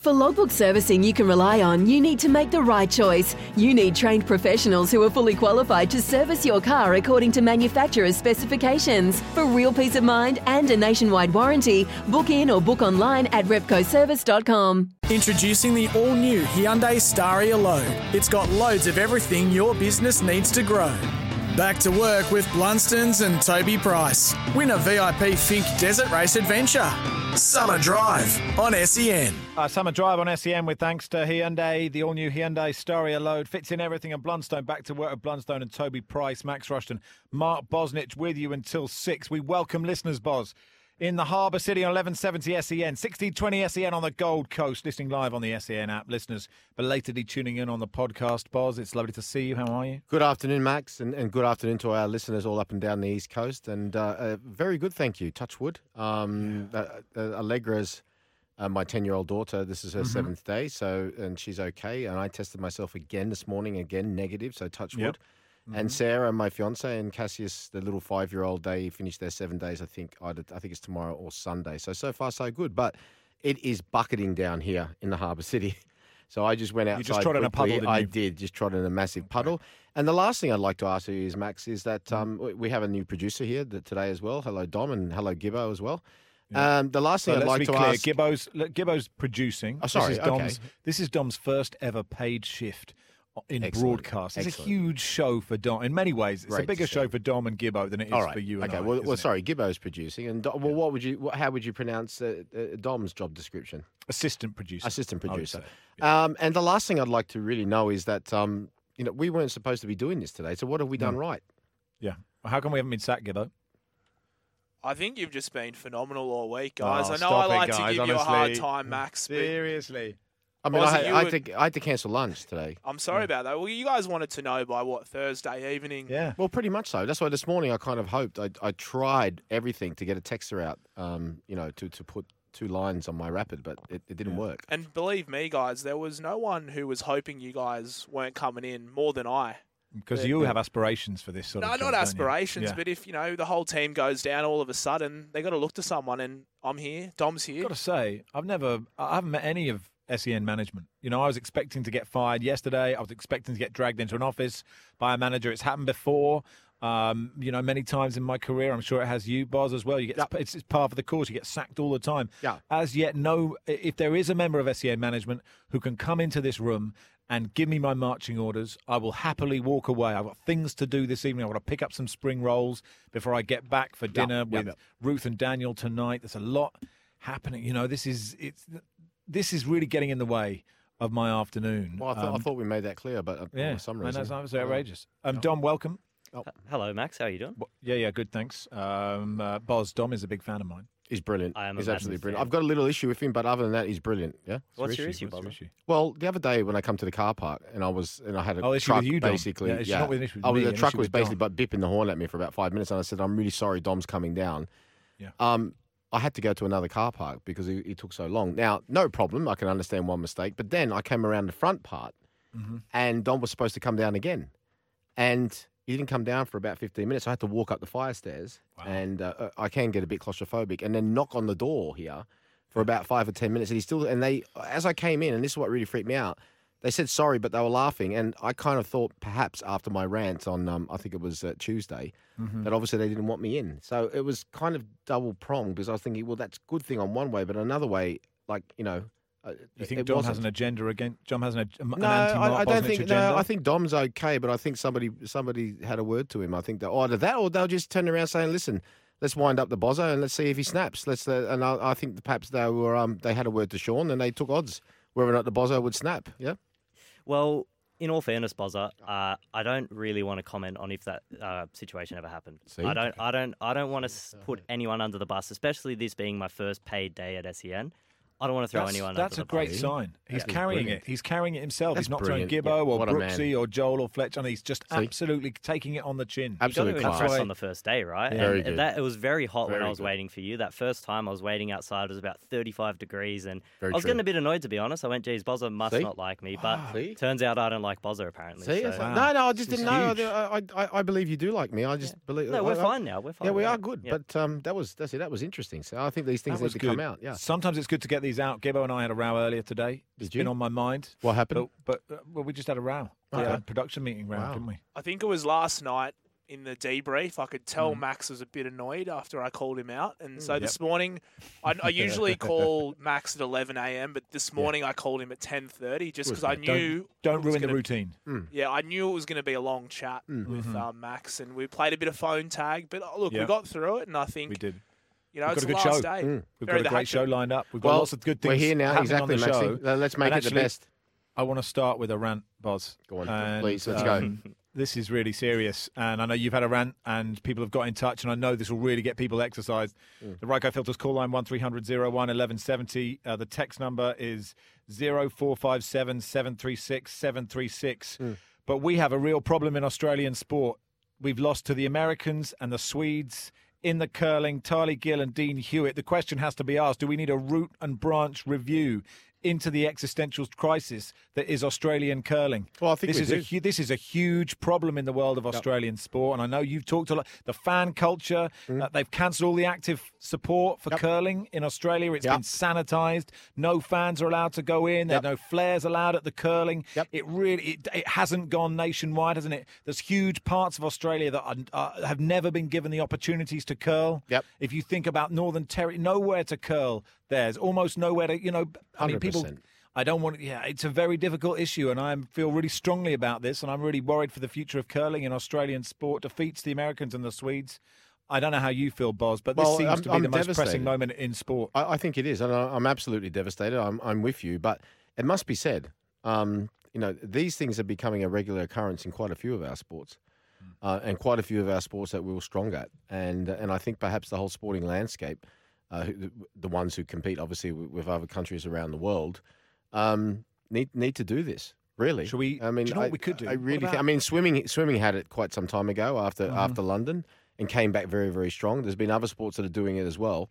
For logbook servicing you can rely on, you need to make the right choice. You need trained professionals who are fully qualified to service your car according to manufacturer's specifications. For real peace of mind and a nationwide warranty, book in or book online at repcoservice.com. Introducing the all new Hyundai Staria Load. It's got loads of everything your business needs to grow. Back to work with Blundstones and Toby Price. Win a VIP Finke Desert Race Adventure. Summer Drive on SEN. Uh, Summer Drive on SEN with thanks to Hyundai. The all new Hyundai Staria load fits in everything. And Blundstone back to work with Blundstone and Toby Price, Max Rushton, Mark Bosnich with you until six. We welcome listeners, Boz, in the Harbour City on 1170 SEN, 1620 SEN on the Gold Coast, listening live on the SEN app. Listeners belatedly tuning in on the podcast. Boz, it's lovely to see you. How are you? Good afternoon, Max, and, and good afternoon to our listeners all up and down the East Coast. And uh, uh, very good, thank you. Touchwood. Um, uh, uh, Allegra's uh, my 10 year old daughter. This is her Mm-hmm. seventh day, so and she's okay. And I tested myself again this morning, again negative, so touch Yep. Mm-hmm. And Sarah, my fiance, and Cassius, the little five year old, they finished their seven days. I think either, I think it's tomorrow or Sunday. So so far so good, but it is bucketing down here in the harbour city. So I just went outside. You just trod in a puddle, didn't I you? did, just trod in a massive puddle. And the last thing I'd like to ask you is, Max, is that Mm. um, we- have a new producer here today as well. Hello, Dom, and hello, Gibbo as well. Um, the last So thing I'd let's like be to clear. ask. Gibbo's, Gibbo's producing. Oh, sorry, This is, Dom's, okay. this is Dom's first ever paid shift in Excellent, broadcast. It's a huge show for Dom. In many ways, it's Great a bigger show for Dom and Gibbo than it is All right. for you and okay. I. well, well, isn't it? sorry. Gibbo's producing, and Do- well, what would you? What, how would you pronounce uh, uh, Dom's job description? Assistant producer. Assistant producer. say. Um, and the last thing I'd like to really know is that um, you know we weren't supposed to be doing this today. So what have we done right? Yeah. Well, how come we haven't been sacked, Gibbo? I think you've just been phenomenal all week, guys. Oh, I know stop I it, like guys, to give you a hard time, Max, but Seriously. I mean, Was I, had, I, and- had to, I had to cancel lunch today. I'm sorry about that. Well, you guys wanted to know by what Thursday evening? Yeah. Well, pretty much so. That's why this morning I kind of hoped. I, I tried everything to get a texter out, um, you know, to, to put two lines on my rapid, but it, it didn't work. And believe me, guys, there was no one who was hoping you guys weren't coming in more than I. Because Yeah. you have aspirations for this sort No, of No, not aspirations, Yeah. but if you know the whole team goes down all of a sudden, they got to look to someone, and I'm here, Dom's here. got to say, I've never, I haven't met any of SEN management. You know, I was expecting to get fired yesterday. I was expecting to get dragged into an office by a manager. It's happened before. Um, you know, many times in my career, I'm sure it has you, Boz, as well. You get it's, it's part of the course. You get sacked all the time. Yeah. As yet, no. If there is a member of SEN management who can come into this room and give me my marching orders, I will happily walk away. I've got things to do this evening. I've got to pick up some spring rolls before I get back for dinner yeah, with yeah. Ruth and Daniel tonight. There's a lot happening. You know, this is it's this is really getting in the way of my afternoon. Well, I, thought I Um, thought we made that clear, but uh, yeah, for some I know, reason, it's it's uh, outrageous. Um, Dom, welcome. Hello, Max. How are you doing? Well, Yeah, yeah, good, thanks. Um, uh, Boz, Dom is a big fan of mine. He's brilliant. I am he's absolutely brilliant. I've got a little issue with him, but other than that, he's brilliant. Yeah. What's your issue, What's your Buzzer? issue? Well, the other day when I come to the car park and I was and I had a Oh, issue truck with you, Dom. basically, Yeah, it's not with an issue with I was me, the truck was basically Dom. but bipping the horn at me for about five minutes, and I said, "I'm really sorry, Dom's coming down." Yeah. Um, I had to go to another car park because he, he took so long. Now, no problem. I can understand one mistake, but then I came around the front part, Mm-hmm. and Don was supposed to come down again, and he didn't come down for about 15 minutes. I had to walk up the fire stairs, and uh, uh, I can get a bit claustrophobic, and then knock on the door here for about five or 10 minutes. And he still, and they, as I came in, and this is what really freaked me out, they said sorry, but they were laughing. And I kind of thought perhaps after my rant on, um, I think it was uh, Tuesday, Mm-hmm. that obviously they didn't want me in. So it was kind of double pronged because I was thinking, well, that's a good thing on one way, but another way, like, you know, uh, You think Dom wasn't. has an agenda against? Dom has an, ag- an No, I, I don't think. agenda? No, I think Dom's okay, but I think somebody somebody had a word to him. I think that either that or they'll just turn around saying, "Listen, let's wind up the bozo and let's see if he snaps." Let's. Uh, and I, I think perhaps they were um they had a word to Sean and they took odds whether or not the bozo would snap. Yeah. Well, in all fairness, Bozza, uh, I don't really want to comment on if that uh, situation ever happened. See? I don't. I don't. I don't want to put anyone under the bus, especially this being my first paid day at SEN. I don't want to throw That's, anyone. that's a the great bus. sign. He's Yeah. carrying Brilliant. it. He's carrying it himself. That's he's not brilliant. throwing Yeah, Gibbo or what. Brooksy or Joel or Fletcher. And he's just See? absolutely taking it on the chin. You got to class. on the first day, right? Yeah. And Very good. That it was very hot when I was good. waiting for you. That first time I was waiting outside, it was about 35 degrees, and Very I was true. getting a bit annoyed to be honest. I went, "Geez, Bozza must See? not like me," but See? turns out I don't like Bozza apparently. See, so- Wow. no, no, I just This didn't is know. I, I, I believe you do like me. I just believe. no, we're I- I- fine now. We're fine. Yeah, we are good. But um, that was that's it. That was interesting. So I think these things need to come out. Yeah. Sometimes it's good to get these out. Gibbo and I had a row earlier today. It's Did been on my mind. What happened? But, but uh, well, we just had a row. We Okay. had a production meeting round, Wow. didn't we? I think it was last night in the debrief. I could tell Mm. Max was a bit annoyed after I called him out, and Mm. so this morning, I, I usually call Max at 11 a.m., but this morning I called him at 10:30 just because I mate. Don't- knew Don't ruin the gonna- routine. Yeah, I knew it was going to be a long chat Mm. with Mhm. uh, Max, and we played a bit of phone tag. But uh, look, Yeah. we got through it, and I think We did. You know We've it's got a the good last show. day. Mm. We've Bury got a great show lined up. We've got Well, lots of good things we're here now. happening Exactly, on the Maxie. show. Let's make And it the actually- best. I want to start with a rant, Boz. Go on, And, please. Let's um, go. This is really serious, and I know you've had a rant, and people have got in touch, and I know this will really get people exercised. Mm. The Ryco Filters call line one 01 1170. Uh, the text number is 0457 736 736. Mm. But we have a real problem in Australian sport. We've lost to the Americans and the Swedes in the curling, Charlie Gill and Dean Hewitt. The question has to be asked do we need a root and branch review? Into the existential crisis that is Australian curling. Well, I think this is a do. hu- this is a huge problem in the world of Australian sport, and I know you've talked a lot. The fan culture, uh, they've cancelled all the active support for Mm. Yep. curling in Australia. It's Yep. been sanitised. No fans are allowed to go in. Yep. There's no flares allowed at the curling. Yep. It really it, it hasn't gone nationwide, hasn't it? There's huge parts of Australia that are, uh, have never been given the opportunities to curl. Yep. If you think about Northern Territory, nowhere to curl. There's almost nowhere to you know. I mean, people. 100%. I don't want. Yeah, it's a very difficult issue, and I feel really strongly about this, and I'm really worried for the future of curling in Australian sport. Defeats the Americans and the Swedes. I don't know how you feel, Boz, but this Well, seems I'm- to be I'm the most pressing moment in sport. I, I think it is, and I, I'm absolutely devastated. I'm, I'm with you, but it must be said. Um, you know, these things are becoming a regular occurrence in quite a few of our sports, uh, and quite a few of our sports that we were strong at. And and I think perhaps the whole sporting landscape, uh, who, the, ones who compete obviously with, with other countries around the world, um, need need to do this. Really, Should we- I mean, you know what I, we could do? I really. think, I mean, swimming swimming had it quite some time ago after Mm-hmm. after London and came back very very strong. There's been other sports that are doing it as well.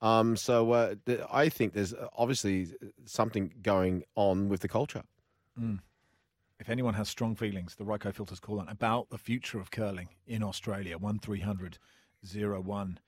Um, so uh, th- I think there's obviously something going on with the culture. If anyone has strong feelings, the Ryco Filters call on about the future of curling in Australia, 1300 01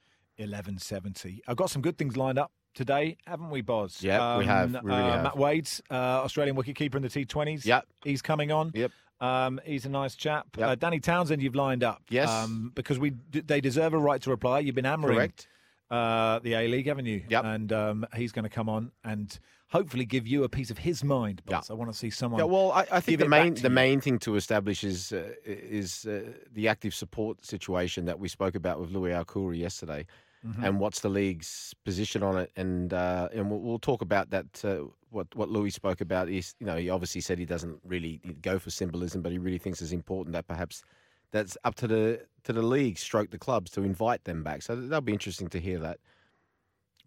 1170. I've got some good things lined up today, haven't we, Boz? Yep, we have. We really uh, have. Matt Wade's uh, Australian wicketkeeper in the T20s. Yep. He's coming on. Yep. Um, he's a nice chap. Yep. Uh, Danny Townsend, you've lined up. Yes. Um, because we d- they deserve a right to reply. You've been hammering Correct. uh, the A League, haven't you? Yep. And um, he's going to come on and hopefully give you a piece of his mind. Boz. Yeah. I want to see someone. Yeah, well, I, I think the main the you. main thing to establish is uh, is uh, the active support situation that we spoke about with Louis Alcouri yesterday, Mm-hmm. and what's the league's position on it, and uh, and we'll, we'll talk about that. Uh, what what Louis spoke about is, you know, he obviously said he doesn't really go for symbolism, but he really thinks it's important that perhaps that's up to the to the league, stroke the clubs to invite them back. So that'll be interesting to hear that.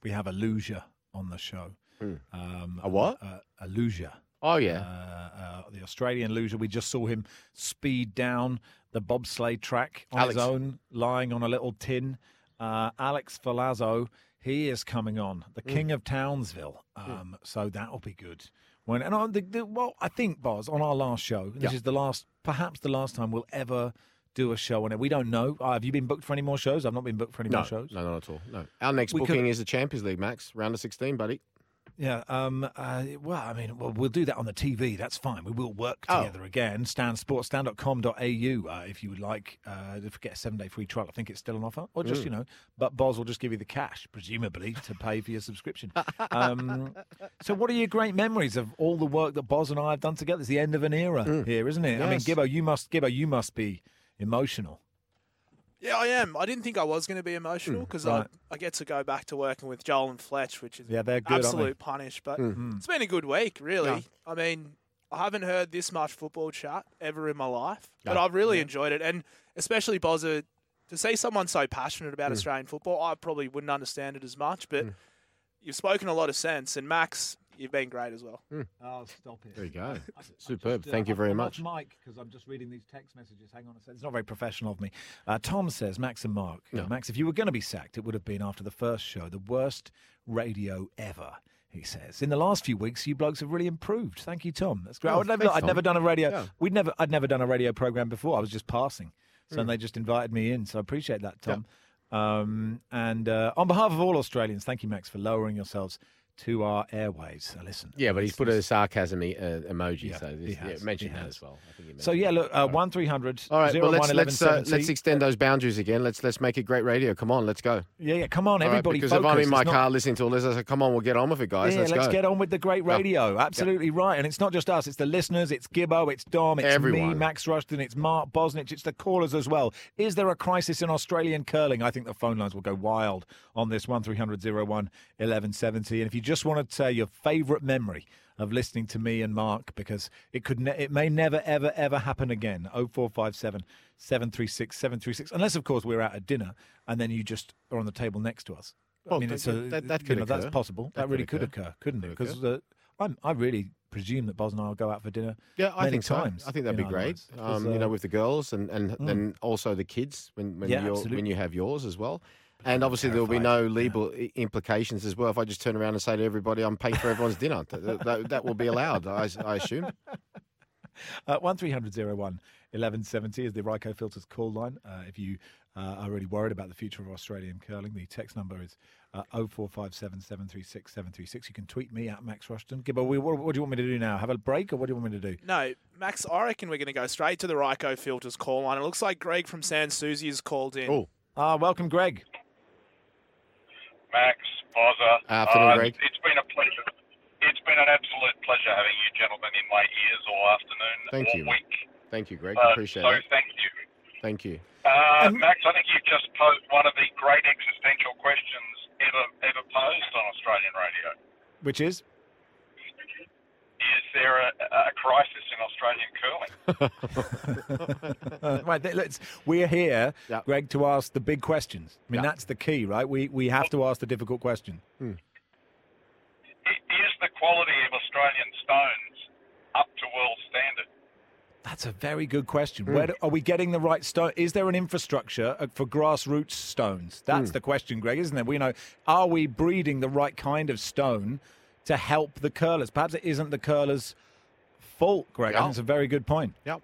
we have a loser on the show. Hmm. Um, A what? A, a loser. Oh yeah, Uh, uh, the Australian loser. We just saw him speed down the bobsleigh track on Alex. his own, lying on a little tin. Uh, Alex Ferlazzo, he is coming on, the king of Townsville. Um, So that'll be good. When and on the, the well, I think Boz on our last show. This Yeah. is the last, perhaps the last time we'll ever do a show on it. We don't know. Uh, have you been booked for any more shows? I've not been booked for any no, more shows. no, not at all. No, our next We could- booking is the Champions League, Max, round of sixteen, buddy. Yeah. Um. Uh, well, I mean, well, we'll do that on the TV. That's fine. We will work Oh. together again. Stan Sports, stan.com.au uh, if you would like uh, to get a seven day free trial. I think it's still on offer. Or just, Mm. you know, but Boz will just give you the cash, presumably, to pay for your subscription. Um, so, what are your great memories of all the work that Boz and I have done together? It's the end of an era here, isn't it? I mean, Mm. Yes. Gibbo, you must, Gibbo, you must be emotional. Yeah, I am. I didn't think I was going to be emotional because right. I, I get to go back to working with Joel and Fletch, which is Yeah, they're good, aren't they? absolute punish. But Mm. it's been a good week, really. Yeah. I mean, I haven't heard this much football chat ever in my life, but I've really enjoyed it, and especially Bozza. To see someone so passionate about Mm. Australian football, I probably wouldn't understand it as much, but. you've spoken a lot of sense, and Max, you've been great as well. Oh, stop it. There you go. I- I Superb. just, uh, Thank you very I've much. Mike, because I'm just reading these text messages. Hang on a second. It's not very professional of me. Uh, Tom says, Max and Mark. uh, No. Max, if you were going to be sacked, it would have been after the first show, the worst radio ever. He says, "In the last few weeks, you blokes have really improved. Thank you, Tom. That's great. I Oh, would never, thanks, I'd Tom. never done a radio. Yeah. We'd never, I'd never done a radio program before. I was just passing, so Mm. they just invited me in. So I appreciate that, Tom. Um, and uh, on behalf of all Australians, thank you, Max, for lowering yourselves to our airwaves. So listen, Yeah, but he's put a sarcasm e- uh, emoji, Yeah, so he this, yeah, has, mention he that as well. I think he So yeah, look, uh, one three hundred. All right, well let's let's uh, let's extend those boundaries again. Let's let's make it great radio. Come on, let's go. Yeah, yeah. Come on, All right, everybody. because if I'm in my It's not- car listening to all this, I say, come on, we'll get on with it, guys. yeah, let's, let's go. get on with the great radio. Absolutely right. And it's not just us, it's the listeners, it's Gibbo, it's Dom, it's me, Max Rushton, it's Mark Bosnich, it's the callers as well. Is there a crisis in Australian curling? I think the phone lines will go wild on this 01 1170. And if you just want to say your favourite memory of listening to me and Mark, because it could ne- it may never, ever, ever happen again. 0457 736 736. Unless, of course, we're out at dinner and then you just are on the table next to us. I mean, that- it's a, that- that could know, that's possible. That, That really could occur. occur, couldn't it? Because uh, I'm, I really presume that Boz and I will go out for dinner. Yeah, I many think so. times I think that'd be great. Um, you know, uh, with the girls and and Mm. then also the kids when when Yeah, when you have yours as well. And obviously there will be no terrified, yeah. legal implications as well. If I just turn around and say to everybody, "I'm paying for everyone's dinner," that, that, that will be allowed, I, I assume. Uh, 1300 01 1170 is the Ryco Filters call line. Uh, if you uh, are really worried about the future of Australian curling, the text number is uh, 0457 736 736. You can tweet me at Max Rushton. Gibbo, what, what do you want me to do now? Have a break or what do you want me to do? No, Max, I reckon we're going to go straight to the Ryco Filters call line. It looks like Greg from Sans Souci has called in. Oh, Ah, welcome, Greg. Max, Bozza. Afternoon, uh, Greg. It's been a pleasure. It's been an absolute pleasure having you gentlemen in my ears all afternoon, Thank all you. week. thank you, Greg. Uh, Appreciate so it. thank you. Thank you. Uh, Um, Max, I think you've just posed one of the great existential questions ever ever posed on Australian radio. Which is? Is there a, a crisis in Australian curling? Right, th- let's, we're here, Yeah. Greg, to ask the big questions. I mean, Yeah. that's the key, right? We, we have to ask the difficult question. Hmm. I- Is the quality of Australian stones up to world standard? That's a very good question. Hmm. Where do, are we getting the right stone? Is there an infrastructure uh, for grassroots stones? That's hmm. the question, Greg, isn't there? We know. Are we breeding the right kind of stone to help the curlers? Perhaps it isn't the curlers' fault, Greg. I Yeah. think it's a very good point. Yep.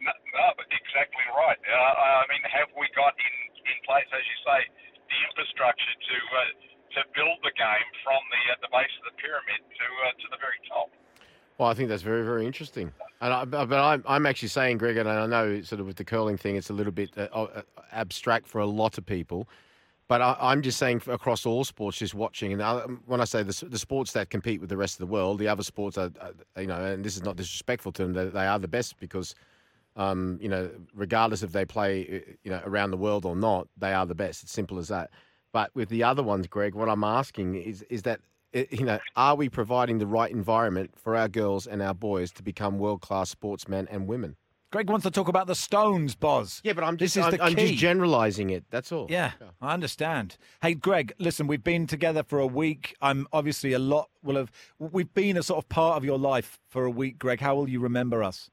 No, no, but exactly right. Uh, I mean, have we got in, in place, as you say, the infrastructure to uh, to build the game from the at the base of the pyramid to uh, to the very top? Well, I think that's very, very interesting. And I, but but I'm, I'm actually saying, Greg, and I know sort of with the curling thing, it's a little bit uh, uh, abstract for a lot of people. But I, I'm just saying across all sports, just watching, and I, when I say the, the sports that compete with the rest of the world, the other sports are, are you know, and this is not disrespectful to them, they, they are the best because, um, you know, regardless if they play, uh, you know, around the world or not, they are the best. It's simple as that. But with the other ones, Greg, what I'm asking is, is that, uh, you know, are we providing the right environment for our girls and our boys to become world class sportsmen and women? Greg wants to talk about the stones, Boz. Yeah, but I'm This just, is I'm, the I'm key. just generalizing it. That's all. Yeah, I understand. Hey, Greg, listen, we've been together for a week. I'm obviously a lot will have. We've been a sort of part of your life for a week, Greg. How will you remember us?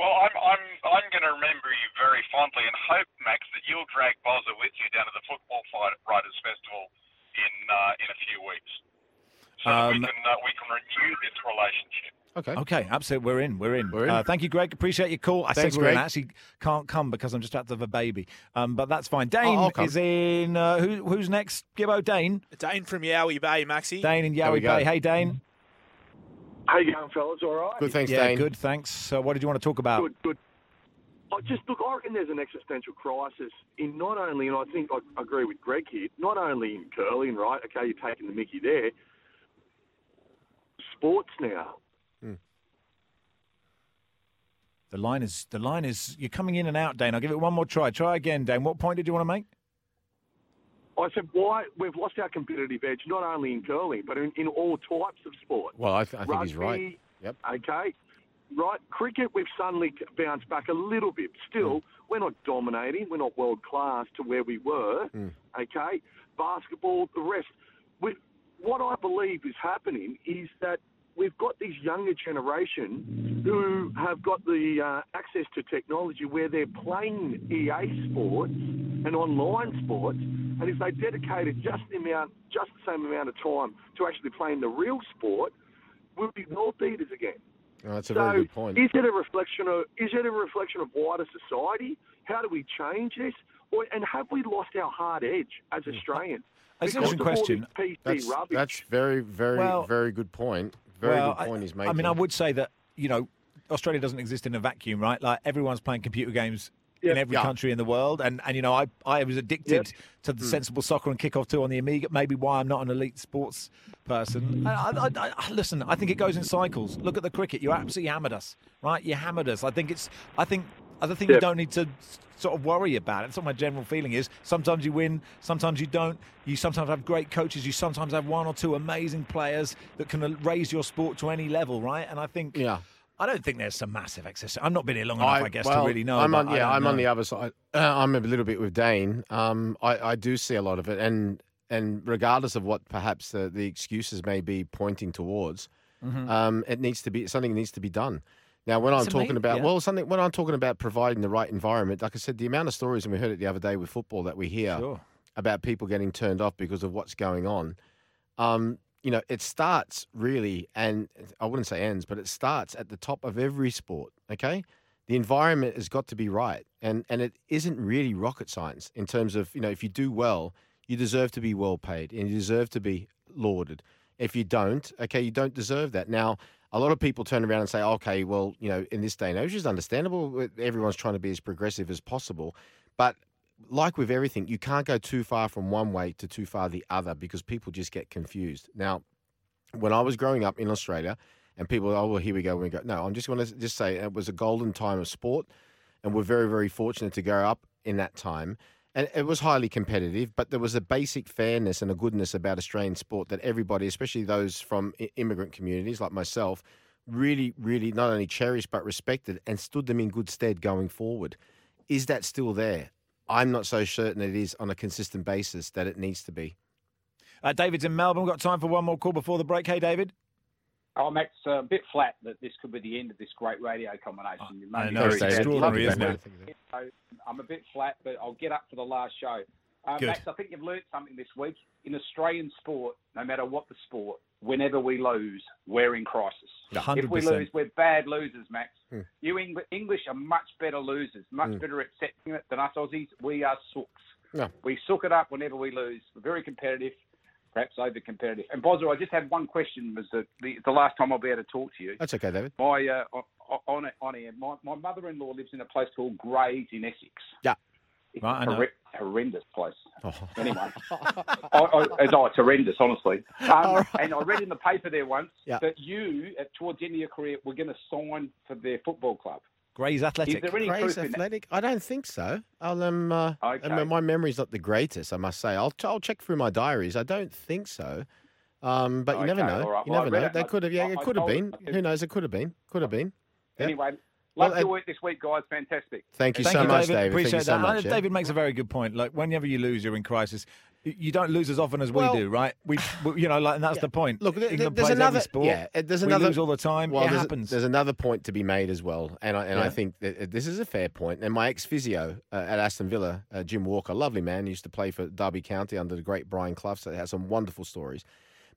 Well, I'm I'm I'm going to remember you very fondly and hope, Max, that you'll drag Bozza with you down to the Football Fight- Writers Festival in uh, in a few weeks, so that we Um, can uh, we can renew this relationship. Okay. Okay, absolutely. We're in. We're in. We're in. Uh, thank you, Greg. Appreciate your call. I Thanks, said we're in. I actually can't come because I'm just out of a baby. Um, but that's fine. Dane I'll is in. Uh, who, who's next? Gibbo Dane. Dane from Yowie Bay, Maxi. Dane in There we Yowie go. Bay. Hey, Dane. How you going, fellas? All right. Good. Thanks, yeah, Dane. good. Thanks. So, what did you want to talk about? Good. Good. I just look. I reckon there's an existential crisis in not only, and I think I agree with Greg here. Not only in curling, right? Okay, you're taking the Mickey there. Sports now. The line is. The line is. You're coming in and out, Dane. I'll give it one more try. Try again, Dane. What point did you want to make? I said, why we've lost our competitive edge not only in curling but in, in all types of sport. Well, I, th- I think he's right. Yep. Okay. Right. Cricket, we've suddenly bounced back a little bit. Still, we're not dominating. We're not world class to where we were. Mm. Okay. basketball, the rest. We, what I believe is happening is that we've got this younger generation who have got the uh, access to technology where they're playing EA sports and online sports, and if they dedicated just the amount, just the same amount of time to actually playing the real sport, we'll be world beaters again. Oh, that's a so very good point. Is it a reflection of is it a reflection of wider society? How do we change this? Or, and have we lost our hard edge as Australians? It's an Because interesting of question. PC That's, rubbish. that's very, very, Well- very good point. Very well, good point I, he's making. I mean, I would say that you know Australia doesn't exist in a vacuum, right? Like everyone's playing computer games. In every Yeah. country in the world, and, and you know, I, I was addicted Yep. to the hmm. sensible soccer and kickoff too on the Amiga. Maybe why I'm not an elite sports person. Hmm. I, I, I, I- listen, I think it goes in cycles. Look at the cricket; you absolutely hammered us, right? You hammered us. I think it's. I think. I think you don't need to sort of worry about it. That's what my general feeling is. Sometimes you win, sometimes you don't. You sometimes have great coaches. You sometimes have one or two amazing players that can uh, raise your sport to any level, right? And I think. Yeah. I don't think there's some massive excess. I've not been here long enough, I, guess, well, to really know. I'm on, yeah, I'm on the other side. Uh, I'm a little bit with Dane. Um, I, I do see a lot of it, and and regardless of what perhaps the, the excuses may be pointing towards, Mm-hmm. um, it needs to be something needs to be done. Now, when I'm It's talking about yeah. well, something when I'm talking about providing the right environment, like I said, the amount of stories, and we heard it the other day with football that we hear Sure. about people getting turned off because of what's going on. Um, you know, it starts really, and I wouldn't say ends, but it starts at the top of every sport. Okay, the environment has got to be right, and and it isn't really rocket science in terms of you know if you do well, you deserve to be well paid and you deserve to be lauded. If you don't, okay, you don't deserve that. Now, a lot of people turn around and say, okay, well, you know, in this day and age, is understandable. Uh, everyone's trying to be as progressive as possible, but like with everything, you can't go too far from one way to too far the other because people just get confused. Now, when I was growing up in Australia, and people, oh, well, here we go, we go. No, I'm just going to just say it was a golden time of sport, and we're very, very fortunate to grow up in that time. And it was highly competitive, but there was a basic fairness and a goodness about Australian sport that everybody, especially those from immigrant communities like myself, really, really not only cherished but respected and stood them in good stead going forward. Is that still there? I'm not so certain it is on a consistent basis that it needs to be. Uh, David's in Melbourne. We've got time for one more call before the break. Hey, David. Oh, Max, a bit flat that this could be the end of this great radio combination. You I know, it's extraordinary, isn't it? So I'm a bit flat, but I'll get up for the last show. Uh, Max, I think you've learnt something this week. In Australian sport, no matter what the sport, whenever we lose, we're in crisis. If we lose, we're bad losers, Max. Hmm. You Eng- English are much better losers, much Hmm. better at accepting it than us Aussies. We are sooks. No. We sook it up whenever we lose. We're very competitive, perhaps over competitive. And Bozza, I just had one question. Was the, the the last time I'll be able to talk to you? That's okay, David. My uh, on- on it- on my, my mother-in-law lives in a place called Grays in Essex. Yeah. It's Right, I a know. horri- horrendous place. Oh. Anyway, I, I, it's, oh, it's horrendous, honestly. Um, And I read in the paper there once Yeah. that you, at, towards the end of your career, were going to sign for their football club. Grays Athletic. Is there any Grays truth in? Athletic? I don't think so. I'll um, uh, I Okay. mean, my memory's not the greatest, I must say. I'll I'll check through my diaries. I don't think so. Um, but you never know. all right. You Well, never know. it. They could have. Yeah, I- it could have been. Who knows? It could have been. Could have been. Yeah. Anyway, Well, love your uh, work this week, guys. Fantastic. Thank you Thank so you, much, David. David. Appreciate Thank you so that. much. Yeah. David makes a very good point. Like whenever you lose, you're in crisis. You- You don't lose as often as Well- we do, right? We, we- you know, like, and that's Yeah. the point. Look, there- England there's plays another. every sport. Yeah, there's we another. lose all the time. Well, it there's, happens. there's another point to be made as well, and I, and Yeah. I think that this is a fair point. And my ex physio uh, at Aston Villa, uh, Jim Walker, lovely man, used to play for Derby County under the great Brian Clough, so has some wonderful stories.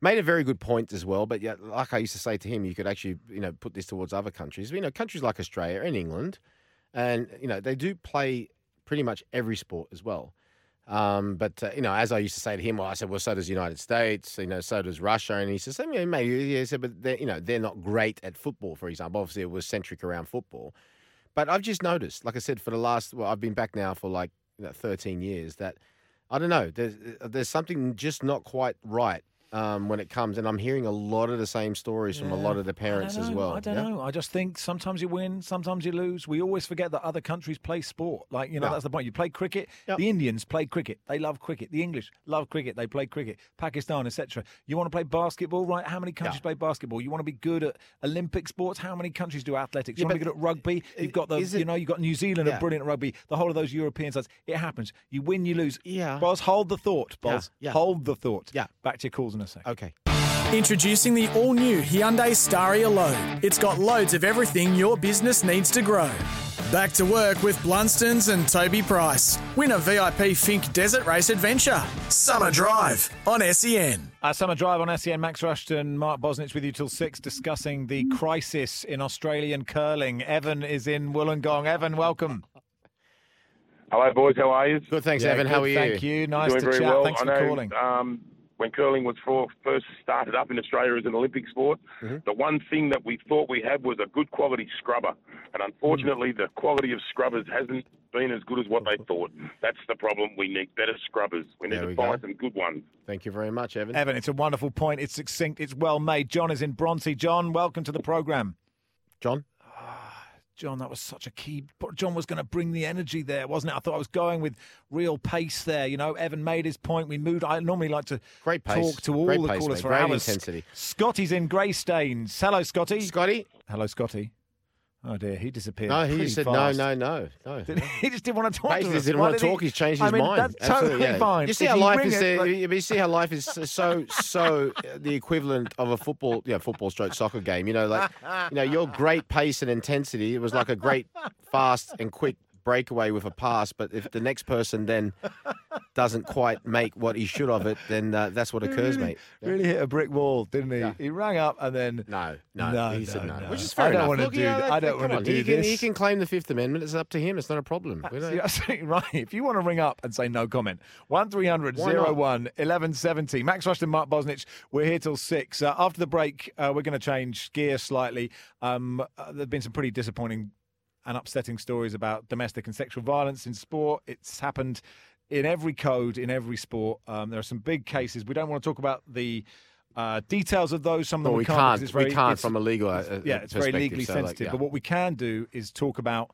Made a very good point as well, but yeah, like I used to say to him, you could actually you know put this towards other countries. You know, countries like Australia and England, and you know they do play pretty much every sport as well. Um, but uh, you know, as I used to say to him, well, I said, well, so does the United States, you know, so does Russia, and he says, I mean, maybe, he said, but they're, you know, they're not great at football, for example. Obviously, it was centric around football, but I've just noticed, like I said, for the last, well, I've been back now for like you know, 13 years, that I don't know, there's there's something just not quite right um, when it comes, and I'm hearing a lot of the same stories from a lot of the parents as well. I don't Yeah? know. I just think sometimes you win, sometimes you lose. We always forget that other countries play sport. Like, you know, Yeah. that's the point. You play cricket. The Indians play cricket. They love cricket. The English love cricket. They play cricket. Pakistan, etc. You want to play basketball, right? How many countries Yeah. play basketball? You want to be good at Olympic sports? How many countries do athletics? You Yeah, want to be good at rugby? You've got the, it- you know, you've got New Zealand are brilliant at rugby. The whole of those European sides. It happens. You win, you lose. Yeah. Boz, hold the thought. Yeah, Boz, yeah. hold the thought. Yeah. Back to your calls in a sec. Okay. Introducing the all new Hyundai Staria Load. It's got loads of everything your business needs to grow. Back to work with Blundstones and Toby Price. Win a VIP Finke Desert Race Adventure. Summer Drive on E SEN. Uh, Summer Drive on SEN. Max Rushton, Mark Bosnich with you till six, discussing the crisis in Australian curling. Evan is in Wollongong. Evan, welcome. Hello, boys. How are you? Good, thanks, Yeah, Evan. good, How are you? Thank you. Nice Doing to very chat. well. Thanks I for know, calling. Um, when curling was for, first started up in Australia as an Olympic sport, Mm-hmm. the one thing that we thought we had was a good quality scrubber, and unfortunately, the quality of scrubbers hasn't been as good as what they thought. That's the problem. We need better scrubbers. We need There to we find go. some good ones. Thank you very much, Evan. Evan, it's a wonderful point. It's succinct. It's well made. John is in Bronte. John, welcome to the program. John? John, that was such a key. John was going to bring the energy there, wasn't it? I thought I was going with real pace there. You know, Evan made his point. We moved. I normally like to Great pace. talk to all Great the pace, callers mate. for Great hours. intensity. Scotty's in Greystanes. Hello, Scotty. Scotty? Hello, Scotty. Oh dear, he disappeared. No, he said fast. no, no, no, no. He just didn't want to talk Basically, to us. didn't Why want to did he- talk. He's changed I his mean, mind. That's Absolutely, totally yeah. fine. You see If how life is. it, uh, like- you- you see how life is so so uh, the equivalent of a football, yeah, football stroke soccer game. You know, like you know, your great pace and intensity. It was like a great, fast and quick breakaway with a pass. But if the next person then doesn't quite make what he should of it, then uh, that's what occurs, mate. Yeah. Really hit a brick wall, didn't he? Yeah. He rang up and then No, no, No, he said no, no, which is fair I don't enough. wanna do that- I don't wanna do he can, He can claim the Fifth Amendment. It's up to him. It's not a problem. We don't- You're absolutely right. If you want to ring up and say no comment, 1300 01 1170. Max Rushton, Mark Bosnich, we're here till 6. Uh, after the break, uh, we're going to change gear slightly. Um, uh, there have been some pretty disappointing and upsetting stories about domestic and sexual violence in sport. It's happened in every code, in every sport. Um, there are some big cases. We don't want to talk about the uh, details of those. Some of them Well, we we can't. can't. it's very, we can't from a legal. Uh, yeah, it's very legally so, like, sensitive. yeah. But what we can do is talk about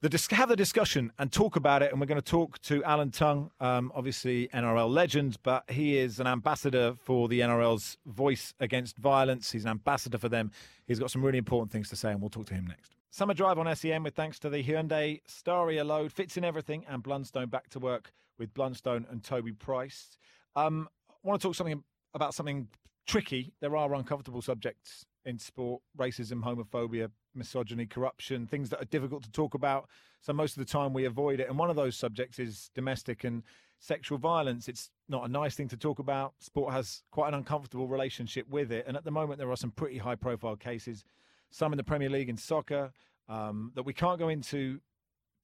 the dis- have the discussion and talk about it. And we're going to talk to Alan Tongue, um, obviously NRL legend, but he is an ambassador for the NRL's Voice Against Violence. He's an ambassador for them. He's got some really important things to say, and we'll talk to him next. Summer Drive on SEN with thanks to the Hyundai Staria load. Fits in everything, and Blundstone back to work with Blundstone and Toby Price. Um, I want to talk something about something tricky. There are uncomfortable subjects in sport racism, homophobia, misogyny, corruption, things that are difficult to talk about. So most of the time we avoid it. And one of those subjects is domestic and sexual violence. It's not a nice thing to talk about. Sport has quite an uncomfortable relationship with it. And at the moment, there are some pretty high profile cases, some in the Premier League in soccer, um, that we can't go into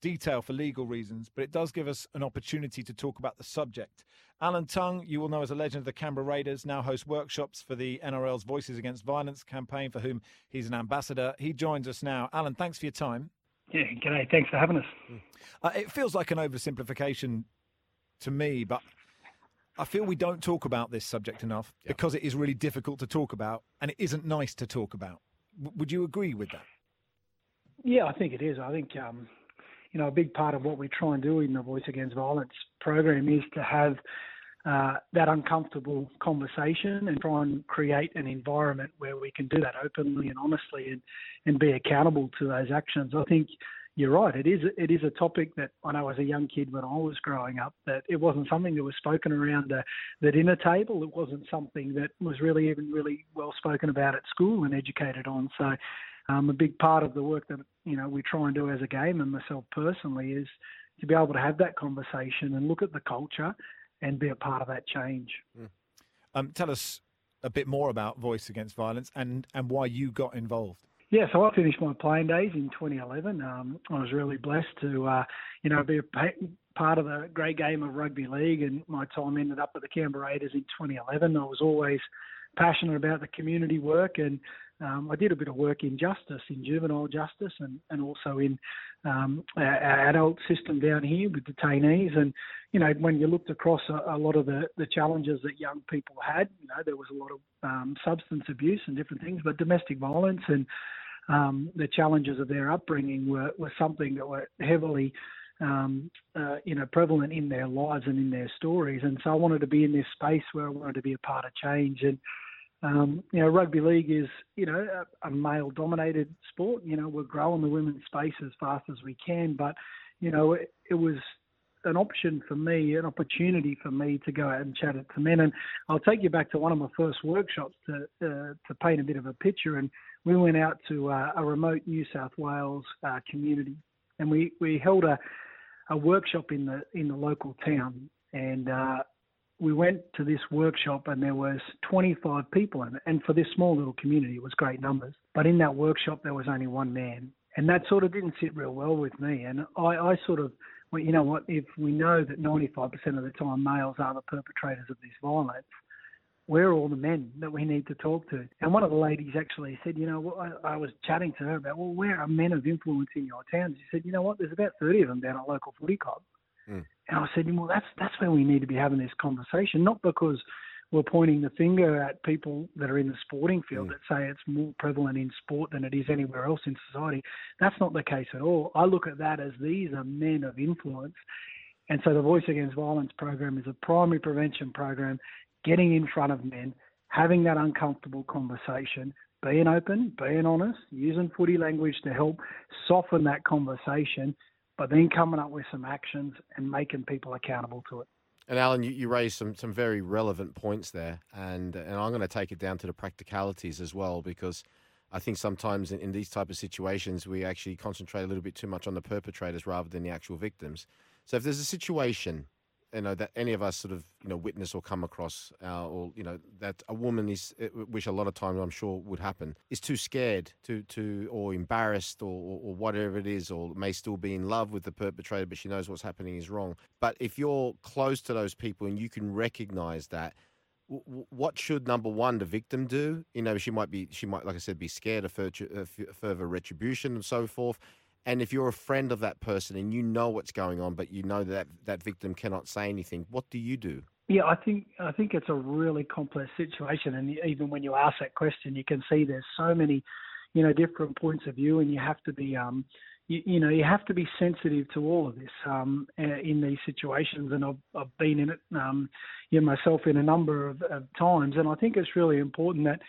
detail for legal reasons, but it does give us an opportunity to talk about the subject. Alan Tongue, you will know as a legend of the Canberra Raiders, now hosts workshops for the NRL's Voices Against Violence campaign, for whom he's an ambassador. He joins us now. Alan, thanks for your time. Yeah, g'day. Thanks for having us. Uh, it feels like an oversimplification to me, but I feel we don't talk about this subject enough because it is really difficult to talk about and it isn't nice to talk about. W- would you agree with that? Yeah, I think it is. I think um, you know a big part of what we try and do in the Voice Against Violence program is to have uh, that uncomfortable conversation and try and create an environment where we can do that openly and honestly and, and be accountable to those actions. I think you're right. It is it is a topic that I know as a young kid when I was growing up that it wasn't something that was spoken around the, the dinner table. It wasn't something that was really even really well spoken about at school and educated on. So um, a big part of the work that you know we try and do as a game and myself personally is to be able to have that conversation and look at the culture and be a part of that change. Um, tell us a bit more about Voice Against Violence and, and why you got involved. Yeah, so I finished my playing days in 2011. Um, I was really blessed to, uh, you know, be a pa- part of the great game of rugby league, and my time ended up with the Canberra Raiders in 2011. I was always passionate about the community work, and um, I did a bit of work in justice, in juvenile justice, and, and also in um, our, adult system down here with detainees. And you know, when you looked across a, a lot of the, the challenges that young people had, you know, there was a lot of um, substance abuse and different things, but domestic violence and um, the challenges of their upbringing were, were something that were heavily um, uh, you know, prevalent in their lives and in their stories. And so I wanted to be in this space where I wanted to be a part of change. And um, you know, rugby league is you know a, a male-dominated sport. You know, we're growing the women's space as fast as we can, but you know, it, it was an option for me, an opportunity for me to go out and chat it to men. And I'll take you back to one of my first workshops to uh, to paint a bit of a picture. And we went out to uh, a remote New South Wales uh, community, and we we held a a workshop in the in the local town, and uh, we went to this workshop, and there was 25 people in it. And for this small little community, it was great numbers. But in that workshop, there was only one man, and that sort of didn't sit real well with me. And I, I sort of well, you know what? If we know that 95% of the time males are the perpetrators of this violence, we're all the men that we need to talk to. And one of the ladies actually said, you know, I, I was chatting to her about, well, where are men of influence in your town? She said, you know what? There's about 30 of them down at local footy club. Mm. And I said, well, that's that's where we need to be having this conversation, not because we're pointing the finger at people that are in the sporting field mm. that say it's more prevalent in sport than it is anywhere else in society. That's not the case at all. I look at that as these are men of influence. And so the Voice Against Violence program is a primary prevention program getting in front of men, having that uncomfortable conversation, being open, being honest, using footy language to help soften that conversation, but then coming up with some actions and making people accountable to it. And Alan, you, you raised some, some very relevant points there, and and I'm going to take it down to the practicalities as well because I think sometimes in, in these type of situations we actually concentrate a little bit too much on the perpetrators rather than the actual victims. So if there's a situation you know that any of us sort of you know witness or come across uh, or you know that a woman is uh, which a lot of times I'm sure would happen is too scared to to or embarrassed or, or, or whatever it is or may still be in love with the perpetrator but she knows what's happening is wrong. But if you're close to those people and you can recognize that what should number one the victim do? You know she might be she might like i said be scared of further, further retribution and so forth and if you're a friend of that person and you know what's going on, but you know that that victim cannot say anything, what do you do? Yeah, I think I think it's a really complex situation, and even when you ask that question, you can see there's so many, you know, different points of view, and you have to be, um, you, you know, you have to be sensitive to all of this um, in these situations, and I've, I've been in it, um, you know, myself in a number of, of times, and I think it's really important that,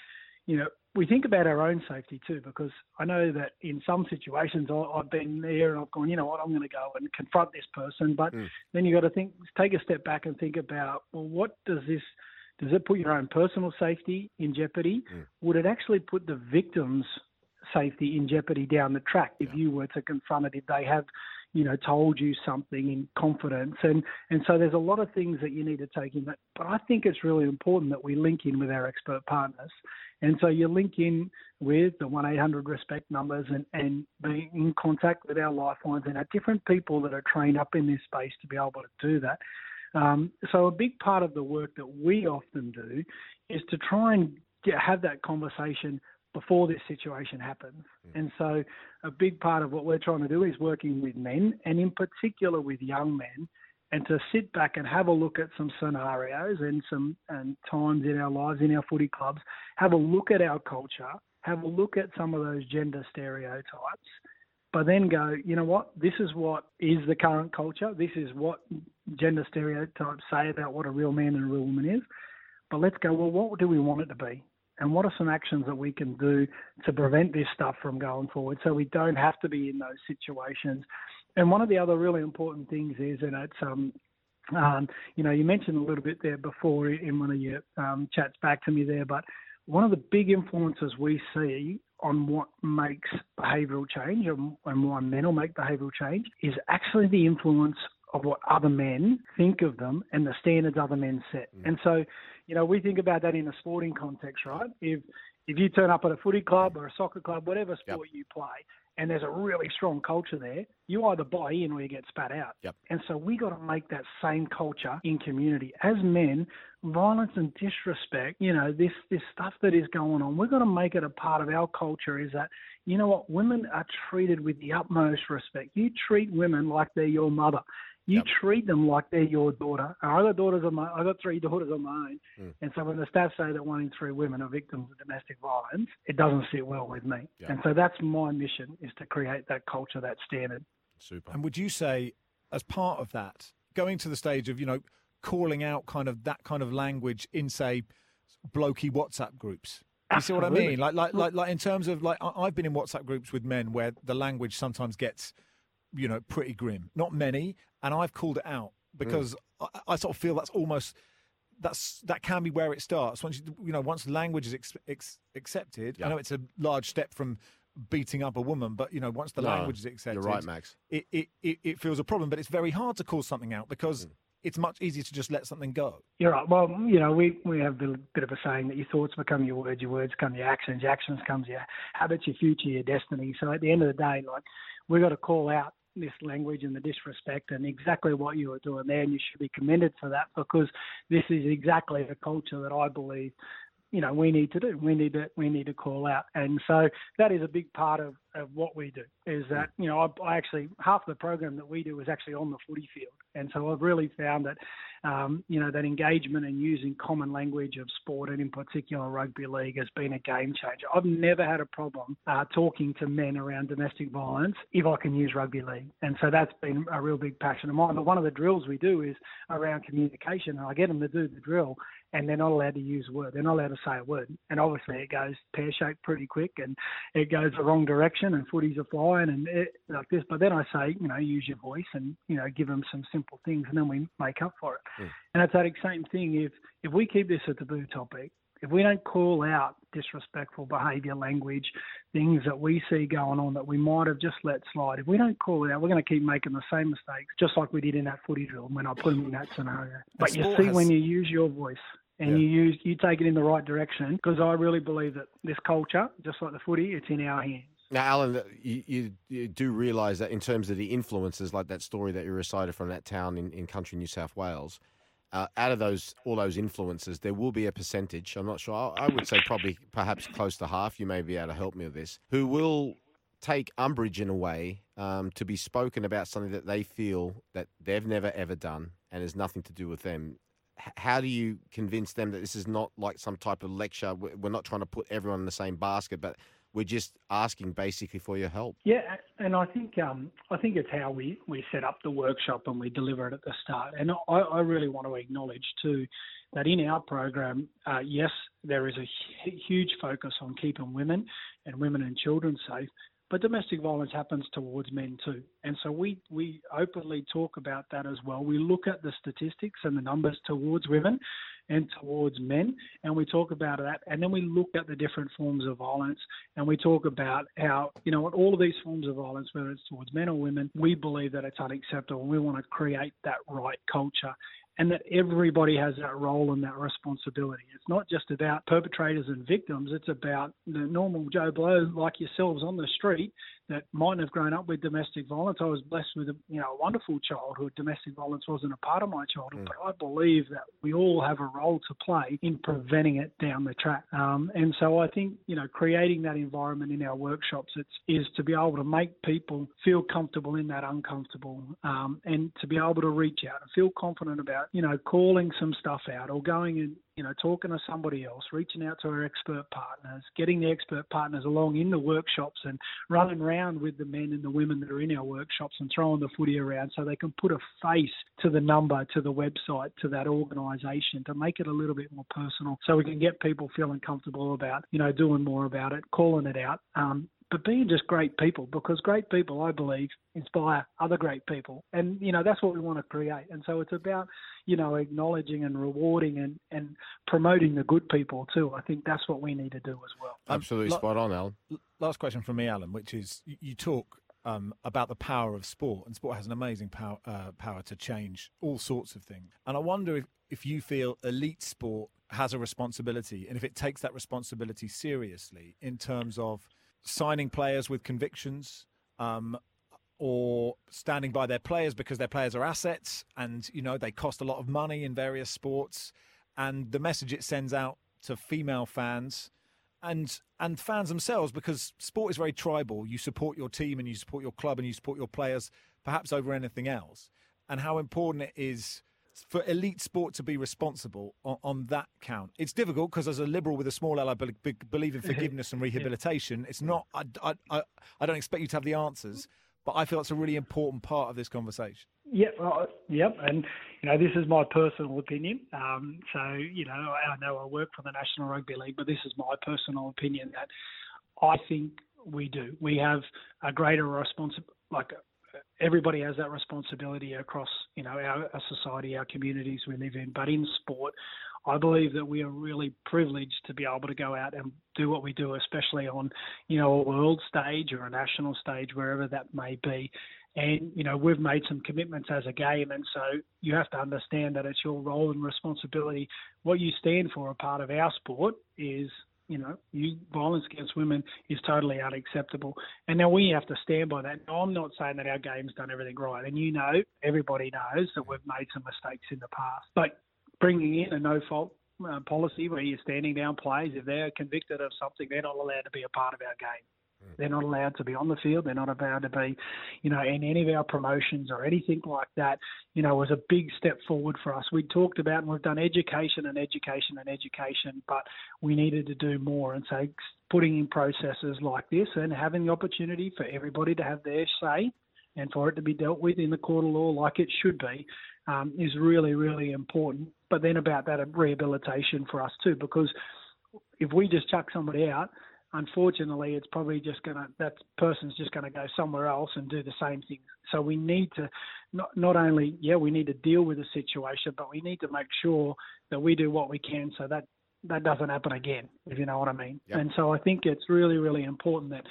you know, we think about our own safety too, because I know that in some situations I, have been there and I've gone, you know what, I'm going to go and confront this person. But mm. then you got to think, take a step back and think about, well, what does this, does it put your own personal safety in jeopardy? Mm. Would it actually put the victim's safety in jeopardy down the track if yeah. you were to confront it, if they have you know, told you something in confidence. And, and so there's a lot of things that you need to take in. But, but I think it's really important that we link in with our expert partners. And so you link in with the 1 800 respect numbers and, and being in contact with our lifelines and our different people that are trained up in this space to be able to do that. Um, so a big part of the work that we often do is to try and get, have that conversation before this situation happens. Mm. And so, a big part of what we're trying to do is working with men, and in particular with young men, and to sit back and have a look at some scenarios and some and times in our lives in our footy clubs, have a look at our culture, have a look at some of those gender stereotypes, but then go, you know what, this is what is the current culture, this is what gender stereotypes say about what a real man and a real woman is. But let's go, well, what do we want it to be? And what are some actions that we can do to prevent this stuff from going forward so we don't have to be in those situations. And one of the other really important things is, and it's um, um, you know, you mentioned a little bit there before in one of your um, chats back to me there, but one of the big influences we see on what makes behavioural change and, and why men will make behavioural change is actually the influence of what other men think of them and the standards other men set. Mm. And so, you know, we think about that in a sporting context, right? If If you turn up at a footy club or a soccer club, whatever sport you play, and there's a really strong culture there, you either buy in or you get spat out. Yep. And so we got to make that same culture in community. As men, violence and disrespect, you know, this this stuff that is going on, we've got to make it a part of our culture. Is that you know what, women are treated with the utmost respect. You treat women like they're your mother. You treat them like they're your daughter. I got daughters of my, I got three daughters of my own, Mm. and so when the stats say that one in three women are victims of domestic violence, it doesn't sit well with me. Yeah. And so that's my mission: is to create that culture, that standard. Super. And would you say, as part of that, going to the stage of you know calling out kind of that kind of language in say blokey WhatsApp groups? You see what I mean? Like, like, like, like in terms of like, I've been in WhatsApp groups with men where the language sometimes gets, you know, pretty grim. Not many, and I've called it out mm. because I, I sort of feel that's almost that's that can be where it starts. Once you, you know, once language is ex, ex, accepted, I know it's a large step from beating up a woman, but you know, once the No, language is accepted, you're right, Max. It, it, it, it feels a problem, but it's very hard to call something out because mm. it's much easier to just let something go. You're right. Well, you know, we, we have a bit of a saying that your thoughts become your words, your words become your actions, your actions comes your habits, your future, your destiny. So at the end of the day, like we've got to call out this language and the disrespect and exactly what you were doing there, and you should be commended for that because this is exactly the culture that I believe. You know, we need to do. We need to we need to call out, and so that is a big part of, of what we do. Is that you know I, I actually half the program that we do is actually on the footy field, and so I've really found that um, you know, that engagement and using common language of sport and in particular rugby league has been a game changer. I've never had a problem uh, talking to men around domestic violence if I can use rugby league. And so that's been a real big passion of mine. But one of the drills we do is around communication. And I get them to do the drill and they're not allowed to use a word. They're not allowed to say a word. And obviously it goes pear shaped pretty quick and it goes the wrong direction and footies are flying and it, like this. But then I say, you know, use your voice and, you know, give them some simple things and then we make up for it. Mm. And it's that same thing. If if we keep this a taboo topic, if we don't call out disrespectful behaviour, language, things that we see going on that we might have just let slide, if we don't call it out, we're going to keep making the same mistakes, just like we did in that footy drill when I put them in that scenario. But you see, has- when you use your voice and Yeah. you use you take it in the right direction, because I really believe that this culture, just like the footy, it's in our hands. Now, Alan, you, you, you do realise that in terms of the influences, like that story that you recited from that town in, in country New South Wales, uh, out of those all those influences, there will be a percentage. I'm not sure. I, I would say probably perhaps close to half. You may be able to help me with this. Who will take umbrage in a way um, to be spoken about something that they feel that they've never ever done and has nothing to do with them. How do you convince them that this is not like some type of lecture? We- We're not trying to put everyone in the same basket, but we're just asking basically for your help. Yeah, and I think um, I think it's how we, we set up the workshop and we deliver it at the start. And I, I really want to acknowledge too that in our program, uh, yes, there is a huge focus on keeping women and women and children safe. But domestic violence happens towards men too. And so we, we openly talk about that as well. We look at the statistics and the numbers towards women and towards men, and we talk about that. And then we look at the different forms of violence and we talk about how, you know, all of these forms of violence, whether it's towards men or women, we believe that it's unacceptable. We want to create that right culture and that everybody has that role and that responsibility. It's not just about perpetrators and victims, it's about the normal Joe Blow like yourselves on the street that mightn't have grown up with domestic violence. I was blessed with a you know a wonderful childhood. Domestic violence wasn't a part of my childhood, but I believe that we all have a role to play in preventing it down the track. Um, and so I think you know creating that environment in our workshops it's, is to be able to make people feel comfortable in that uncomfortable, um, and to be able to reach out and feel confident about you know calling some stuff out or going and you know, talking to somebody else, reaching out to our expert partners, getting the expert partners along in the workshops and running around with the men and the women that are in our workshops and throwing the footy around so they can put a face to the number, to the website, to that organisation to make it a little bit more personal so we can get people feeling comfortable about, you know, doing more about it, calling it out. Um, but being just great people because great people, I believe, inspire other great people. And, you know, that's what we want to create. And so it's about, you know, acknowledging and rewarding and, and promoting the good people too. I think that's what we need to do as well. Absolutely lo- spot on, Alan. Last question from me, Alan, which is you, you talk um, about the power of sport, and sport has an amazing power uh, power to change all sorts of things. And I wonder if, if you feel elite sport has a responsibility, and if it takes that responsibility seriously in terms of signing players with convictions, um, or standing by their players because their players are assets and you know they cost a lot of money in various sports. And the message it sends out to female fans and and fans themselves because sport is very tribal. You support your team and you support your club and you support your players perhaps over anything else. And how important it is for elite sport to be responsible on, on that count. It's difficult because as a liberal with a small L, I be, be, believe in forgiveness and rehabilitation. It's not. I, I, I, I don't expect you to have the answers, but I feel it's a really important part of this conversation. Yeah, well, yep, and you know this is my personal opinion. Um, so you know, I know I work for the National Rugby League, but this is my personal opinion that I think we do. We have a greater responsibility, like everybody has that responsibility across you know our, our society, our communities we live in. But in sport, I believe that we are really privileged to be able to go out and do what we do, especially on, you know, a world stage or a national stage, wherever that may be. And, you know, we've made some commitments as a game. And so you have to understand that it's your role and responsibility. What you stand for, a part of our sport, is you know, you, violence against women is totally unacceptable. And now we have to stand by that. Now, I'm not saying that our game's done everything right. And you know, everybody knows that we've made some mistakes in the past. But bringing in a no fault uh, policy where you're standing down players. If they're convicted of something, they're not allowed to be a part of our game. Hmm. They're not allowed to be on the field. They're not allowed to be, you know, in any of our promotions or anything like that. You know, was a big step forward for us. We talked about and we've done education and education and education, but we needed to do more. And so, putting in processes like this and having the opportunity for everybody to have their say and for it to be dealt with in the court of law like it should be um, is really, really important. But then about that rehabilitation for us too, because if we just chuck somebody out, unfortunately, it's probably just going to that person's just going to go somewhere else and do the same thing. So we need to not not only yeah we need to deal with the situation, but we need to make sure that we do what we can so that that doesn't happen again. If you know what I mean. Yep. And so I think it's really really important that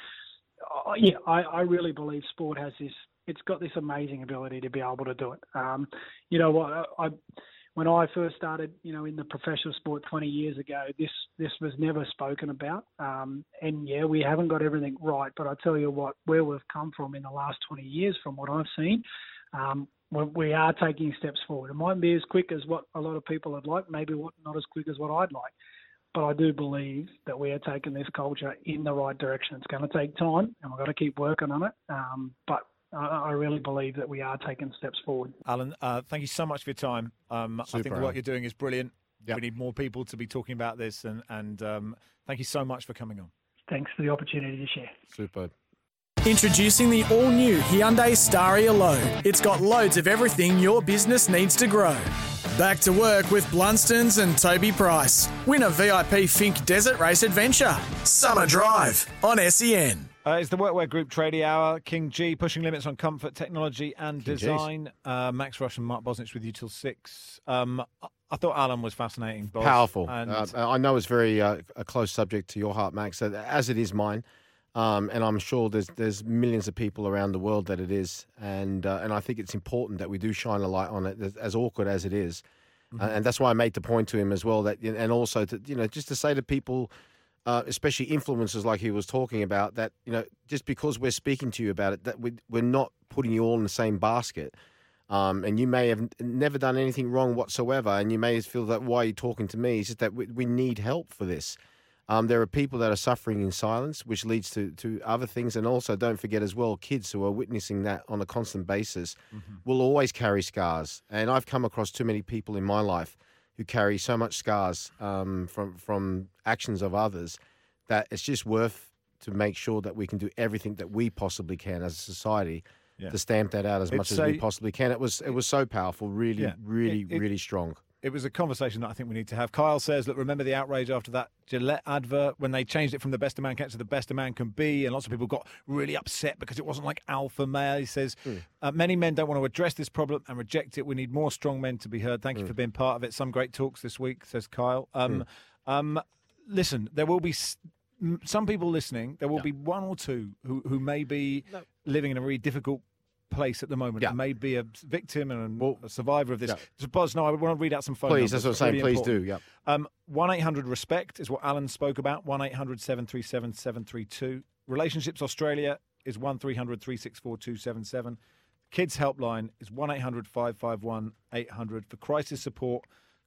uh, yeah I, I really believe sport has this it's got this amazing ability to be able to do it. Um, you know what I, I when I first started, you know, in the professional sport 20 years ago, this this was never spoken about. Um, and yeah, we haven't got everything right, but I tell you what, where we've come from in the last 20 years, from what I've seen, um, we are taking steps forward. It mightn't be as quick as what a lot of people would like, maybe not as quick as what I'd like. But I do believe that we are taking this culture in the right direction. It's going to take time, and we've got to keep working on it. Um, but I really believe that we are taking steps forward. Alan, uh, thank you so much for your time. Um, I think what you're doing is brilliant. Yep. We need more people to be talking about this, and, and um, thank you so much for coming on. Thanks for the opportunity to share. Super. Introducing the all new Hyundai Staria Load. It's got loads of everything your business needs to grow. Back to work with Blundstones and Toby Price. Win a VIP Finke Desert Race Adventure. Summer Drive on SEN. Uh, it's the Workwear Group Tradie Hour. KingGee pushing limits on comfort, technology, and King design. Uh, Max Rush and Mark Bosnich with you till six. Um, I thought Alan was fascinating. Boss, Powerful. And... Uh, I know it's very uh, a close subject to your heart, Max, as it is mine. Um, and I'm sure there's there's millions of people around the world that it is, and uh, and I think it's important that we do shine a light on it, as awkward as it is. Mm-hmm. and that's why I made the point to him as well that, and also to you know just to say to people uh, especially influencers like he was talking about, that you know just because we're speaking to you about it, that we, we're not putting you all in the same basket. Um, and you may have never done anything wrong whatsoever, and you may feel that why are you're talking to me is just that we, we need help for this. Um, there are people that are suffering in silence, which leads to, to other things. And also, don't forget as well, kids who are witnessing that on a constant basis mm-hmm. will always carry scars. And I've come across too many people in my life who carry so much scars um, from from actions of others that it's just worth to make sure that we can do everything that we possibly can as a society yeah. to stamp that out as it's much as we possibly can. It was it was so powerful, really, yeah. really, it, it, really strong it was a conversation that I think we need to have. Kyle says, look, remember the outrage after that Gillette advert when they changed it from the best a man can to the best a man can be, and lots of people got really upset because it wasn't like alpha male. He says, mm. uh, many men don't want to address this problem and reject it. We need more strong men to be heard. Thank mm. you hmm. for being part of it. Some great talks this week, says Kyle. Um, mm. um, listen, there will be some people listening. There will no. be one or two who, who may be no. living in a really difficult place at the moment Yeah. and may be a victim and a survivor of this. yeah. So, Buzz, no, I want to read out some phone Please, numbers. that's what I'm saying. Really Please do, important. yep. Um, 1 800 RESPECT is what Alan spoke about. 1 800 737 732. Relationships Australia is 1 300 364 277. Kids Helpline is 1 800 551 800. For crisis support,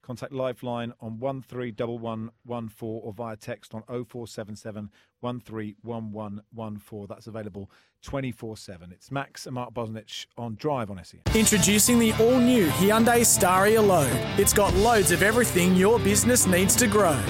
contact Lifeline on 131114 or via text on 0477 131114. That's available 24 7. It's Max and Mark Bosnich on Drive on. SEN. Introducing the all new Hyundai Staria Load. It's got loads of everything your business needs to grow.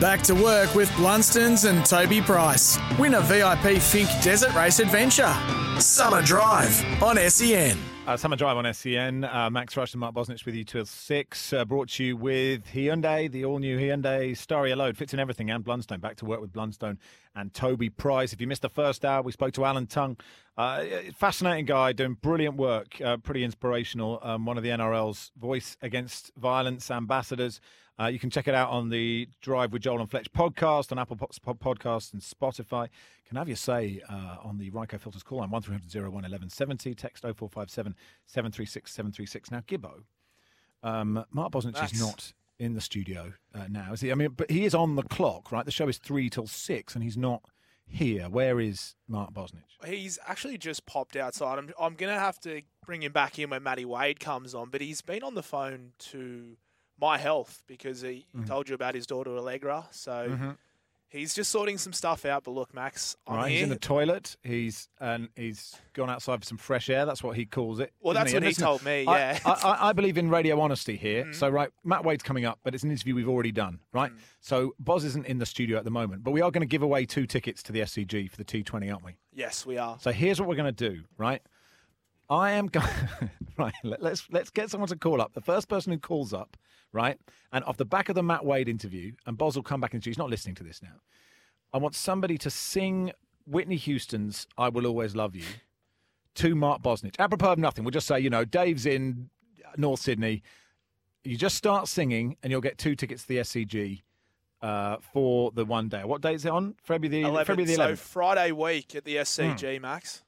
Back to work with Blundstones and Toby Price. Win a VIP Finke Desert Race Adventure. Summer Drive on SEN. Uh, Summer Drive on SEN. Uh, Max Rush and Mark Bosnich with you till six. Uh, brought to you with Hyundai, the all new Hyundai Staria Load. Fits in everything and Blundstone. Back to work with Blundstone and Toby Price. If you missed the first hour, we spoke to Alan Tongue. Uh, fascinating guy doing brilliant work, uh, pretty inspirational. Um, one of the NRL's voice against violence ambassadors. Uh, you can check it out on the Drive with Joel and Fletch podcast on Apple Po- Podcasts and Spotify. Can have your say uh, on the Ryco Filters call line 1300 01 1170. Text 0457 736 736. Now, Gibbo, um, Mark Bosnich Max. is not in the studio uh, now, is he? I mean, but he is on the clock, right? The show is three till six, and he's not here. Where is Mark Bosnich? He's actually just popped outside. I'm, I'm going to have to bring him back in when Matty Wade comes on, but he's been on the phone to My Health because he Mhm. told you about his daughter Allegra. So Mhm. he's just sorting some stuff out. But look, Max, I'm right, here. he's in the toilet. He's and he's gone outside for some fresh air. That's what he calls it. Well, that's what And he listen, told me, yeah. I, I, I believe in radio honesty here. Mhm. So, right, Matt Wade's coming up, but it's an interview we've already done, right? Mm. So, Boz isn't in the studio at the moment, but we are going to give away two tickets to the SCG for the T20, aren't we? yes, we are. So here's what we're going to do, right? I am going right. Let, let's let's get someone to call up. The first person who calls up, right, and off the back of the Matt Wade interview, and Boz will come back and he's not listening to this now. I want somebody to sing Whitney Houston's "I Will Always Love You" to Mark Bosnich. Apropos of nothing, we'll just say, you know, Dave's in North Sydney. You just start singing, and you'll get two tickets to the SCG uh, for the one day. What day is it on? February the 11th. February the so Friday week at the SCG, Max.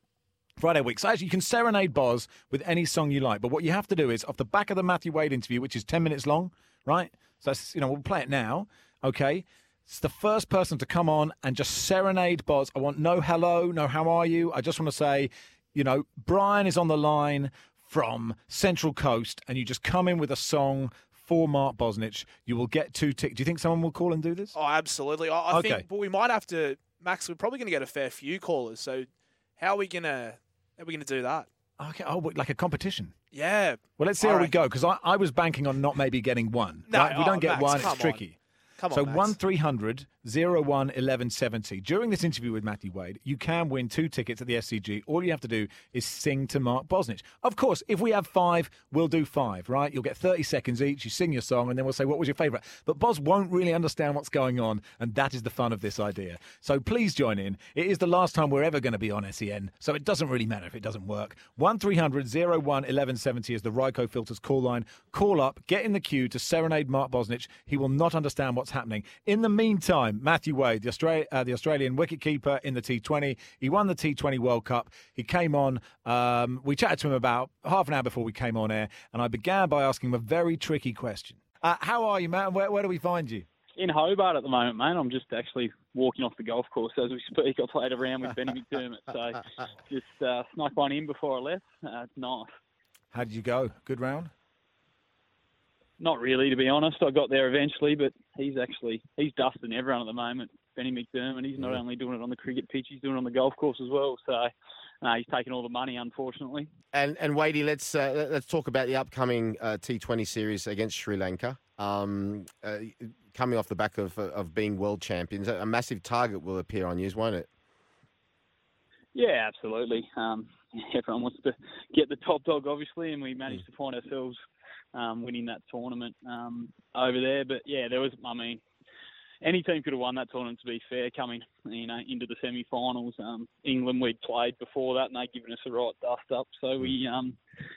Friday week. So actually, you can serenade Boz with any song you like. But what you have to do is, off the back of the Matthew Wade interview, which is 10 minutes long, right? So, that's, you know, we'll play it now, okay? It's the first person to come on and just serenade Boz. I want no hello, no how are you. I just want to say, you know, Brian is on the line from Central Coast, and you just come in with a song for Mark Bosnich. You will get two tickets. Do you think someone will call and do this? Oh, absolutely. I, I Okay. think, but we might have to, Max. We're probably going to get a fair few callers. So, how are we gonna, how are we gonna do that? Okay. Oh, like a competition. Yeah. Well, let's see how we go because I, I was banking on not maybe getting one. No, right? If we oh, don't get Max, one, it's on. tricky. Come on, so Max. 1300 01 1170. During this interview with Matthew Wade, you can win two tickets at the SCG. All you have to do is sing to Mark Bosnich. Of course, if we have five, we'll do five, right? You'll get 30 seconds each. You sing your song, and then we'll say, What was your favourite? But Boz won't really understand what's going on, and that is the fun of this idea. So please join in. It is the last time we're ever going to be on SEN, so it doesn't really matter if it doesn't work. 1300 01 1170 is the Ryco Filters call line. Call up, get in the queue to serenade Mark Bosnich. He will not understand what's happening. In the meantime, Matthew Wade, the, Austra- uh, the Australian wicketkeeper in the T20, he won the T20 World Cup. He came on. Um, we chatted to him about half an hour before we came on air, and I began by asking him a very tricky question. Uh, how are you, Matt? Where, where do we find you? in Hobart at the moment, mate. I'm just actually walking off the golf course as we speak. I played around with Benny McDermott, so just uh, snuck one in before I left. Uh, it's nice. How did you go? Good round? Not really, to be honest. I got there eventually, but he's actually he's dusting everyone at the moment. Benny McDermott. He's not only doing it on the cricket pitch, he's doing it on the golf course as well. So uh, he's taking all the money, unfortunately. And and Wadey, let's uh, let- let's talk about the upcoming uh, T20 series against Sri Lanka. Um, uh, coming off the back of uh, of being world champions, a massive target will appear on you, won't it? Yeah, absolutely. Um, everyone wants to get the top dog, obviously, and we managed to find ourselves um, winning that tournament um, over there. But yeah, there was, I mean, any team could have won that tournament. To be fair, coming you know into the semi-finals, um, England we'd played before that, and they'd given us a right dust up. So we, um,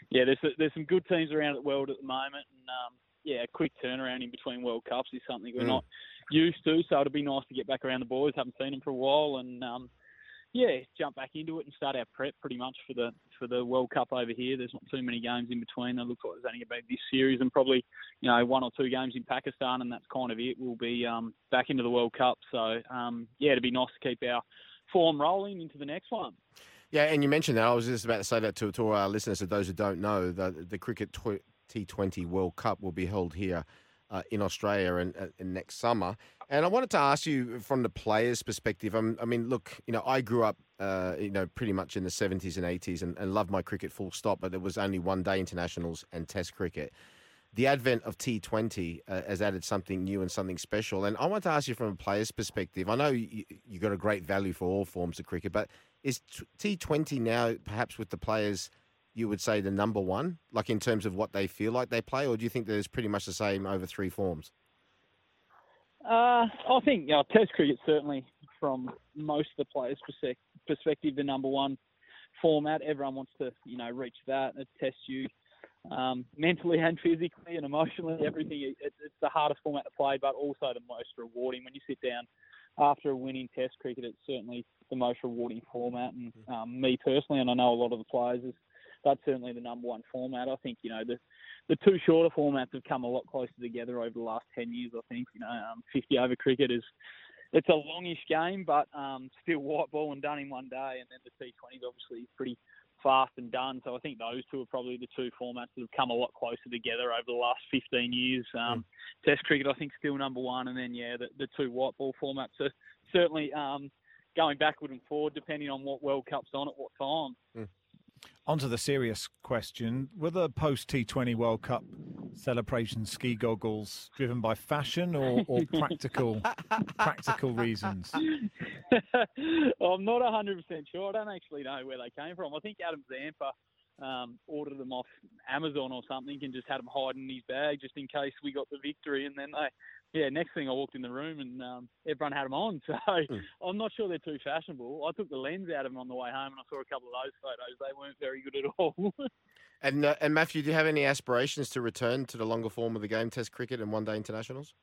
yeah, there's there's some good teams around the world at the moment, and um, yeah, a quick turnaround in between World Cups is something we're Mm. not used to. So it'll be nice to get back around the boys. Haven't seen them for a while, and um, yeah, jump back into it and start our prep pretty much for the for the World Cup over here. There's not too many games in between. It looks like there's only about this series and probably you know one or two games in Pakistan, and that's kind of it. We'll be um, back into the World Cup. So um, yeah, it'd be nice to keep our form rolling into the next one. Yeah, and you mentioned that. I was just about to say that to, to our listeners, to those who don't know, the, the Cricket T20 World Cup will be held here uh, in Australia and, uh, next summer. And I wanted to ask you from the players' perspective. Um, I mean, look, you know, I grew up, uh, you know, pretty much in the 70s and 80s and, and loved my cricket full stop, but there was only one day internationals and test cricket. The advent of T20 uh, has added something new and something special. And I want to ask you from a player's perspective. I know you, you got a great value for all forms of cricket, but is T20 now perhaps with the players – you would say the number one, like in terms of what they feel like they play, or do you think there's pretty much the same over three forms? Uh, I think you know, Test cricket certainly, from most of the players' perspective, the number one format. Everyone wants to you know reach that and test you um, mentally and physically and emotionally. Everything. It, it's the hardest format to play, but also the most rewarding. When you sit down after a winning Test cricket, it's certainly the most rewarding format. And um, me personally, and I know a lot of the players, is that's certainly the number one format. I think you know the the two shorter formats have come a lot closer together over the last ten years. I think you know um, 50 over cricket is it's a longish game, but um, still white ball and done in one day. And then the T20 is obviously pretty fast and done. So I think those two are probably the two formats that have come a lot closer together over the last 15 years. Um, mm. Test cricket, I think, still number one, and then yeah, the, the two white ball formats are certainly um, going backward and forward depending on what World Cup's on at what time. Mm. On to the serious question. Were the post T20 World Cup celebration ski goggles driven by fashion or, or practical practical reasons? I'm not 100% sure. I don't actually know where they came from. I think Adam Zampa um, ordered them off Amazon or something and just had them hiding in his bag just in case we got the victory. And then they yeah, next thing I walked in the room and um, everyone had them on. So mm. I'm not sure they're too fashionable. I took the lens out of them on the way home and I saw a couple of those photos. They weren't very good at all. and uh, and Matthew, do you have any aspirations to return to the longer form of the game, Test cricket and one day internationals?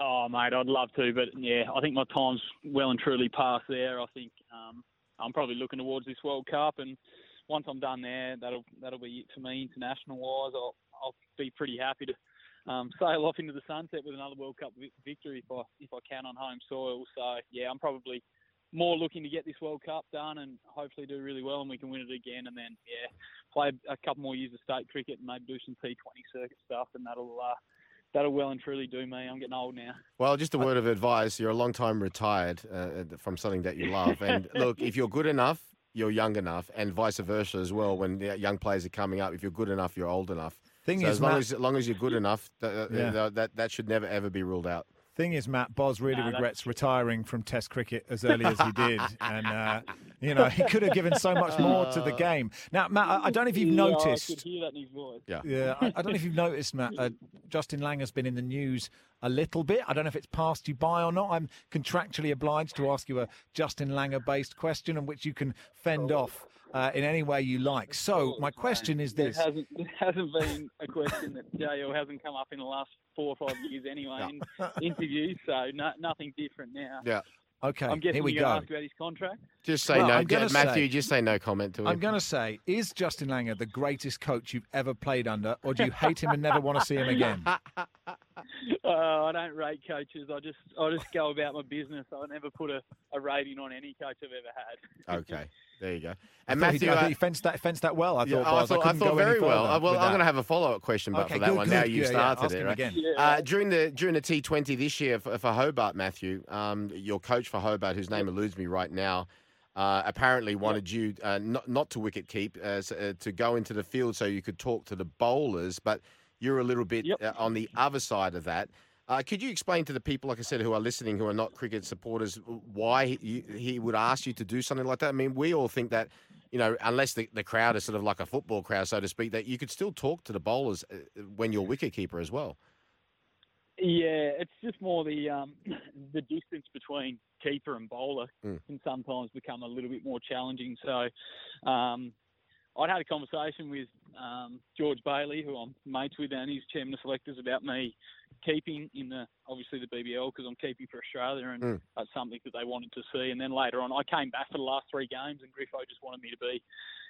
Oh, mate, I'd love to, but yeah, I think my time's well and truly past there. I think um, I'm probably looking towards this World Cup, and once I'm done there, that'll that'll be it for me international wise. I'll I'll be pretty happy to um, sail off into the sunset with another World Cup victory if I if I can on home soil. So yeah, I'm probably more looking to get this World Cup done and hopefully do really well and we can win it again and then yeah play a couple more years of state cricket and maybe do some T20 circuit stuff and that'll uh, that'll well and truly do me. I'm getting old now. Well, just a word of advice: you're a long time retired uh, from something that you love, and look, if you're good enough, you're young enough, and vice versa as well. When young players are coming up, if you're good enough, you're old enough. Thing so is, as long Matt, as, as long as you're good enough, that, yeah. that that should never ever be ruled out. Thing is, Matt Boz really no, regrets retiring from Test cricket as early as he did, and uh, you know he could have given so much more to the uh, game. Now, Matt, I, I don't know if you've yeah, noticed. I could hear that in his voice. Yeah, yeah. I, I don't know if you've noticed, Matt. Uh, Justin Langer has been in the news a little bit. I don't know if it's passed you by or not. I'm contractually obliged to ask you a Justin Langer-based question, in which you can fend oh. off uh, in any way you like. So my question is this: There hasn't, there hasn't been a question that JL hasn't come up in the last four or five years anyway in interviews, so no, nothing different now. Yeah. Okay, I'm guessing here we you're go. Ask about his contract. Just say Well, no, I'm Matthew. say- just say no comment to him. I'm going to say, is Justin Langer the greatest coach you've ever played under, or do you hate him and never want to see him again? Oh, I don't rate coaches. I just I just go about my business. I never put a, a rating on any coach I've ever had. Okay, there you go. I And thought he- Matthew, I uh, he fenced that fenced that well. I thought. Boz. I thought, I couldn't thought go any very well. further Uh, well, I'm going to have a follow up question, but Okay, for that good, one, good. now you Yeah, yeah, started ask it, right? again. Yeah. Uh, during the during the T20 this year for, for Hobart, Matthew, um, your coach for Hobart, whose name eludes me right now, uh, apparently wanted you uh, not not to wicket keep, uh, uh, to go into the field so you could talk to the bowlers, but you're a little bit Yep. uh, on the other side of that. Uh, could you explain to the people, like I said, who are listening, who are not cricket supporters, why he, he would ask you to do something like that? I mean, we all think that, you know, unless the, the crowd is sort of like a football crowd, so to speak, that you could still talk to the bowlers uh, when you're wicket keeper as well. Yeah, it's just more the um, the distance between keeper and bowler Mm. can sometimes become a little bit more challenging. So, um, I'd had a conversation with um, George Bailey, who I'm mates with, and he's chairman of selectors, about me keeping in the obviously the BBL because I'm keeping for Australia, and Mm. that's something that they wanted to see. And then later on, I came back for the last three games, and Griffo just wanted me to be,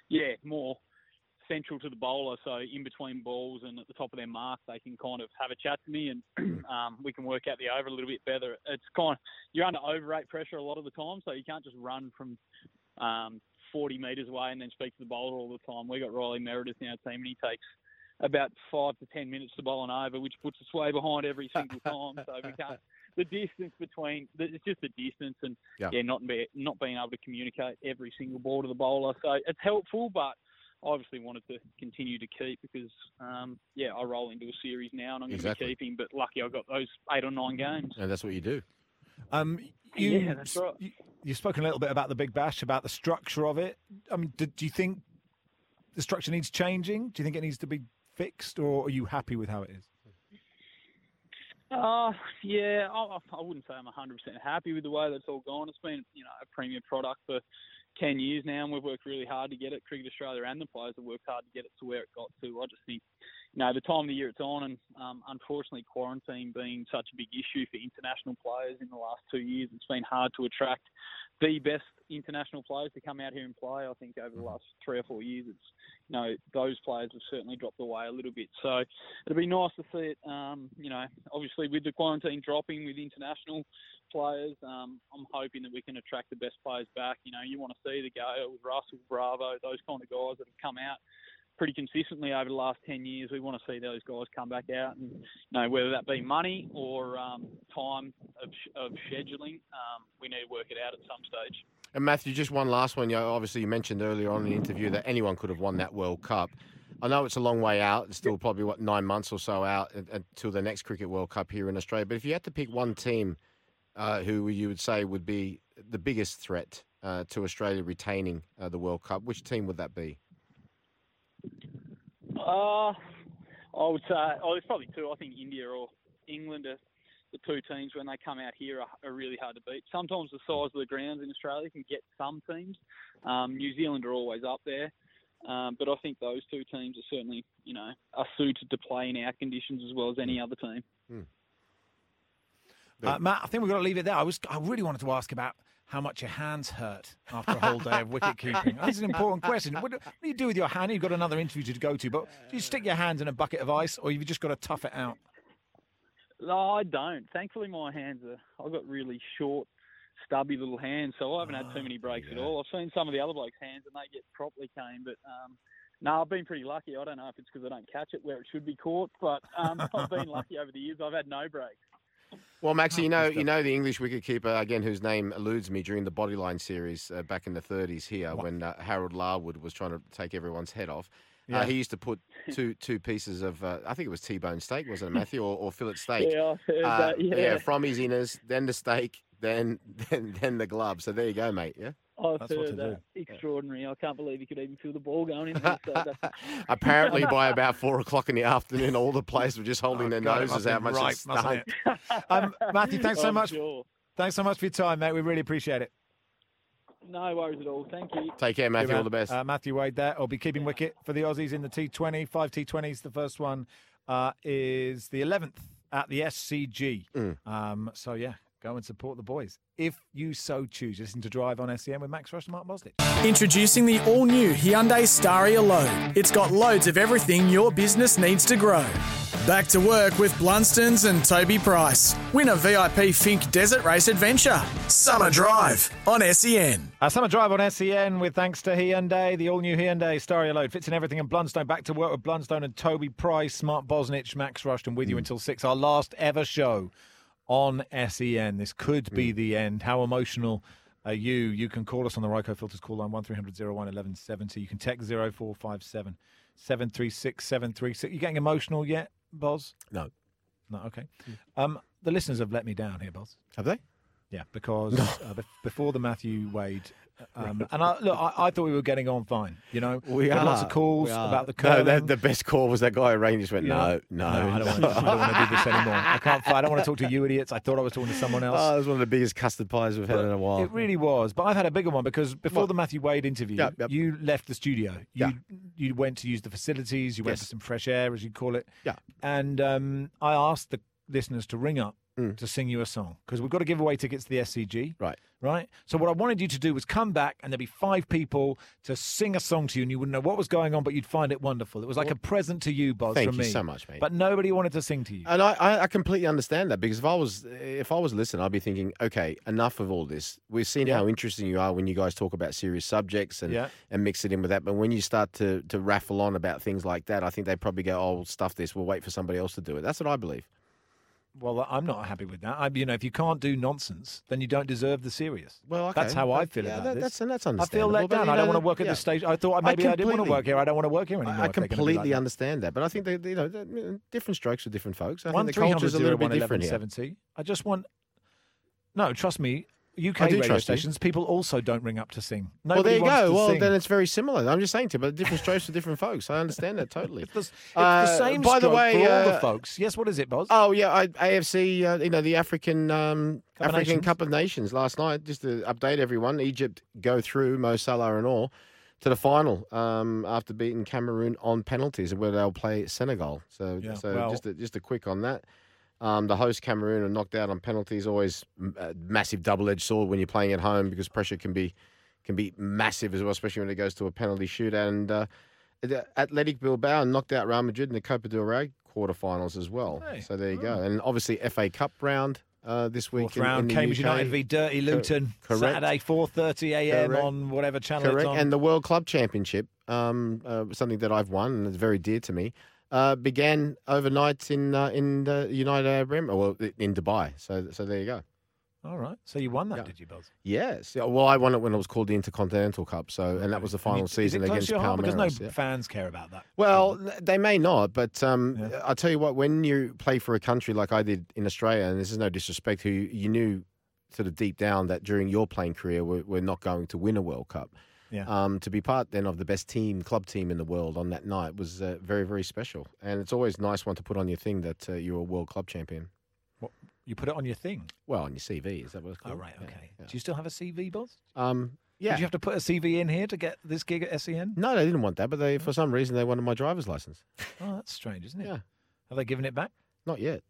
yeah, more central to the bowler. So in between balls and at the top of their mark, they can kind of have a chat to me, and um, we can work out the over a little bit better. It's kind of you're under over rate pressure a lot of the time, so you can't just run from um, 40 metres away and then speak to the bowler all the time. We got Riley Meredith in our team, and he takes about five to ten minutes to bowl an over, which puts us way behind every single time. so we can't. The distance between it's just the distance, and Yeah. yeah, not be, not being able to communicate every single ball to the bowler. So it's helpful, but obviously wanted to continue to keep because um, yeah, I roll into a series now, and I'm going to Exactly. be keeping. But lucky I got those eight or nine games. And that's what you do. Um, you, Yeah, that's right. You, you've spoken a little bit about the Big Bash, about the structure of it. I mean, do, do you think the structure needs changing? Do you think it needs to be fixed, or are you happy with how it is? Uh, yeah, I, I wouldn't say I'm 100% happy with the way that's all gone. It's been, you know, a premium product for 10 years now, and we've worked really hard to get it. Cricket Australia and the players have worked hard to get it to where it got to. I just think, know, the time of the year it's on, and um, unfortunately, quarantine being such a big issue for international players in the last two years, it's been hard to attract the best international players to come out here and play. I think over the last three or four years, it's you know those players have certainly dropped away a little bit. So it'd be nice to see it. Um, you know, obviously with the quarantine dropping with international players, um, I'm hoping that we can attract the best players back. You know, you want to see the Gayle, Russell, Bravo, those kind of guys that have come out pretty consistently over the last 10 years. We want to see those guys come back out and, you know, whether that be money or um, time of, of scheduling, um, we need to work it out at some stage. And Matthew, just one last one. You know, obviously, you mentioned earlier on in the interview that anyone could have won that World Cup. I know it's a long way out. It's still probably what nine months or so out until the next Cricket World Cup here in Australia. But if you had to pick one team uh, who you would say would be the biggest threat uh, to Australia retaining uh, the World Cup, which team would that be? Uh, I would say, oh, there's probably two. I think India or England are the two teams when they come out here are, are really hard to beat. Sometimes the size of the grounds in Australia can get some teams. Um, New Zealand are always up there. Um, but I think those two teams are certainly, you know, are suited to play in our conditions as well as any other team. Uh, Matt, I think we've got to leave it there. I was, I really wanted to ask about how much your hands hurt after a whole day of wicket keeping. That's an important question. What do, you do with your hand? You've got another interview to go to, but do you stick your hands in a bucket of ice, or you've just got to tough it out? No, I don't. Thankfully, my hands are. I've got really short, stubby little hands, so I haven't had too many breaks at all. I've seen some of the other blokes' hands, and they get properly cane, but um, no, I've been pretty lucky. I don't know if it's because I don't catch it where it should be caught, but um, I've been lucky over the years. I've had no breaks. Well, Maxie, you know, you know the English wicketkeeper again, whose name eludes me during the Bodyline series uh, back in the 30s here, when uh, Harold Larwood was trying to take everyone's head off. Yeah. Uh, he used to put two two pieces of, uh, I think it was T-bone steak, wasn't it, Matthew, or, or fillet steak? Yeah, Uh, that, yeah. from his inners, then the steak, then then then the glove. So there you go, mate. Yeah. I've That's what heard to that. Extraordinary. I can't believe he could even feel the ball going in there. So Apparently, by about four o'clock in the afternoon, all the players were just holding their Oh, God, noses out. have been Much right, as mustn't it? Um, Matthew, thanks so I'm much. sure. Thanks so much for your time, mate. We really appreciate it. No worries at all. Thank you. Take care, Matthew. Good All the best. Uh, Matthew Wade there. I'll be keeping wicket for the Aussies in the T20. Five T20s. The first one uh, is the 11th at the SCG. Mm. Um, so, yeah, go and support the boys. If you so choose, listen to Drive on SEN with Max Rush and Mark Bosnich. Introducing the all new Hyundai Staria Load. It's got loads of everything your business needs to grow. Back to work with Blundstones and Toby Price. Win a VIP Finke Desert Race Adventure. Summer Drive on SEN. Uh, Summer Drive on SEN with thanks to Hyundai, the all new Hyundai Staria Load. Fits in everything in Blundstone. Back to work with Blundstone and Toby Price, Mark Bosnich, Max Rushden with you until six. Our last ever show on SEN. This could be the end. How emotional are you? You can call us on the Ryco Filters call line 1300 01 1170. You can text 0457 736 736. You getting emotional yet, Boz? No. No, okay. Um, the listeners have let me down here, Boz. Have they? Yeah, because uh, bef- before the Matthew Wade, um, and I, look, I, I thought we were getting on fine. You know, We had lots of calls about the No, curling. the, the best call was that guy at Rangers went, Yeah. no, no. I don't, want to, I don't want to do this anymore. I can't. I don't want to talk to you idiots. I thought I was talking to someone else. Oh, it was one of the biggest custard pies we've had in a while. It really was, but I've had a bigger one because before the Matthew Wade interview, Yep, yep. you left the studio. You Yeah. you went to use the facilities. You went Yes. for some fresh air, as you call it. Yeah. And um, I asked the listeners to ring up Mm. to sing you a song because we've got to give away tickets to the SCG. Right. Right. So what I wanted you to do was come back and there'd be five people to sing a song to you and you wouldn't know what was going on, but you'd find it wonderful. It was like a present to you, Boz, Thank from you me. so much, mate. But nobody wanted to sing to you. And I, I, I completely understand that because if I was if I was listening, I'd be thinking, okay, enough of all this. We've seen Yeah. how interesting you are when you guys talk about serious subjects and Yeah. and mix it in with that. But when you start to to raffle on about things like that, I think they probably go, "Oh, stuff this. We'll wait for somebody else to do it." That's what I believe. Well, I'm not happy with that. I, you know, if you can't do nonsense, then you don't deserve the serious. Well, okay. that's how I feel yeah, about that- this. that's- and that's understandable. I feel let down. I don't want to work at yeah. this stage. I thought maybe I, didn't want to work here. I don't want to work here anymore. I if they're gonna be completely like understand that, but I think they, you know, mm, different strokes for different folks. I One think the culture's a little bit different here. seventy. I just want. No, trust me. UK radio stations, people also don't ring up to sing. well, there you go. Well, sing. then it's very similar. I'm just saying to you, but different strokes for different folks. I understand that totally. it's the, it's Uh, the same by the way, for all the uh, folks. Yes, what is it, Boz? Oh yeah, I, AFC. Uh, you know the African um, Cup of African Nations. Cup of Nations last night. Just to update everyone, Egypt go through Mo Salah and all to the final um, after beating Cameroon on penalties, where they'll play Senegal. So Yeah, so well- just a, just a quick on that. Um, the host Cameroon are knocked out on penalties. Always a massive double-edged sword when you're playing at home because pressure can be can be massive as well, especially when it goes to a penalty shootout. And uh, Athletic Bilbao knocked out Real Madrid in the Copa del Rey quarterfinals as well. Hey. So there you go. And obviously FA Cup round uh, this week. Fourth in- in round, the Cambridge UK. United v Dirty Luton, correct. Saturday, 4.30 a.m. On whatever channel Correct. it's on. And the World Club Championship, um, uh, something that I've won and it's very dear to me, uh, began overnight in uh, in the United Arab Emirates, well, in Dubai. So so there you go. All right. So you won that, did you, Boz? Yes. Yeah, Well, I won it when it was called the Intercontinental Cup. So and that was the final you- season against heart? Because Palmeiras. no yeah. fans care about that. Well, they may not, but um, I'll tell you what, when you play for a country like I did in Australia, and this is no disrespect, who you knew sort of deep down that during your playing career we're, we're not going to win a World Cup. Yeah. Um, to be part then of the best team, club team in the world on that night was uh, very, very special. And it's always nice one to put on your thing that uh, you're a world club champion. What, you put it on your thing? Well, on your CV, is that what it's Oh, called? right. Okay. yeah. Do you still have a CV, boss? Um, yeah. Did you have to put a CV in here to get this gig at SEN? No, they didn't want that, but they for some reason they wanted my driver's license. Oh, that's strange, isn't it? Yeah. Have they given it back? Not yet.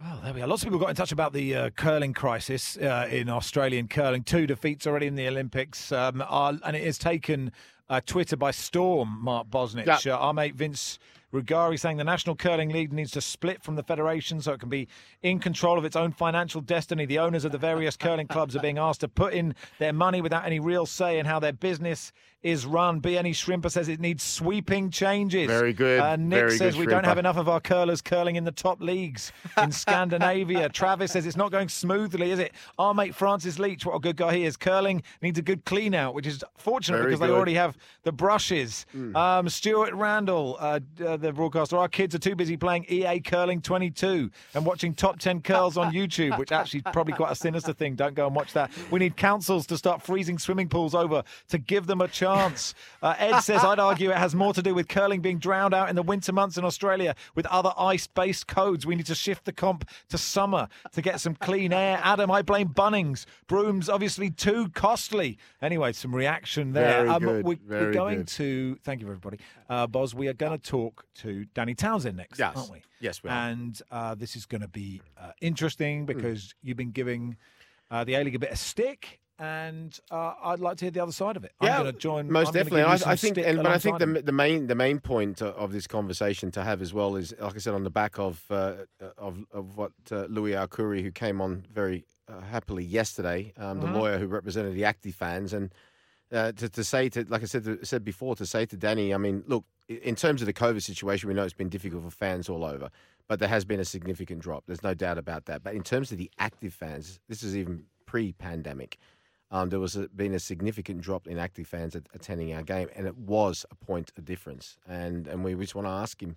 Well, there we are. Lots of people got in touch about the uh, curling crisis uh, in Australian curling. Two defeats already in the Olympics, um, are, and it has taken uh, Twitter by storm. Mark Bosnich, Yeah. uh, our mate Vince Rugari, saying the National Curling League needs to split from the federation so it can be in control of its own financial destiny. The owners of the various curling clubs are being asked to put in their money without any real say in how their business is run. BNE Shrimper says it needs sweeping changes. Very good. Uh, Nick Very says good, we don't have enough of our curlers curling in the top leagues in Scandinavia. Travis says it's not going smoothly, is it? Our mate Francis Leach, what a good guy he is. Curling needs a good clean out, which is fortunate Very because they already have the brushes. Um, Stuart Randall, uh, uh, the broadcaster, our kids are too busy playing EA Curling 22 and watching Top 10 Curls on YouTube, which actually is probably quite a sinister thing. Don't go and watch that. We need councils to start freezing swimming pools over to give them a chance. Uh, Ed says, I'd argue it has more to do with curling being drowned out in the winter months in Australia with other ice based codes. We need to shift the comp to summer to get some clean air. Adam, I blame Bunnings. Brooms, obviously, too costly. Anyway, some reaction there. Um, Very good, we, very are going good. to, thank you, everybody. Uh, Boz, we are going to talk to Danny Townsend next, Yes. aren't we? Yes, we are. And uh, this is going to be uh, interesting because you've been giving uh, the A League a bit of stick. And uh, I'd like to hear the other side of it. I'm going to join. most definitely. I, I think, and, but I think the the main the main point uh, of this conversation to have as well is, like I said, on the back of uh, of of what uh, Louis Arcuri, who came on very uh, happily yesterday, um, the Mhm. lawyer who represented the active fans, and uh, to, to say to like I said to, said before to say to Danny, I mean, look, in terms of the COVID situation, we know it's been difficult for fans all over, but there has been a significant drop. There's no doubt about that. But in terms of the active fans, this is even pre-pandemic. Um, there was a, been a significant drop in active fans at, attending our game, and it was a point of difference. And and we just want to ask him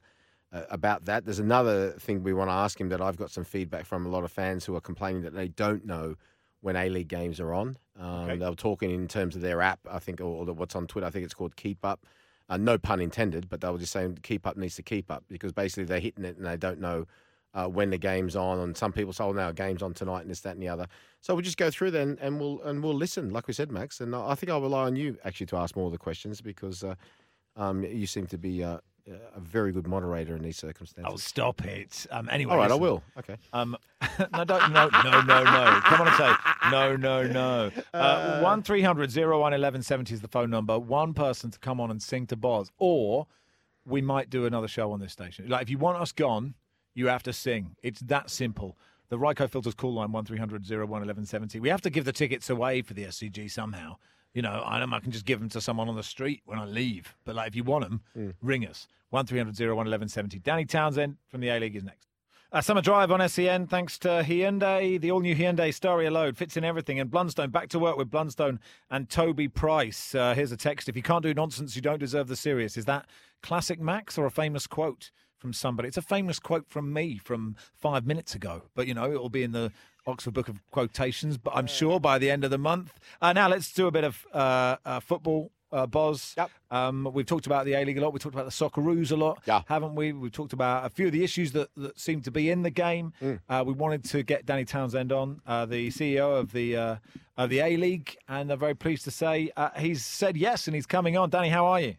uh, about that. There's another thing we want to ask him that I've got some feedback from a lot of fans who are complaining that they don't know when A League games are on. Um, Okay. They were talking in terms of their app, I think, or, or what's on Twitter. I think it's called Keep Up. Uh, no pun intended, but they were just saying Keep Up needs to keep up because basically they're hitting it and they don't know uh, when the game's on. And some people say, "Oh, now game's on tonight," and this, that, and the other. So we'll just go through then, and we'll and we'll listen, like we said, Max. And I think I'll rely on you actually to ask more of the questions because uh, um, you seem to be uh, uh, a very good moderator in these circumstances. Oh, stop it. Um, anyway, All right, I will. Okay. Um, no, don't, no, no, no, no. Come on and say no, no, no. Uh, One 300 01 1170 is the phone number. One person to come on and sing to Boz, or we might do another show on this station. Like if you want us gone, you have to sing. It's that simple. The Ryco Filters call line one 300 01 1170. We have to give the tickets away for the SCG somehow. You know, I know I can just give them to someone on the street when I leave. But like if you want them, ring us. One 300 01 1170. Danny Townsend from the A League is next. Uh, summer drive on SEN thanks to Hyundai. The all new Hyundai Staria load fits in everything. And Blundstone, back to work with Blundstone and Toby Price. Uh, here's a text If you can't do nonsense, you don't deserve the serious. Is that classic Max or a famous quote from somebody? It's a famous quote from me from five minutes ago. But, you know, it'll be in the Oxford Book of Quotations, but I'm sure by the end of the month. Uh, now let's do a bit of uh, uh, football. Uh, Boz, um, we've talked about the A League a lot. We talked about the Socceroos a lot, haven't we? We've talked about a few of the issues that, that seem to be in the game. Uh, we wanted to get Danny Townsend on, uh, the CEO of the uh, of the A League, and I'm very pleased to say uh, he's said yes and he's coming on. Danny, how are you?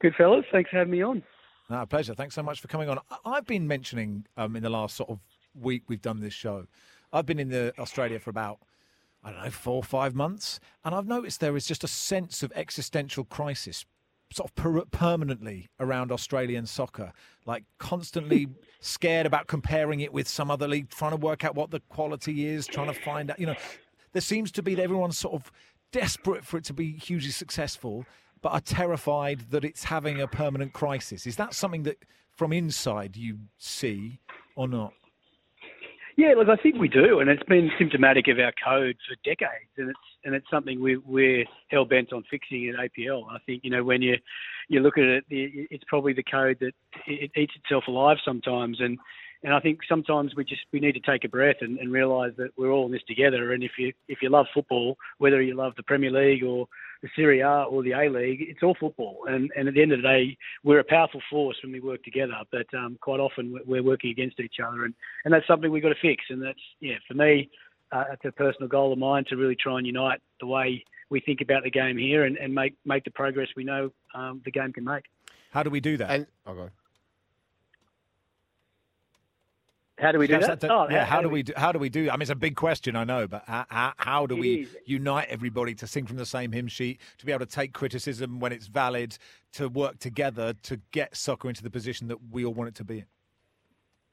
Good fellas, thanks for having me on. No, pleasure. Thanks so much for coming on. I've been mentioning um, in the last sort of week we've done this show. I've been in the Australia for about I don't know four or five months, and I've noticed there is just a sense of existential crisis, sort of per- permanently around Australian soccer. Like constantly scared about comparing it with some other league, trying to work out what the quality is, trying to find out. You know, there seems to be that everyone's sort of desperate for it to be hugely successful, but are terrified that it's having a permanent crisis. Is that something that from inside you see or not? Yeah, look, I think we do, and it's been symptomatic of our code for decades, and it's and it's something we, we're hell bent on fixing at APL. I think you know when you you look at it, it's probably the code that it eats itself alive sometimes, and and I think sometimes we just we need to take a breath and, and realise that we're all in this together. And if you if you love football, whether you love the Premier League or the Serie A or the A League, it's all football. And and at the end of the day, we're a powerful force when we work together. But um, quite often we're- we're working against each other, and and that's something we've got to fix. And that's yeah, for me, uh, it's a personal goal of mine to really try and unite the way we think about the game here and, and make make the progress we know um, the game can make. How do we do that? And oh, go on. How do we do that? Oh, yeah, how do we do, how do we do? I mean, it's a big question, I know, but how, how, how do we is. unite everybody to sing from the same hymn sheet, to be able to take criticism when it's valid, to work together to get soccer into the position that we all want it to be in?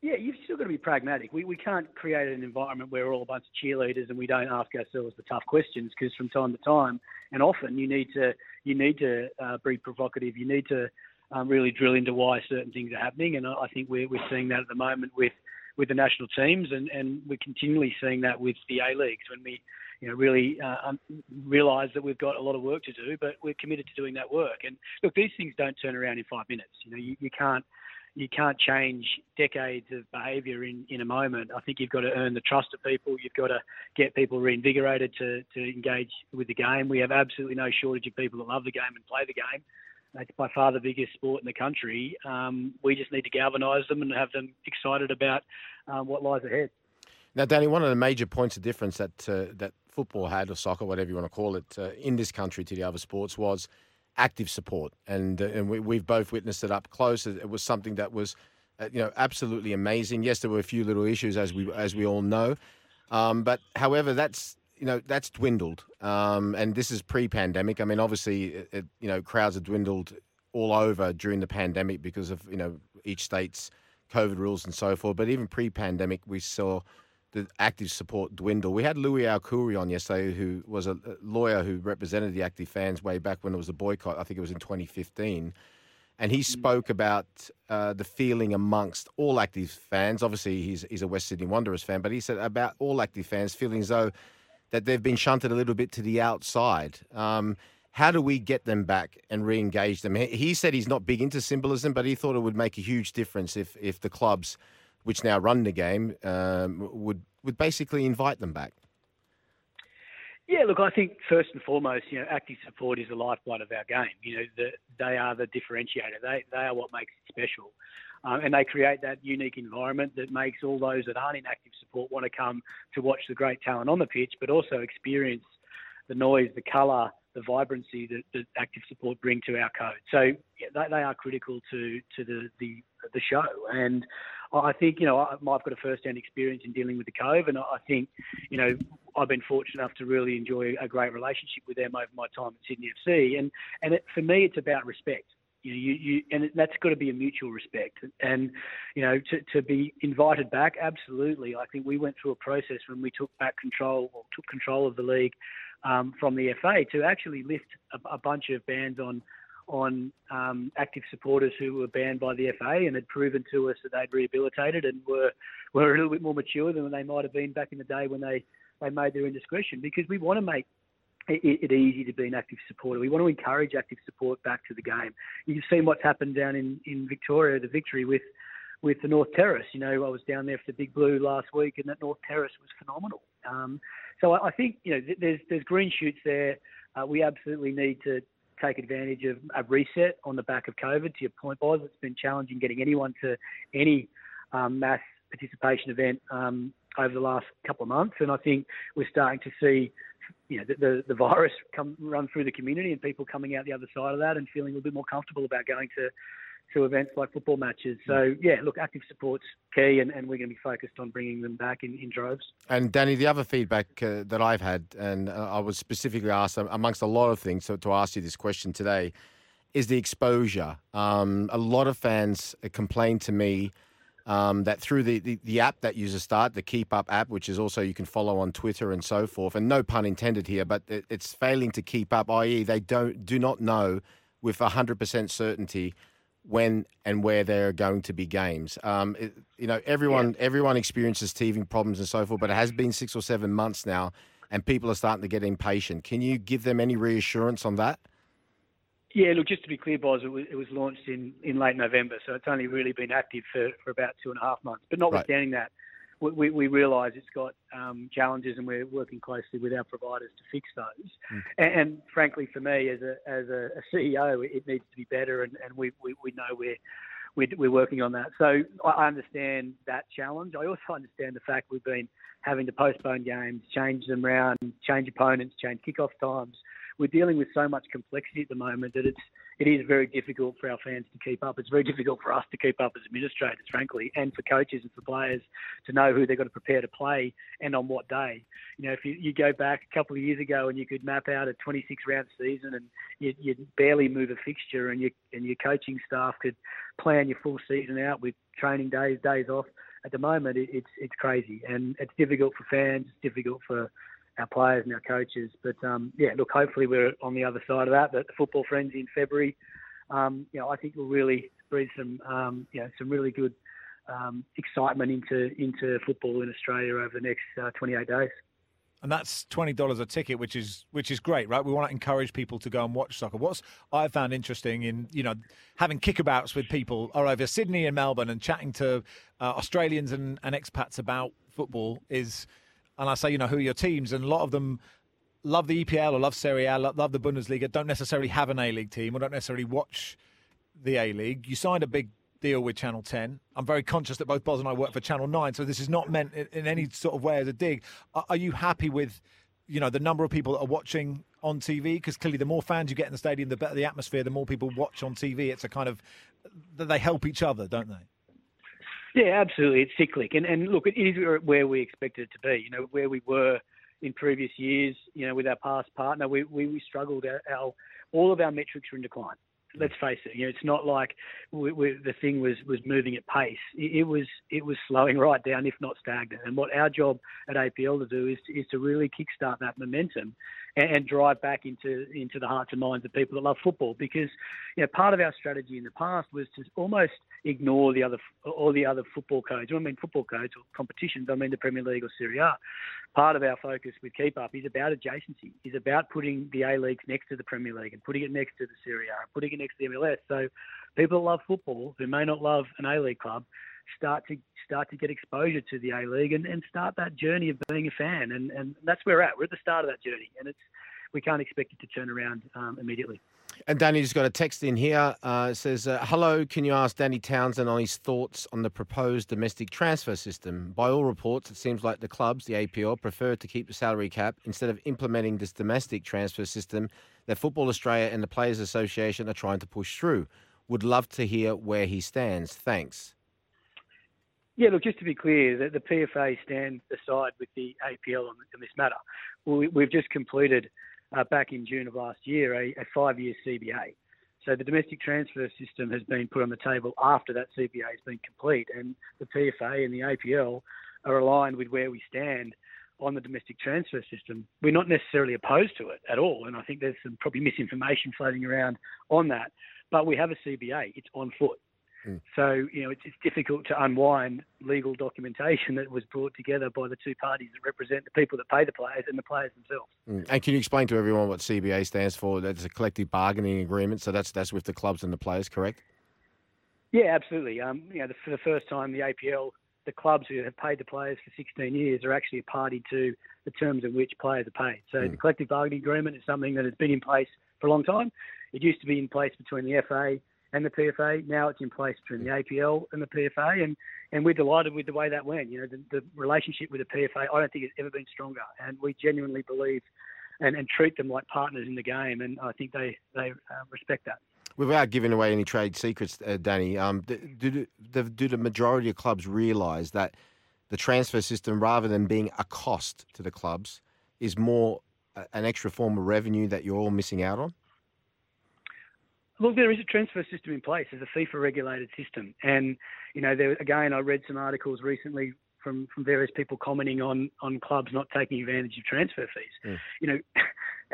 Yeah, you've still got to be pragmatic. We, we can't create an environment where we're all a bunch of cheerleaders and we don't ask ourselves the tough questions because from time to time and often you need to you need to uh, be provocative. You need to um, really drill into why certain things are happening, and I I think we're we're seeing that at the moment with with the national teams, and, and we're continually seeing that with the A leagues when we you know really uh, um, realise that we've got a lot of work to do, but we're committed to doing that work. And look, these things don't turn around in five minutes. You know, you, you can't you can't change decades of behaviour in, in a moment. I think you've got to earn the trust of people. You've got to get people reinvigorated to, to engage with the game. We have absolutely no shortage of people that love the game and play the game. It's by far the biggest sport in the country. Um, we just need to galvanise them and have them excited about um, what lies ahead. Now, Danny, one of the major points of difference that uh, that football had, or soccer, whatever you want to call it, uh, in this country to the other sports was active support, and uh, and we, we've both witnessed it up close. It, was something that was, uh, you know, absolutely amazing. Yes, there were a few little issues, as we as we all know, um, but however, that's you know that's dwindled, um, and this is pre-pandemic. I mean, obviously, it, it, you know, crowds have dwindled all over during the pandemic because of you know each state's COVID rules and so forth. But even pre-pandemic, we saw the active support dwindle. We had Louis Alcouri on yesterday, who was a lawyer who represented the active fans way back when it was a boycott. I think it was in 2015. And he spoke about uh, the feeling amongst all active fans. Obviously, he's, he's a West Sydney Wanderers fan, but he said about all active fans feeling as though that they've been shunted a little bit to the outside. Um, how do we get them back and re-engage them? He- said he's not big into symbolism, but he thought it would make a huge difference if, if the clubs, which now run the game, um, would would basically invite them back. Yeah, look, I think first and foremost, you know, active support is the lifeblood of our game. You know, the, they are the differentiator. They they are what makes it special, um, and they create that unique environment that makes all those that aren't in active support want to come to watch the great talent on the pitch, but also experience the noise, the colour, the vibrancy that, that active support bring to our code. So yeah, they, they are critical to to the, the the show. And I think you know I, I've got a first-hand experience in dealing with the Cove, and I think you know I've been fortunate enough to really enjoy a great relationship with them over my time at Sydney FC. And and it, for me, it's about respect. You you, you and that's got to be a mutual respect. And you know, to, to be invited back, absolutely. I think we went through a process when we took back control or took control of the league um, from the FA to actually lift a, a bunch of bans on on um, active supporters who were banned by the FA and had proven to us that they'd rehabilitated and were were a little bit more mature than they might have been back in the day when they they made their indiscretion. Because we want to make it, it easy to be an active supporter. We want to encourage active support back to the game. You've seen what's happened down in, in Victoria, the victory with with the North Terrace. You know, I was down there for the Big Blue last week, and that North Terrace was phenomenal. Um, so I, I think you know there's there's green shoots there. Uh, we absolutely need to take advantage of a reset on the back of COVID. To your point, Boz, it's been challenging getting anyone to any um, mass participation event um, over the last couple of months, and I think we're starting to see you know, the, the, the, virus come run through the community and people coming out the other side of that and feeling a little bit more comfortable about going to to events like football matches. So yeah, look, active support's key, and, and we're going to be focused on bringing them back in, in droves. And Danny, the other feedback uh, that I've had, and uh, I was specifically asked amongst a lot of things, so to ask you this question today, is the exposure. Um, a lot of fans complain to me um, that through the, the, the, app that users start, the Keep Up app, which is also you can follow on Twitter and so forth, and no pun intended here, but it, it's failing to keep up, i.e., they don't do not know with 100% certainty when and where there are going to be games. Um, it, you know, everyone yeah. everyone experiences teething problems and so forth, but it has been six or seven months now, and people are starting to get impatient. Can you give them any reassurance on that? Yeah, look, just to be clear, Boz, it was, it was launched in, in late November, so it's only really been active for, for about two and a half months. But notwithstanding right. that, we, we, realise it's got um, challenges, and we're working closely with our providers to fix those. Mm. And, and, frankly, for me, as a as a, a CEO, it needs to be better, and, and we, we, we know we're, we're we're working on that. So I understand that challenge. I also understand the fact we've been having to postpone games, change them around, change opponents, change kickoff times we're dealing with so much complexity at the moment that it's it is very difficult for our fans to keep up. It's very difficult for us to keep up as administrators, frankly, and for coaches and for players to know who they've got to prepare to play and on what day. You know, if you, you go back a couple of years ago and you could map out a 26 round season and you'd, you'd barely move a fixture and, you, and your coaching staff could plan your full season out with training days, days off. At the moment, it, it's it's crazy and it's difficult for fans. It's difficult for our players and our coaches. But um, yeah, look, hopefully we're on the other side of that. But the football frenzy in February, um, you know, I think will really breathe some, um, you know, some really good um, excitement into into football in Australia over the next uh, 28 days. And that's twenty dollars a ticket, which is which is great, right? We want to encourage people to go and watch soccer. What's I found interesting in you know having kickabouts with people are over Sydney and Melbourne and chatting to uh, Australians and, and expats about football is and I say, you know, who are your teams? And a lot of them love the EPL or love Serie A, love the Bundesliga, don't necessarily have an A League team or don't necessarily watch the A League. You signed a big deal with Channel 10. I'm very conscious that both Boz and I work for Channel 9, so this is not meant in any sort of way as a dig. Are you happy with, you know, the number of people that are watching on TV? Because clearly, the more fans you get in the stadium, the better the atmosphere. The more people watch on TV, it's a kind of they help each other, don't they? Yeah, absolutely. It's cyclic, and and look, it is where we expected it to be. You know, where we were in previous years. You know, with our past partner, we we, we struggled. Our, our all of our metrics were in decline. Let's face it. You know, it's not like we, we, the thing was was moving at pace. It, it, was it was slowing right down, if not stagnant. And what our job at APL to do is is to really kickstart that momentum and, and drive back into into the hearts and minds of people that love football. Because you know, part of our strategy in the past was to almost ignore the other all the other football codes. I mean football codes or competitions. I mean the Premier League or Serie A. Part of our focus with Keep Up is about adjacency. Is about putting the A leagues next to the Premier League and putting it next to the Serie A, putting it next to the MLS. So people that love football who may not love an A League club start to start to get exposure to the A League and, and start that journey of being a fan. And, and that's where we're at. We're at the start of that journey, and it's we can't expect it to turn around um, immediately. And Danny just got a text in here. Uh, says, uh, "Hello, can you ask Danny Townsend on his thoughts on the proposed domestic transfer system? By all reports, it seems like the clubs, the APL, prefer to keep the salary cap instead of implementing this domestic transfer system that Football Australia and the Players Association are trying to push through. Would love to hear where he stands. Thanks." Yeah, look, just to be clear, that the PFA stand aside with the APL on, on this matter. We, we've just completed uh, back in June of last year a, a five-year CBA. So the domestic transfer system has been put on the table after that CBA has been complete, and the PFA and the APL are aligned with where we stand on the domestic transfer system. We're not necessarily opposed to it at all, and I think there's some probably misinformation floating around on that. But we have a CBA; it's on foot. Mm. So, you know, it's, it's difficult to unwind legal documentation that was brought together by the two parties that represent the people that pay the players and the players themselves. Mm. And can you explain to everyone what CBA stands for? That's a collective bargaining agreement. So that's that's with the clubs and the players, correct? Yeah, absolutely. Um, you know, the, for the first time, the APL, the clubs who have paid the players for 16 years, are actually a party to the terms in which players are paid. So the collective bargaining agreement is something that has been in place for a long time. It used to be in place between the FA and the PFA. Now it's in place between the APL and the PFA, and, and we're delighted with the way that went. You know, the, the relationship with the PFA, I don't think it's ever been stronger, and we genuinely believe and, and treat them like partners in the game, and I think they they uh, respect that. Without giving away any trade secrets, uh, Danny, um, do, do, do, do the majority of clubs realise that the transfer system, rather than being a cost to the clubs, is more an extra form of revenue that you're all missing out on? Look, there is a transfer system in place. There's a FIFA regulated system. And, you know, there, again, I read some articles recently from, from various people commenting on, on clubs not taking advantage of transfer fees. Hmm. You know,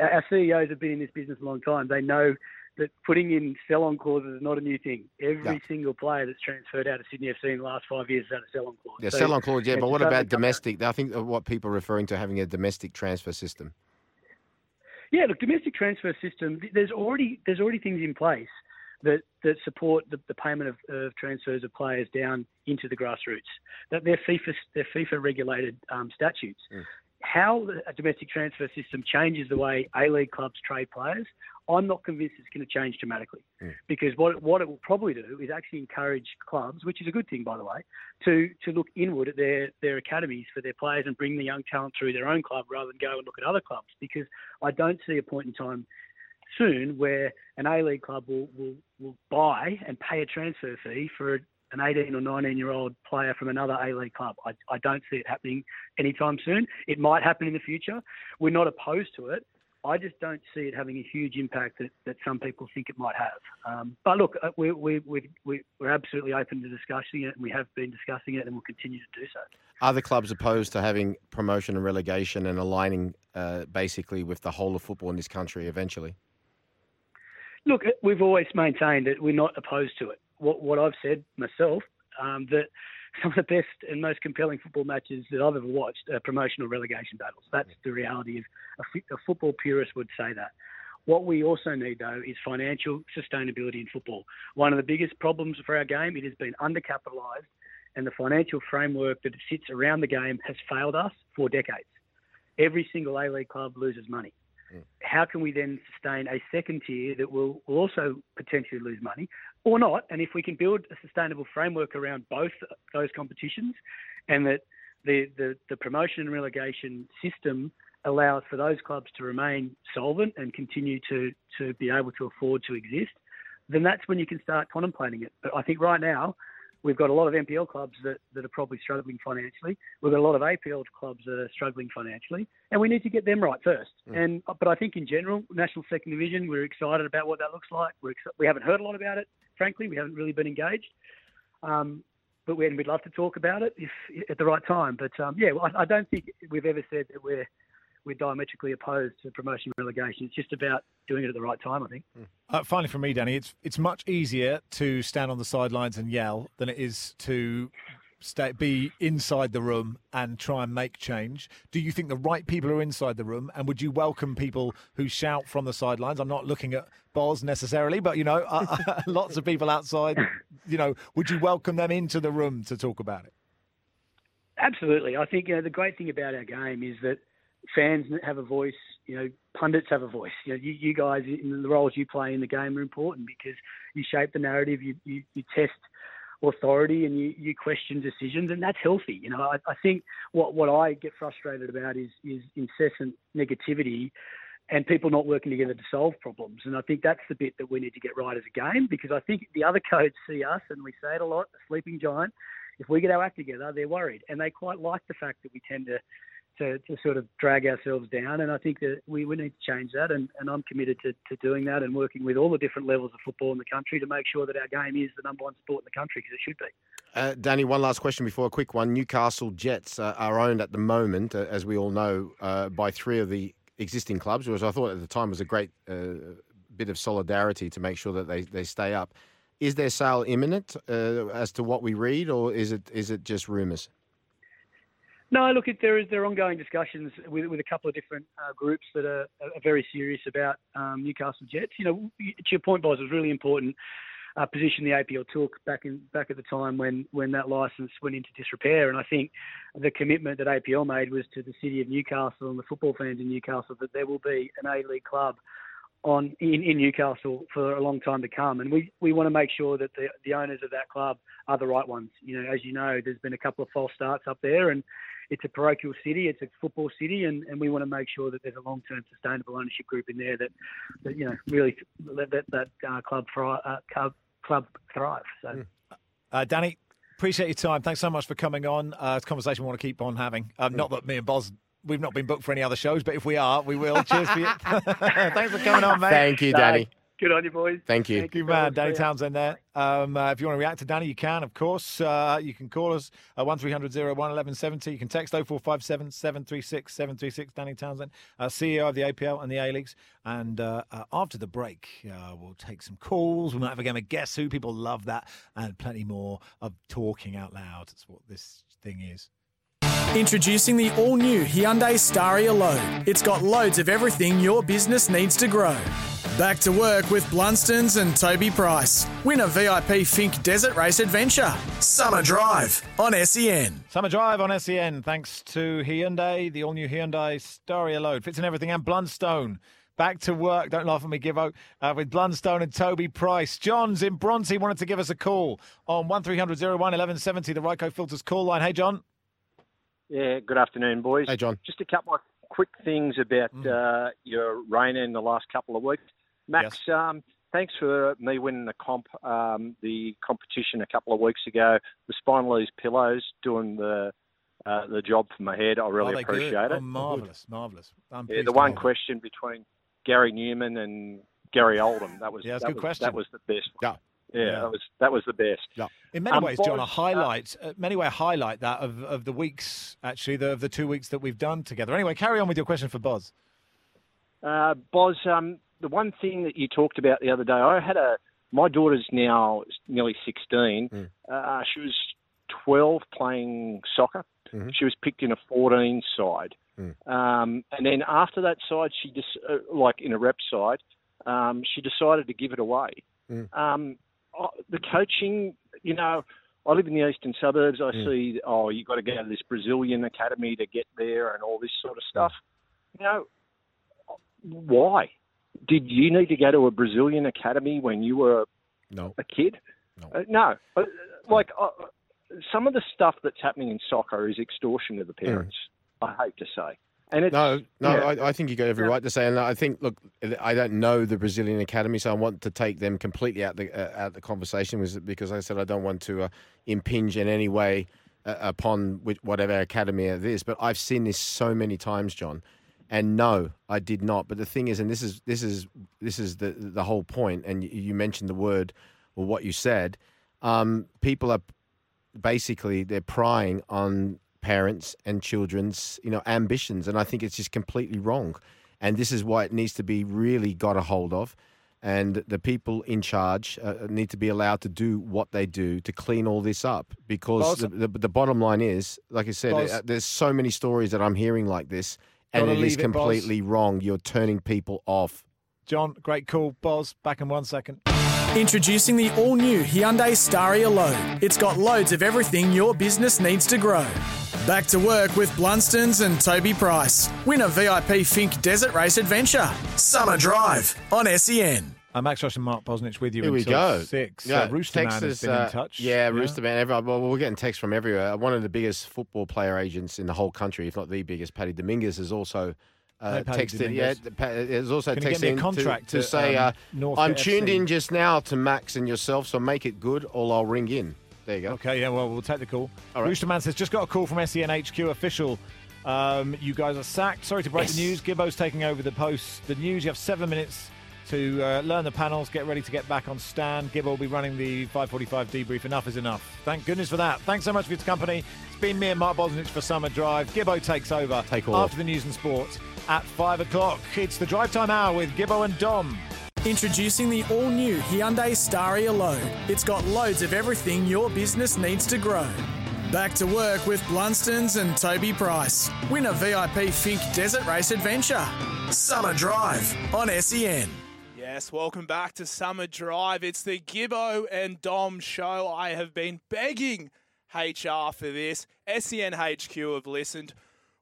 our CEOs have been in this business a long time. They know that putting in sell on clauses is not a new thing. Every single player that's transferred out of Sydney FC in the last five years has had a sell on clause. Yeah, So, sell on clause, yeah, but what about domestic? I think what people are referring to having a domestic transfer system. Yeah, look, domestic transfer system. There's already there's already things in place that that support the, the payment of, of transfers of players down into the grassroots. That they're FIFA they're FIFA regulated um, statutes. How a domestic transfer system changes the way A League clubs trade players, I'm not convinced it's going to change dramatically. Hmm. Because what what it will probably do is actually encourage clubs, which is a good thing by the way, to to look inward at their their academies for their players and bring the young talent through their own club rather than go and look at other clubs. Because I don't see a point in time soon where an A League club will, will, will buy and pay a transfer fee for an 18 or 19 year old player from another A League club. I, I don't see it happening anytime soon. It might happen in the future. We're not opposed to it. I just don't see it having a huge impact that, that some people think it might have. Um, but look, uh, we, we, we, we, we're absolutely open to discussing it, and we have been discussing it, and we'll continue to do so. Are the clubs opposed to having promotion and relegation and aligning uh, basically with the whole of football in this country eventually? Look, we've always maintained that we're not opposed to it. What, what I've said myself, um, that some of the best and most compelling football matches that I've ever watched are promotional relegation battles. That's the reality of a, a football purist would say that. What we also need, though, is financial sustainability in football. One of the biggest problems for our game, it has been undercapitalised, and the financial framework that sits around the game has failed us for decades. Every single A League club loses money how can we then sustain a second tier that will, will also potentially lose money or not? And if we can build a sustainable framework around both those competitions and that the, the, the promotion and relegation system allows for those clubs to remain solvent and continue to, to be able to afford to exist, then that's when you can start contemplating it. But I think right now, we've got a lot of NPL clubs that, that are probably struggling financially. We've got a lot of APL clubs that are struggling financially, and we need to get them right first. Mm. And but I think in general, national second division, we're excited about what that looks like. We're ex- we haven't heard a lot about it, frankly. We haven't really been engaged. Um, but we, we'd love to talk about it if at the right time. But um, yeah, I, I don't think we've ever said that we're we're diametrically opposed to promotion and relegation. It's just about doing it at the right time, I think. Uh, finally, for me, Danny, it's it's much easier to stand on the sidelines and yell than it is to stay, be inside the room and try and make change. Do you think the right people are inside the room, and would you welcome people who shout from the sidelines? I'm not looking at Boz necessarily, but you know, uh, lots of people outside. You know, would you welcome them into the room to talk about it? Absolutely. I think you know, the great thing about our game is that fans have a voice. You know, pundits have a voice. You know, you, you guys in the roles you play in the game are important because you shape the narrative. You you, you test authority and you, you question decisions, and that's healthy. You know, I, I think what what I get frustrated about is is incessant negativity and people not working together to solve problems. And I think that's the bit that we need to get right as a game because I think the other codes see us, and we say it a lot, a sleeping giant. If we get our act together, they're worried, and they quite like the fact that we tend to to, to sort of drag ourselves down. And I think that we, we need to change that. And, and I'm committed to, to doing that and working with all the different levels of football in the country to make sure that our game is the number one sport in the country because it should be. Uh, Danny, one last question before a quick one. Newcastle Jets uh, are owned at the moment, uh, as we all know, uh, by three of the existing clubs, which I thought at the time was a great uh, bit of solidarity to make sure that they, they stay up. Is their sale imminent uh, as to what we read, or is it is it just rumours? No, look, there is there are ongoing discussions with, with a couple of different uh, groups that are, are, very serious about um, Newcastle Jets. You know, to your point, Boz, was really important uh, position the APL took back in back at the time when when that license went into disrepair. And I think the commitment that APL made was to the city of Newcastle and the football fans in Newcastle that there will be an A League club on in, in Newcastle for a long time to come. And we, we want to make sure that the, the owners of that club are the right ones. You know, as you know, there's been a couple of false starts up there and it's a parochial city, it's a football city, and, and we want to make sure that there's a long-term sustainable ownership group in there that, that you know, really let that, that uh, club, thrive, uh, club, club thrive. So, hmm. uh, Danny, appreciate your time. Thanks so much for coming on. Uh, it's a conversation we want to keep on having. Um, not that me and Boz we've not been booked for any other shows, but if we are, we will. Cheers for you. Thanks for coming on, mate. Thank you, Danny. Good on you, boys. Thank you. Thank you, man. Danny Townsend there. Um, uh, if you want to react to Danny, you can, of course. Uh, you can call us at 1300 01 1170. You can text 0457 736 736. Danny Townsend, uh, CEO of the APL and the A Leagues. And uh, uh, after the break, uh, we'll take some calls. We might have a game of Guess Who. People love that. And plenty more of talking out loud. That's what this thing is. Introducing the all new Hyundai Staria Load. It's got loads of everything your business needs to grow. Back to work with Blundstones and Toby Price. Win a VIP Finke Desert Race Adventure. Summer Drive on SEN. Summer Drive on SEN. Thanks to Hyundai, the all new Hyundai Staria Load. Fits in everything and Blundstone. Back to work. Don't laugh at me, Gibbo. Uh, with Blundstone and Toby Price. John's in Bronte wanted to give us a call on 1300 01 1170, the Ryco Filters call line. Hey, John. Yeah, good afternoon, boys. Hey, John. Just a couple of quick things about mm. uh, your rain in the last couple of weeks. Max, yes. um, thanks for me winning the comp, um, the competition a couple of weeks ago. The Spinalese pillows doing the uh, the job for my head. I really oh, appreciate good. it. Oh, marvelous, marvelous. yeah, the one question between Gary Numan and Gary Oldman. That was yeah, that's that a good was, question. That was the best. Yeah. Yeah, yeah, that was that was the best. Yeah. In many um, ways, John, a highlight, uh, many way a highlight that of, of the weeks actually, the, of the two weeks that we've done together. Anyway, carry on with your question for Boz. Uh, Boz, um, the one thing that you talked about the other day, I had a my daughter's now nearly sixteen. Mm. Uh, she was twelve playing soccer. Mm-hmm. She was picked in a fourteen side, Mm. um, and then after that side, she just uh, like in a rep side, um, she decided to give it away. Mm. The coaching, you know, I live in the eastern suburbs. I Mm. see, oh, you've got to go to this Brazilian academy to get there, and all this sort of stuff. You know, why? Did you need to go to a Brazilian academy when you were No. a kid? No. Uh, no. Uh, like uh, some of the stuff that's happening in soccer is extortion to the parents. I hate to say. And No, no, yeah. I, I think you got every right to say, and I think, look, I don't know the Brazilian academy, so I want to take them completely out the uh, out the conversation, was because I said I don't want to uh, impinge in any way uh, upon which, whatever academy it is. But I've seen this so many times, John, and no, I did not. But the thing is, and this is this is this is the the whole point, and you, you mentioned the word or what you said. Um, people are basically they're prying on parents and children's you know ambitions and i think it's just completely wrong and this is why it needs to be really got a hold of and the people in charge uh, need to be allowed to do what they do to clean all this up because Boz- the, the, the bottom line is like i said Boz- uh, there's so many stories that i'm hearing like this and it is leave it, completely wrong you're turning people off John, great call. Boz, back in one second. Introducing the all new Hyundai Staria Load. It's got loads of everything your business needs to grow. Back to work with Blundstones and Toby Price. Win a VIP Finke Desert Race Adventure. Summer Drive on SEN. I'm Max Rush and Mark Bosnich with you Here we go. six. Yeah, uh, Rooster Man text has been uh, in touch. Yeah, Rooster Man. Everyone, well, we're getting texts from everywhere. One of the biggest football player agents in the whole country, if not the biggest, Paddy Dominguez, has also uh, Hey, texted. Dominguez. Yeah, Pa- has also Can you get texted me a in to- contract to, say, um, uh, North "I'm FC? tuned in just now to Max and yourself, so make it good, or I'll ring in." There you go. Okay, yeah, well, we'll take the call. All right. Rooster Man says, just got a call from SEN HQ official. Um, you guys are sacked. Sorry to break the news. Gibbo's taking over the post. The news, you have seven minutes to uh, learn the panels, get ready to get back on stand. Gibbo will be running the 545 debrief. Enough is enough. Thank goodness for that. Thanks so much for your company. It's been me and Mark Bosnich for Summer Drive. Gibbo takes over Take all. after the news and sports at 5 o'clock. It's the drive time hour with Gibbo and Dom. Introducing the all new Hyundai Staria Load. It's got loads of everything your business needs to grow. Back to work with Blundstones and Toby Price. Win a VIP Finke Desert Race Adventure. Summer Drive on SEN. Yes, welcome back to Summer Drive. It's the Gibbo and Dom show. I have been begging HR for this. SEN HQ have listened.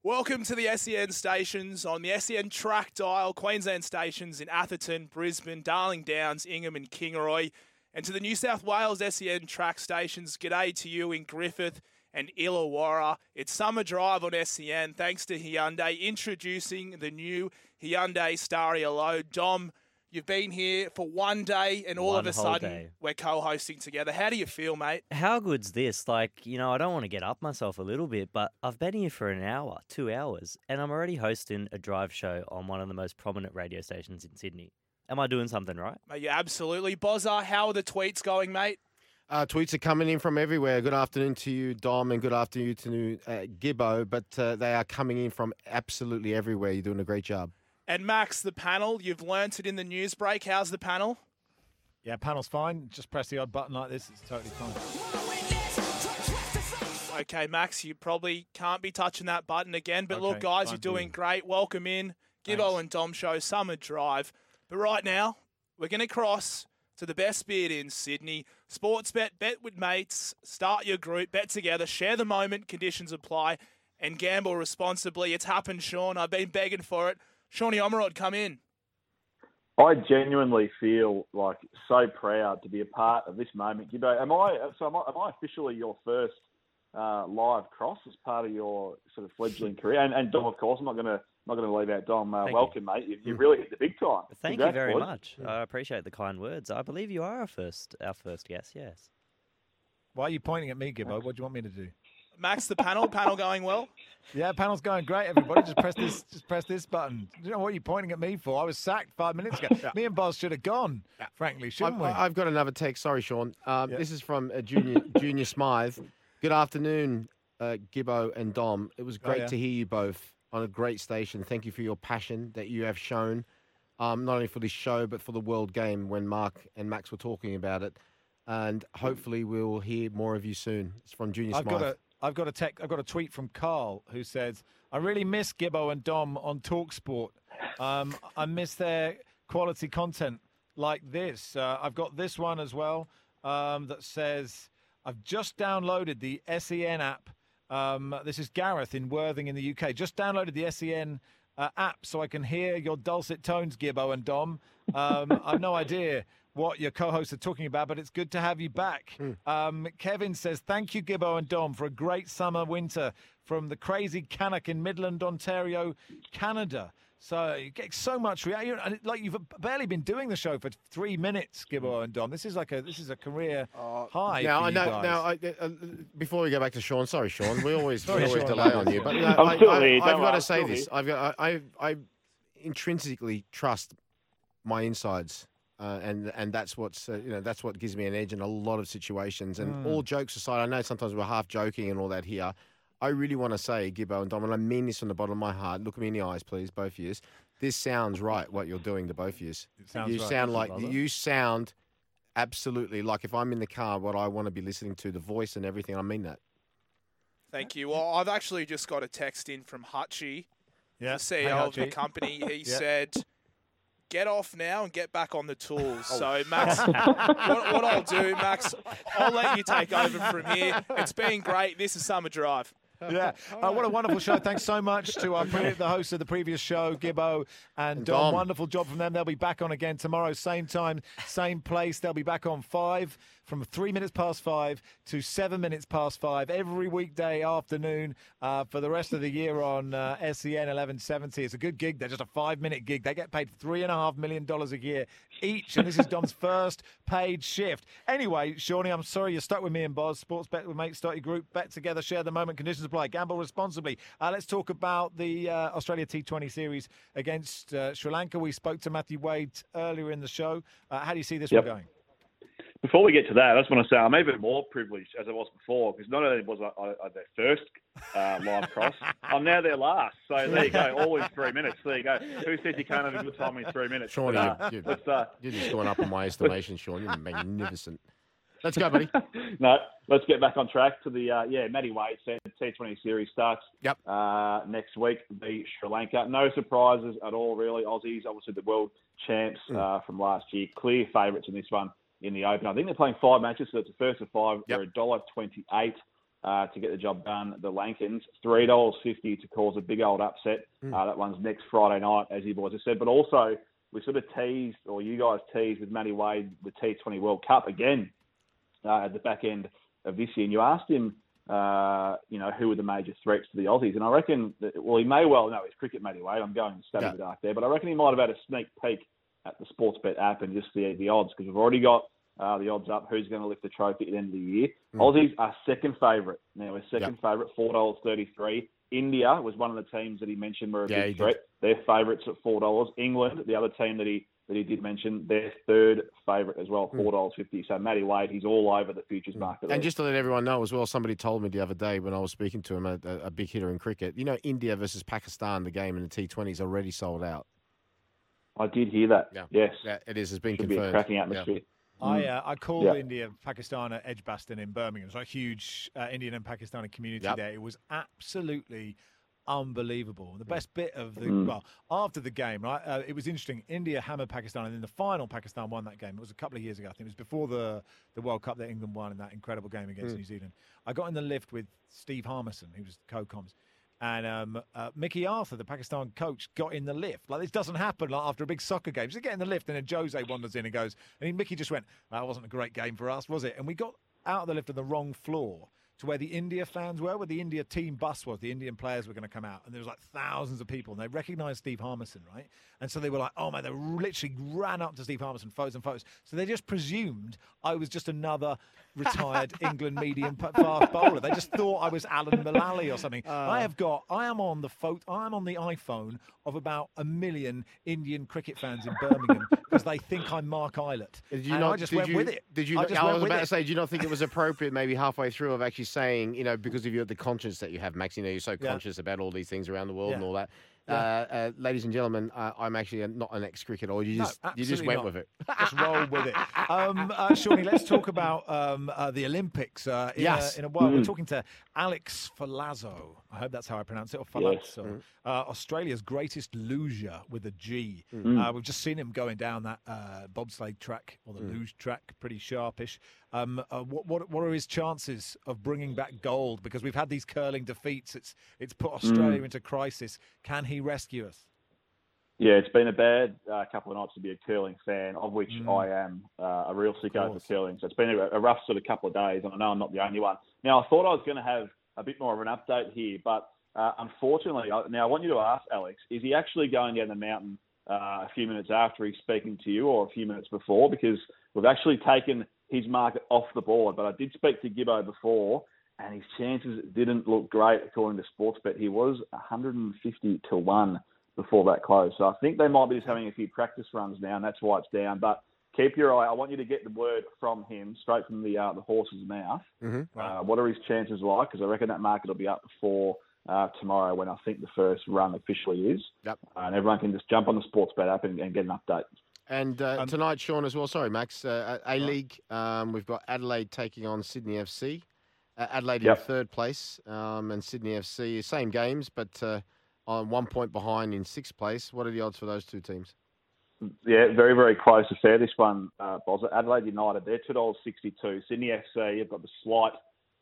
Welcome to the SEN stations on the SEN track dial, Queensland stations in Atherton, Brisbane, Darling Downs, Ingham, and Kingaroy. And to the New South Wales SEN track stations, g'day to you in Griffith and Illawarra. It's Summer Drive on SEN thanks to Hyundai introducing the new Hyundai Staria Load. Dom, you've been here for one day and all One of a sudden day. we're co-hosting together. How do you feel, mate? How good's this? Like, you know, I don't want to get up myself a little bit, but I've been here for an hour, two hours, and I'm already hosting a drive show on one of the most prominent radio stations in Sydney. Am I doing something right? Mate, you absolutely. Bozza, how are the tweets going, mate? Uh, tweets are coming in from everywhere. Good afternoon to you, Dom, and good afternoon to uh, Gibbo. But uh, they are coming in from absolutely everywhere. You're doing a great job. And Max, the panel, you've learnt it in the news break. How's the panel? Yeah, panel's fine. Just press the odd button like this. It's totally fine. Okay, Max, you probably can't be touching that button again. But look, guys, you're doing great. Welcome in. Gibbo and Dom Show Summer Drive. But right now, we're going to cross to the best bid in Sydney. Sports bet, bet with mates, start your group, bet together, share the moment, conditions apply, and gamble responsibly. It's happened, Sean. I've been begging for it. Shawnee Omerod, come in. I genuinely feel like so proud to be a part of this moment, Gibbo. Am I so? Am I, am I officially your first uh, live cross as part of your sort of fledgling career? And, and Dom, of course, I'm not going to not going to leave out Dom. Uh, Thank you. welcome, mate. You, you really hit the big time. Thank Congrats, you very boys. much. I appreciate the kind words. I believe you are our first, our first guest. Yes. Why are you pointing at me, Gibbo? What do you want me to do? Max, the panel, panel going well. Yeah, panel's going great. Everybody, just press this. Just press this button. You know what you're pointing at me for? I was sacked five minutes ago. Me and Boz should have gone. Frankly, shouldn't I've, we? I've got another text. Sorry, Sean. Um, This is from uh, Junior Junior Smythe. Good afternoon, uh, Gibbo and Dom. It was Oh, great yeah. to hear you both on a great station. Thank you for your passion that you have shown, um, not only for this show but for the World Game. When Mark and Max were talking about it, and hopefully we'll hear more of you soon. It's from Junior I've Smythe. I've got a tech, I've got a tweet from Carl who says, "I really miss Gibbo and Dom on Talksport. Um, I miss their quality content like this. Uh, I've got this one as well um, that says, I've just downloaded the SEN app. Um, this is Gareth in Worthing in the UK. Just downloaded the SEN uh, app so I can hear your dulcet tones, Gibbo and Dom. Um, I've no idea." What your co-hosts are talking about, but it's good to have you back. Um, Kevin says, "Thank you, Gibbo and Dom, for a great summer winter from the crazy Canuck in Midland, Ontario, Canada." So you get so much reaction, and like you've barely been doing the show for three minutes, Gibbo and Dom. This is like a this is a career high. Now, for I you know. guys. Now, I, uh, before we go back to Sean, sorry, Sean. We always Sorry, we always Sean. delay on you, but no, I'm I, still I, here, I've got to say this. I've got. I, I, I intrinsically trust my insides, uh, and and that's what's uh, you know that's what gives me an edge in a lot of situations. And Mm. all jokes aside, I know sometimes we're half joking and all that here. I really want to say, Gibbo and Dom, and I mean this from the bottom of my heart. Look me in the eyes, please, both of you. This sounds right. What you're doing to both of you. sounds you right. sound like Brother. you sound absolutely like if I'm in the car, what I want to be listening to, the voice and everything. I mean that. Thank you. Well, I've actually just got a text in from Hutchie, Yeah. the CEO Hey, of the company. He Yeah. said, "Get off now and get back on the tools." Oh. So, Max, what, what I'll do, Max, I'll let you take over from here. It's been great. This is Summer Drive. yeah. Uh, what a wonderful show. Thanks so much to our pre- the host of the previous show, Gibbo and, And Dom. Dom. Wonderful job from them. They'll be back on again tomorrow, same time, same place. They'll be back on five from three minutes past five to seven minutes past five every weekday afternoon uh, for the rest of the year on uh, SEN 1170. It's a good gig. They're just a five minute gig. They get paid three and a half million dollars a year each, and this is Dom's first paid shift. Anyway, Shawnee, I'm sorry you're stuck with me and Boz. Sports bet with mates, start your group, bet together, share the moment, conditions apply. Gamble responsibly. Uh, let's talk about the uh, Australia T20 series against uh, Sri Lanka. We spoke to Matthew Wade earlier in the show. Uh, how do you see this Yep. one going? Before we get to that, I just want to say I'm even more privileged as I was before because not only was I, I, I their first uh, live cross, I'm now their last. So there you go, all in three minutes. There you go. Who says you can't have a good time in three minutes? Sean, But, uh, you, you, let's, uh, you're just going up in my estimation, Sean. You're magnificent. Let's go, buddy. no, let's get back on track to the uh, yeah. Matty Wade said the T20 series starts yep. uh, next week. The Sri Lanka, no surprises at all, really. Aussies, obviously the world champs uh, from last year, clear favourites in this one in the Open. I think they're playing five matches, so it's the first of five. They're a dollar twenty-eight. Uh, to get the job done, the Lankans three dollars fifty to cause a big old upset. Uh, that one's next Friday night, as you boys have said. But also, we sort of teased, or you guys teased with Matty Wade, the T20 World Cup again uh, at the back end of this year, and you asked him, uh, you know, who were the major threats to the Aussies, and I reckon, that, well, he may well know his cricket, Matty Wade. I'm going to study Yeah. the dark there, but I reckon he might have had a sneak peek at the Sportsbet app and just the the odds because we've already got uh, the odds up. Who's going to lift the trophy at the end of the year? Mm. Aussies are second favourite now. We're second favourite, four dollars thirty-three. India was one of the teams that he mentioned were a Yeah, big did. threat. They're favourites at four dollars. England, the other team that he that he did mention, they're third favourite as well, four dollars fifty. So Matty Wade, he's all over the futures market. Hmm. And just to let everyone know as well, somebody told me the other day when I was speaking to him, a, a, big hitter in cricket, you know, India versus Pakistan, the game in the T20 is already sold out. I did hear that. Yeah. Yes. Yeah, it is. It's been Should be a confirmed. cracking Yeah. atmosphere. I Mm. uh, I called Yeah. India Pakistan at Edgbaston in Birmingham. It's a huge uh, Indian and Pakistani community Yep. there. It was absolutely unbelievable. The best bit of the Mm. well after the game, right? Uh, it was interesting. India hammered Pakistan, and in the final, Pakistan won that game. It was a couple of years ago. I think it was before the the World Cup that England won in that incredible game against Mm. New Zealand. I got in the lift with Steve Harmison, who was co-coms. And um, uh, Mickey Arthur, the Pakistan coach, got in the lift. Like this doesn't happen like, after a big soccer game. Just get in the lift, and then Jose wanders in and goes. And then Mickey just went, "That wasn't a great game for us, was it?" And we got out of the lift on the wrong floor to where the India fans were, where the India team bus was. The Indian players were going to come out, and there was like thousands of people, and they recognised Steve Harmison, right? And so they were like, "Oh man!" They literally ran up to Steve Harmison, photos and photos. So they just presumed I was just another retired England medium fast bowler. They just thought I was Alan Mullally or something. Uh. I have got, I am on the photo, I am on the iPhone of about a million Indian cricket fans in Birmingham because they think I'm Mark Ilott. Did you and not, I just went you, with it. Did you? I just I was about to say, do you not think it was appropriate, maybe halfway through, of actually saying, you know, because of your the conscience that you have, Max, you know, you're so Yeah. conscious about all these things around the world and all that. Yeah. Uh, uh, ladies and gentlemen, uh, I'm actually a, not an ex-cricketer. Or you No, just you just went not. with it. Just roll with it. Um, uh, Shawnee, let's talk about um, uh, the Olympics uh, in, Yes. a, in a while. We're Mm. talking to Alex Ferlazzo. I hope that's how I pronounce it, or Yes. Ferlazzo. Mm. Uh, Australia's greatest loser with a G. Mm. Uh, we've just seen him going down that uh, bobsleigh track or the Mm. luge track, pretty sharpish. Um, uh, what, what what are his chances of bringing back gold? Because we've had these curling defeats. It's it's put Australia Mm. into crisis. Can he rescue us? Yeah, it's been a bad uh, couple of nights to be a curling fan, of which Mm. I am uh, a real sicko for curling. So it's been a, a rough sort of couple of days, and I know I'm not the only one. Now, I thought I was going to have a bit more of an update here, but uh, unfortunately, I, now I want you to ask Alex: Is he actually going down the mountain uh, a few minutes after he's speaking to you, or a few minutes before? Because we've actually taken his market off the board. But I did speak to Gibbo before, and his chances didn't look great according to Sportsbet. He was 150 to one before that close. So I think they might be just having a few practice runs now, and that's why it's down. But keep your eye. I want you to get the word from him straight from the uh, the horse's mouth. Mm-hmm. Uh, what are his chances like? Because I reckon that market will be up before uh, tomorrow when I think the first run officially is. Yep. Uh, and everyone can just jump on the Sportsbet app and, and get an update. And uh, Um, tonight, Sean, as well. Sorry, Max. Uh, A League. Um, we've got Adelaide taking on Sydney FC. Uh, Adelaide Yep. in third place, um, and Sydney FC same games, but uh, on one point behind in sixth place. What are the odds for those two teams? Yeah, very, very close to affair. This one, uh, Boz. Adelaide United, they're two dollars sixty-two. Sydney FC, you've got the slight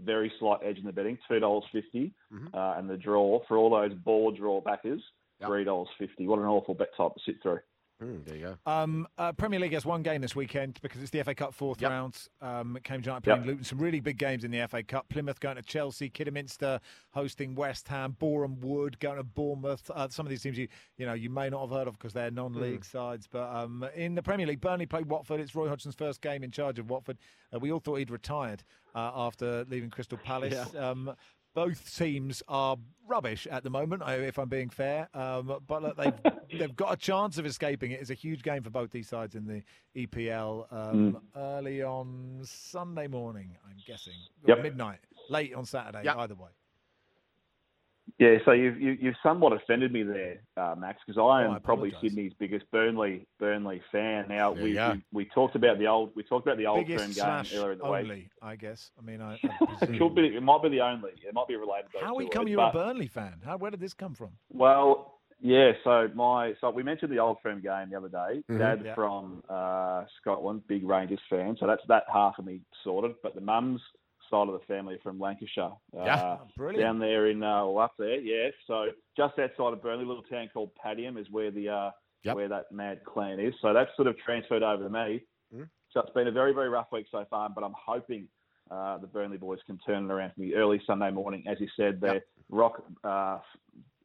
very slight edge in the betting, two dollars Mm-hmm. uh, and the draw for all those ball draw backers, three dollars fifty. What an awful bet type to sit through. Mm, there you go. Um, uh, Premier League has one game this weekend because it's the FA Cup fourth Yep. round. Um, Cambridge United Yep. playing Luton. Some really big games in the FA Cup. Plymouth going to Chelsea. Kidderminster hosting West Ham. Boreham Wood going to Bournemouth. Uh, some of these teams you you know you may not have heard of because they're non-league sides. But um, in the Premier League, Burnley played Watford. It's Roy Hodgson's first game in charge of Watford. Uh, we all thought he'd retired uh, after leaving Crystal Palace. Um, both teams are rubbish at the moment, if I'm being fair. Um, but look, they've they've got a chance of escaping. It is a huge game for both these sides in the EPL. Um, Early on Sunday morning, I'm guessing. Or Yep. Midnight, late on Saturday. Yep. Either way. Yeah, so you've you, you've somewhat offended me there, uh, Max, because I am Oh, I probably. Sydney's biggest Burnley Burnley fan. Now we, we we talked about the old we talked about the old term game earlier in the only, week. I guess. I mean, I, I It be. It might be the only. It might be related. To How we come words, you're a Burnley fan? How where did this come from? Well, yeah. So my so we mentioned the old firm game the other day. Mhm. Dad Yeah. from uh, Scotland, big Rangers fan. So that's that half of me sorted. But the mum's side of the family from Lancashire. Yeah. Uh, Brilliant. Down there in uh, well, up there, yeah. So just outside of Burnley, a little town called Padiham is where the uh, where that mad clan is. So that's sort of transferred over to me. Mhm. So it's been a very very rough week so far, but I'm hoping. Uh, the Burnley boys can turn it around for me early Sunday morning. As you said, they're rock uh,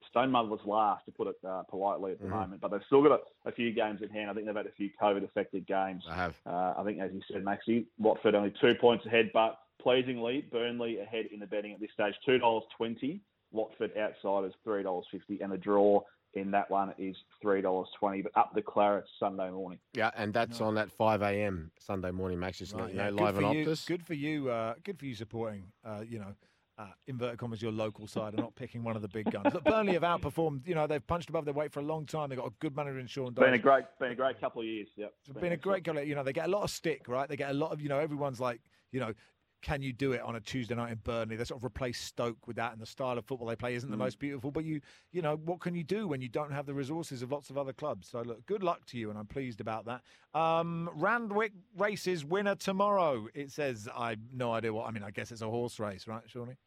stone motherless last, to put it uh, politely at the Mhm. moment. But they've still got a, a few games in hand. I think they've had a few COVID affected games. I have. Uh, I think, as you said, Maxi, Watford only two points ahead, but pleasingly, Burnley ahead in the betting at this stage, two dollars twenty. Watford outsiders three dollars fifty, and the draw in that one is three dollars twenty. But up the Claret Sunday morning. Yeah, and that's on at 5 a.m. Sunday morning, Max. Just Right, let you know, Good live for on you. Optus. Good for you. Uh, good for you supporting. Uh, you know. Uh, inverted commas, your local side, and not picking one of the big guns. Look, Burnley have outperformed. You know, they've punched above their weight for a long time. They've got a good manager in Sean Been a great, been a great couple of years. Yep, It's been a great goal. You know, they get a lot of stick, right? They get a lot of, you know, everyone's like, you know, can you do it on a Tuesday night in Burnley? They sort of replace Stoke with that, and the style of football they play isn't the Mm. most beautiful. But you, you know, what can you do when you don't have the resources of lots of other clubs? So look, good luck to you, and I'm pleased about that. Um, Randwick races winner tomorrow. It says I've no idea what. I mean, I guess it's a horse race, right, Shawnee?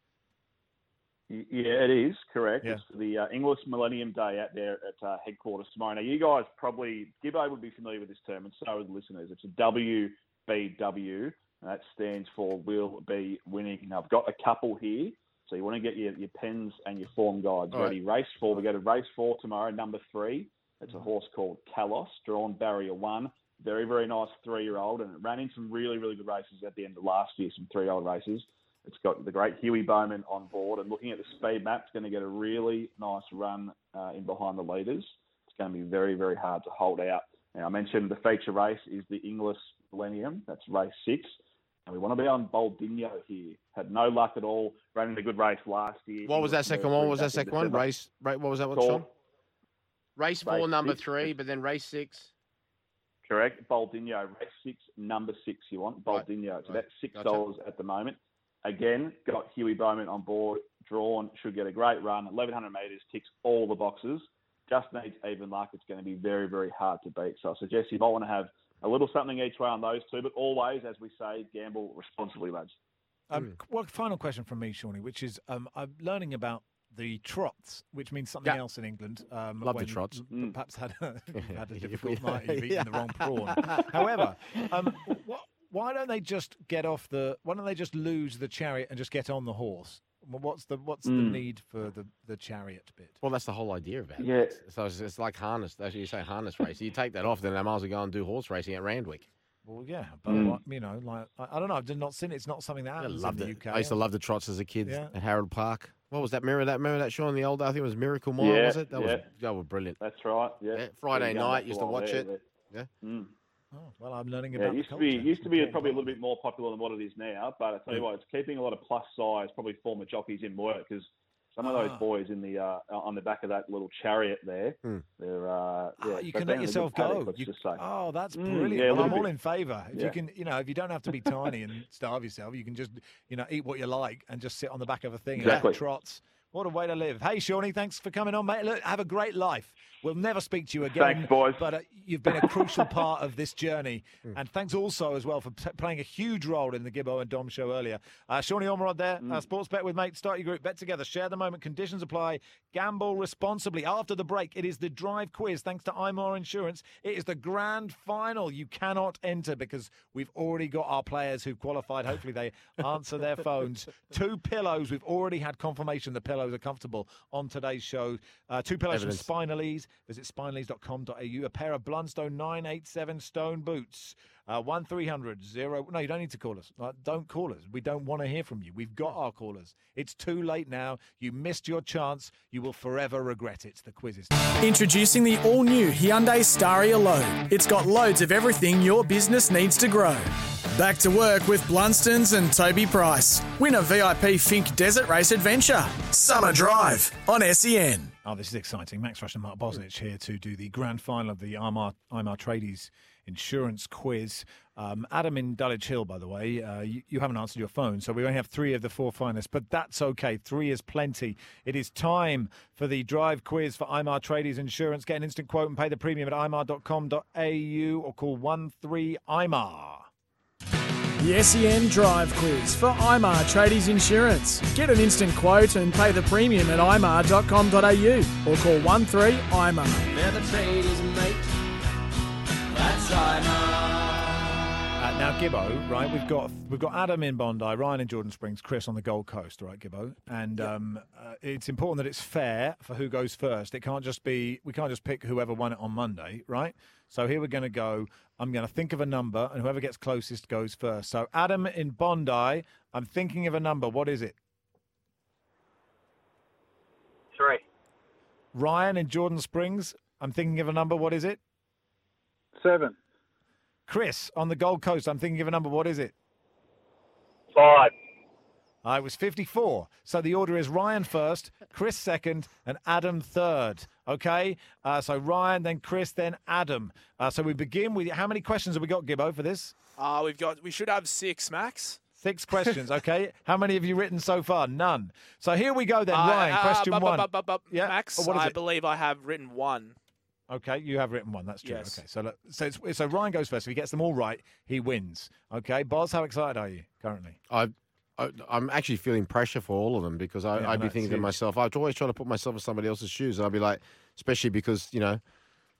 Yeah, it is correct. Yeah. It's the uh, Inglis Millennium Day out there at uh, headquarters tomorrow. Now, you guys probably Gibbo would be familiar with this term, and so would the listeners. It's a WBW, that stands for Will Be Winning. Now, I've got a couple here, so you want to get your, your pens and your form guides All right. ready. Race four, we go to race four tomorrow, number three. It's Mm-hmm. a horse called Kalos, drawn barrier one. Very, very nice three-year-old, and it ran in some really, really good races at the end of last year, some three-year-old races. It's got the great Hughie Bowman on board, and looking at the speed map, it's going to get a really nice run uh, in behind the leaders. It's going to be very, very hard to hold out. Now, I mentioned the feature race is the Inglis Millennium. That's race six. And we want to be on Boldinho here. Had no luck at all. Ran in a good race last year. What was that second one? What was that second one? Race, right? What was that one, Sean? Race four, Race number six. three, but then race six. Correct. Boldinho, race six, number six you want. Right. So Right. about six Gotcha. dollars at the moment. Again, got Hughie Bowman on board, drawn, should get a great run. Eleven hundred metres, ticks all the boxes. Just needs even luck. It's going to be very, very hard to beat. So I suggest you might want to have a little something each way on those two, but always, as we say, gamble responsibly, lads. Um, One final question from me, Shawnee, which is um, I'm learning about the trots, which means something Yeah. else in England. Um, Love the trots. you Perhaps had a, had a difficult night. You've eaten the wrong prawn. However, um, what, why don't they just get off the? Why don't they just lose the chariot and just get on the horse? Well, What's the What's the Mm. need for the, the chariot bit? Well, that's the whole idea of it. Yeah. So it's, it's like harness. That's what you say harness race. You take that off, then they might as well go and do horse racing at Randwick. Well, yeah, but Mm. what, you know, like I, I don't know. I've just not seen it. It's not something that I happens loved in the it. UK. I used to love the trots as a kid Yeah. at Harold Park. What was that? Mirror that? Mirror that show on the old? I think it was Miracle Mile. Yeah, was it? That was yeah. that was brilliant. That's right. Yeah. Yeah, Friday night, used to watch there, it. but- Yeah. Mm. Oh, well, I'm learning Yeah, about it the used to be used to be Important probably a little bit more popular than what it is now. But I tell you Mm. what, it's keeping a lot of plus size, probably former jockeys in work because some of those Ah. boys in the uh, on the back of that little chariot there, Mm. they're uh, yeah, Oh, you can let in a good yourself go. let's You- just oh, that's Mm, brilliant. yeah, well, I'm all in favour. If Yeah. you can, you know, if you don't have to be tiny and starve yourself, you can just, you know, eat what you like and just sit on the back of a thing and Exactly. have trots What a way to live. Hey, Shawnee, thanks for coming on, mate. Look, have a great life. We'll never speak to you again. Thanks, boys. But uh, you've been a crucial part of this journey. And thanks also as well for p- playing a huge role in the Gibbo and Dom show earlier. Uh, Shawnee Ormerod there, uh, Sportsbet with Mate. Start your group, bet together, share the moment, conditions apply, gamble responsibly. After the break, it is the drive quiz thanks to IMAR Insurance. It is the grand final. You cannot enter because we've already got our players who've qualified. Hopefully, they answer their phones. Two pillows. We've already had confirmation the pillows are comfortable on today's show. Uh, two pillows Evidence. from Spinalis. Visit spinalis.com.au. A pair of Blundstone 987 stone boots. Uh, 1300 0. No, you don't need to call us. Uh, don't call us. We don't want to hear from you. We've got our callers. It's too late now. You missed your chance. You will forever regret it. The quiz is. Introducing the all new Hyundai Staria Load. It's got loads of everything your business needs to grow. Back to work with Blundstones and Toby Price. Win a VIP Finke Desert Race Adventure. Summer Drive on SEN. Oh, this is exciting. Max Rushden Mark Bosnich here to do the grand final of the IMAR, IMAR Tradies insurance quiz. Um, Adam in Dulwich Hill, by the way, uh, you, you haven't answered your phone, so we only have three of the four finalists, but that's okay. Three is plenty. It is time for the drive quiz for IMAR Tradies Insurance. Get an instant quote and pay the premium at imar.com.au or call 13IMAR. The SEN Drive Quiz for IMAR Tradies Insurance. Get an instant quote and pay the premium at imar.com.au or call 13IMAR. They're the tradies, mate. That's Uh, now, Gibbo, right? We've got we've got Adam in Bondi, Ryan in Jordan Springs, Chris on the Gold Coast, right, Gibbo? And um, uh, it's important that it's fair for who goes first. It can't just be we can't just pick whoever won it on Monday, right? So here we're going to go. I'm going to think of a number, and whoever gets closest goes first. So Adam in Bondi, I'm thinking of a number. What is it? Three. Ryan in Jordan Springs, I'm thinking of a number. What is it? Seven. Chris on the Gold Coast, I'm thinking of a number. What is it? Five. Uh, it was 54. So the order is Ryan first, Chris second, and Adam third. Okay? Uh, so Ryan, then Chris, then Adam. Uh, so we begin with how many questions have we got, Gibbo, for this? Uh, we've got. We should have six, Max. Six questions, okay? how many have you written so far? None. So here we go then. Uh, Ryan, uh, question bu- bu- one. bu- bu- bu- Yeah. Max, Oh, what is I it? believe I have written one. Okay, you have written one. That's true. Yes. Okay, so look, so it's, so Ryan goes first. If he gets them all right, he wins. Okay, Boz, how excited are you currently? I, I, I'm actually feeling pressure for all of them because I, Yeah, I I'd know, be thinking to myself, I'd always try to put myself in somebody else's shoes. I'd be like, especially because, you know,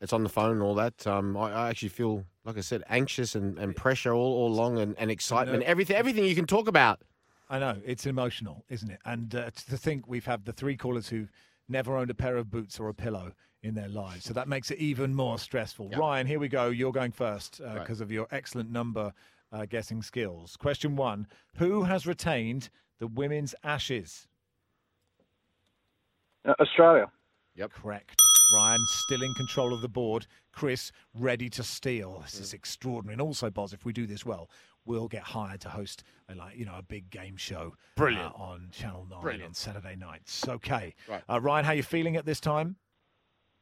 it's on the phone and all that. Um, I, I actually feel, like I said, anxious and, and pressure all, all along and, and excitement. Everything, everything you can talk about. I know it's emotional, isn't it? And uh, to think we've had the three callers who never owned a pair of boots or a pillow in their lives, so that makes it even more stressful. Ryan, here we go. You're going first because of your excellent number uh, guessing skills. Question one: Who has retained the women's Ashes? Uh, Australia. Yep. Correct. Ryan still in control of the board. Chris ready to steal. This Mm. is extraordinary. And also, Boz, if we do this well, we'll get hired to host a like you know a big game show. Brilliant. uh, on Channel Nine on Saturday nights. Okay. Right. Uh, Ryan, how are you feeling at this time?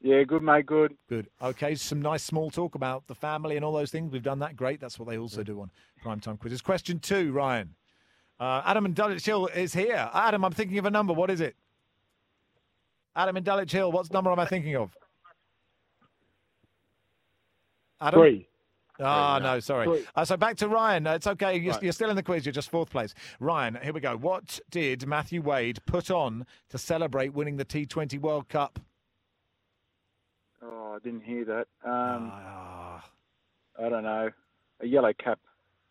Yeah, good, mate. Good. Good. Okay. Some nice small talk about the family and all those things. We've done that. Great. That's what they also do on primetime quizzes. Question two, Ryan. Uh, Adam and Dulwich Hill is here. Adam, I'm thinking of a number. What is it? Adam and Dulwich Hill. What number am I thinking of? Adam? Three. Ah, Three, no, sorry. Uh, so back to Ryan. Uh, It's okay. You're, Right. you're still in the quiz. You're just fourth place. Ryan, here we go. What did Matthew Wade put on to celebrate winning the T20 World Cup? Oh, I didn't hear that. Um, Ah. I don't know. A yellow cap.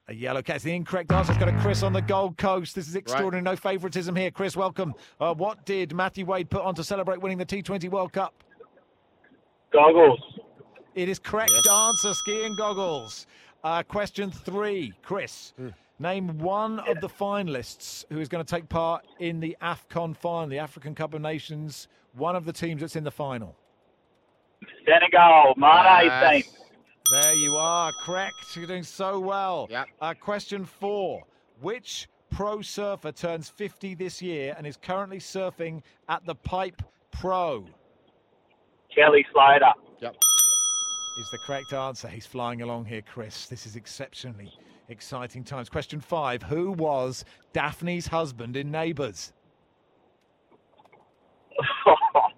A yellow cat. It's the incorrect answer. It's got a Chris on the Gold Coast. This is extraordinary. No favouritism here. Chris, welcome. Uh, what did Matthew Wade put on to celebrate winning the T20 World Cup? Goggles. It is correct answer. Skiing goggles. Uh, question three, Chris. Name one of the finalists who is going to take part in the AFCON final, the African Cup of Nations. One of the teams that's in the final. Senegal. Mane Yes. team. There you are. Correct. You're doing so well. Yep. Uh, question four. Which pro surfer turns 50 this year and is currently surfing at the Pipe Pro? Kelly Slater. Yep. is the correct answer. He's flying along here, Chris. This is exceptionally exciting times. Question five Who was Daphne's husband in Neighbours?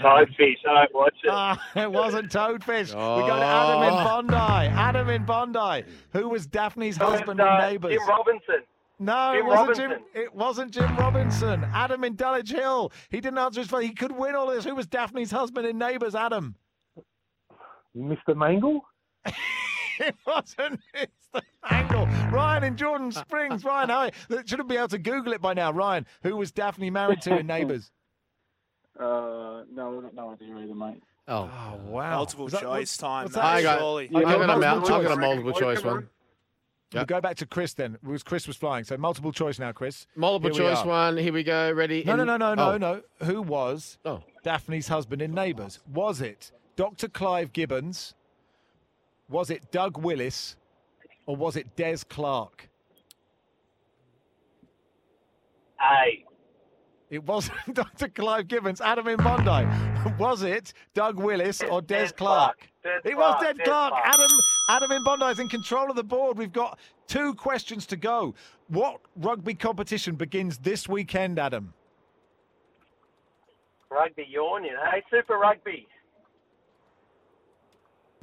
Toadfish. I don't watch it. Ah, it wasn't Toadfish. We go to Adam in Oh. Bondi. Adam in Bondi. Who was Daphne's It was, husband uh, in Neighbours? Jim Robinson. No, it wasn't Jim. It wasn't Jim Robinson. Adam in Dulwich Hill. He didn't answer his phone. He could win all this. Who was Daphne's husband in Neighbours? Adam. Mr. Mangel? it wasn't Mr. Angle. Ryan in Jordan Springs. Ryan, how shouldn't be able to Google it by now. Ryan, who was Daphne married to in Neighbours? Uh, no, I've got no idea either, mate. Oh, wow. Multiple that- choice time. mate, that? I got, surely. I got, a, multiple mul- I got a choice. multiple choice one. We'll go back to Chris then. Was Chris was flying, so multiple choice now, Chris. Multiple Here choice are. one. Here we go. Ready? No, no, In- no, no, no, oh. no. Who was Oh. Daphne's husband in Neighbours? Was it Dr. Clive Gibbons? Was it Doug Willis? Or was it Des Clarke? Hey. It wasn't Dr. Clive Gibbons. Adam in Bondi. Was it Doug Willis or Des, Clarke? Des it was Clarke, Des Des Clarke. Clarke. Adam Adam in Bondi is in control of the board. We've got two questions to go. What rugby competition begins this weekend, Adam? Rugby yawn, you know. Hey, Super Rugby.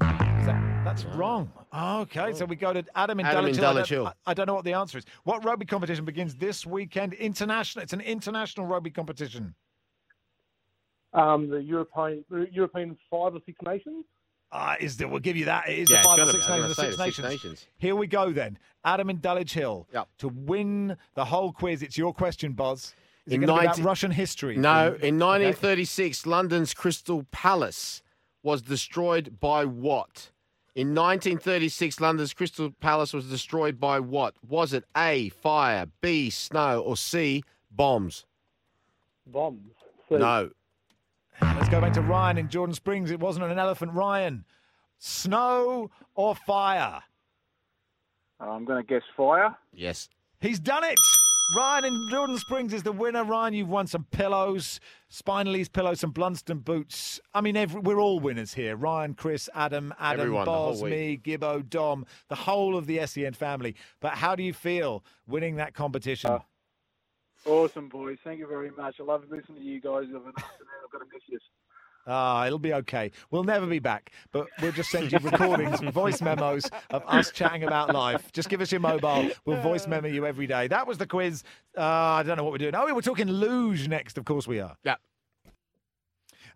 That, that's wrong. Okay, so we go to Adam in Adam Dulwich Hill. Dulwich I don't- Hill. I, I don't know what the answer is. What rugby competition begins this weekend? International. It's an international rugby competition. Um, the European European five or six nations. Uh, is there? We'll give you that. It is Yeah, the five or six be. I was nations. The gonna six the nations. Six Nations. Here we go then. Adam in Dulwich Hill. Yep. To win the whole quiz, it's your question, Buzz. Is In going to be 19 about Russian history? No, Okay. in 1936, London's Crystal Palace was destroyed by what? In 1936, London's Crystal Palace was destroyed by what? Was it A, fire, B, snow, or C, bombs? Bombs. No. Let's go back to Ryan in Jordan Springs. It wasn't an elephant, Ryan. Snow or fire? I'm going to guess fire. Yes. He's done it. Ryan in Jordan Springs is the winner. Ryan, you've won some pillows, Spinalis pillows, some Blundstone boots. I mean, every, we're all winners here. Ryan, Chris, Adam, Adam, Everyone, Boz, me, Gibbo, Dom, the whole of the SEN family. But how do you feel winning that competition? Uh, awesome, boys. Thank you very much. I love listening to you guys of an afternoon. I've got to miss you. Ah, it'll be okay. We'll never be back, but we'll just send you recordings, voice memos of us chatting about life. Just give us your mobile. We'll voice memo you every day. That was the quiz. Uh, I don't know what we're doing. Oh, we're talking luge next. Of course we are. Yeah.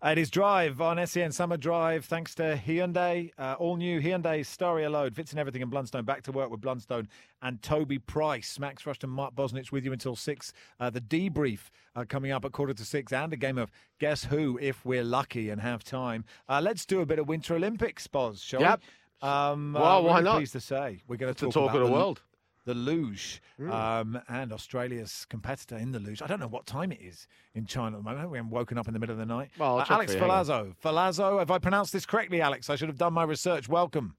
It is Drive on SEN Summer Drive, thanks to Hyundai. Uh, all new Hyundai Staria Load fits in everything in Blundstone. Back to work with Blundstone and Toby Price. Max Rushden, Mark Bosnich with you until six. Uh, the debrief uh, coming up at quarter to six, and a game of Guess Who if we're lucky and have time. Uh, let's do a bit of Winter Olympics, Boz, shall Yep. we? Um, Well, uh, why really not? Pleased to say we're going to talk talk of about the world. The luge Mm. um, and Australia's competitor in the luge. I don't know what time it is in China at the moment. We haven't woken up in the middle of the night. Well, Uh, Alex for you, hang. Ferlazzo. Ferlazzo, have I pronounced this correctly, Alex? I should have done my research. Welcome.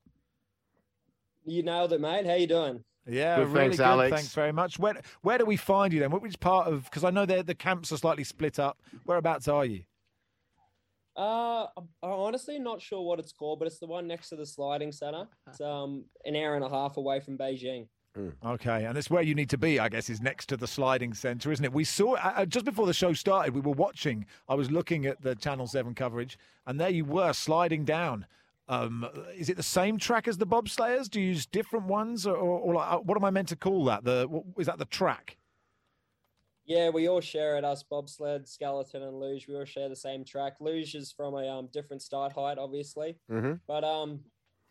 You nailed it, mate. How you doing? Yeah, Good, really thanks, good. Alex. Thanks very much. Where where do we find you then? Which part of? Because I know the the camps are slightly split up. Whereabouts are you? Uh, I'm I'm honestly not sure what it's called, but it's the one next to the sliding center. It's um an hour and a half away from Beijing. Okay, and it's where you need to be, I guess, is next to the sliding centre, isn't it? We saw uh, uh, just before the show started, we were watching. I was looking at the Channel Seven coverage, and there you were sliding down. Um, is it the same track as the bobsleighers? Do you use different ones, or, or, or like, uh, what am I meant to call that? The what, is that the track? Yeah, we all share it. Us bobsled, skeleton, and luge. We all share the same track. Luge is from a um different start height, obviously, Mhm. but um,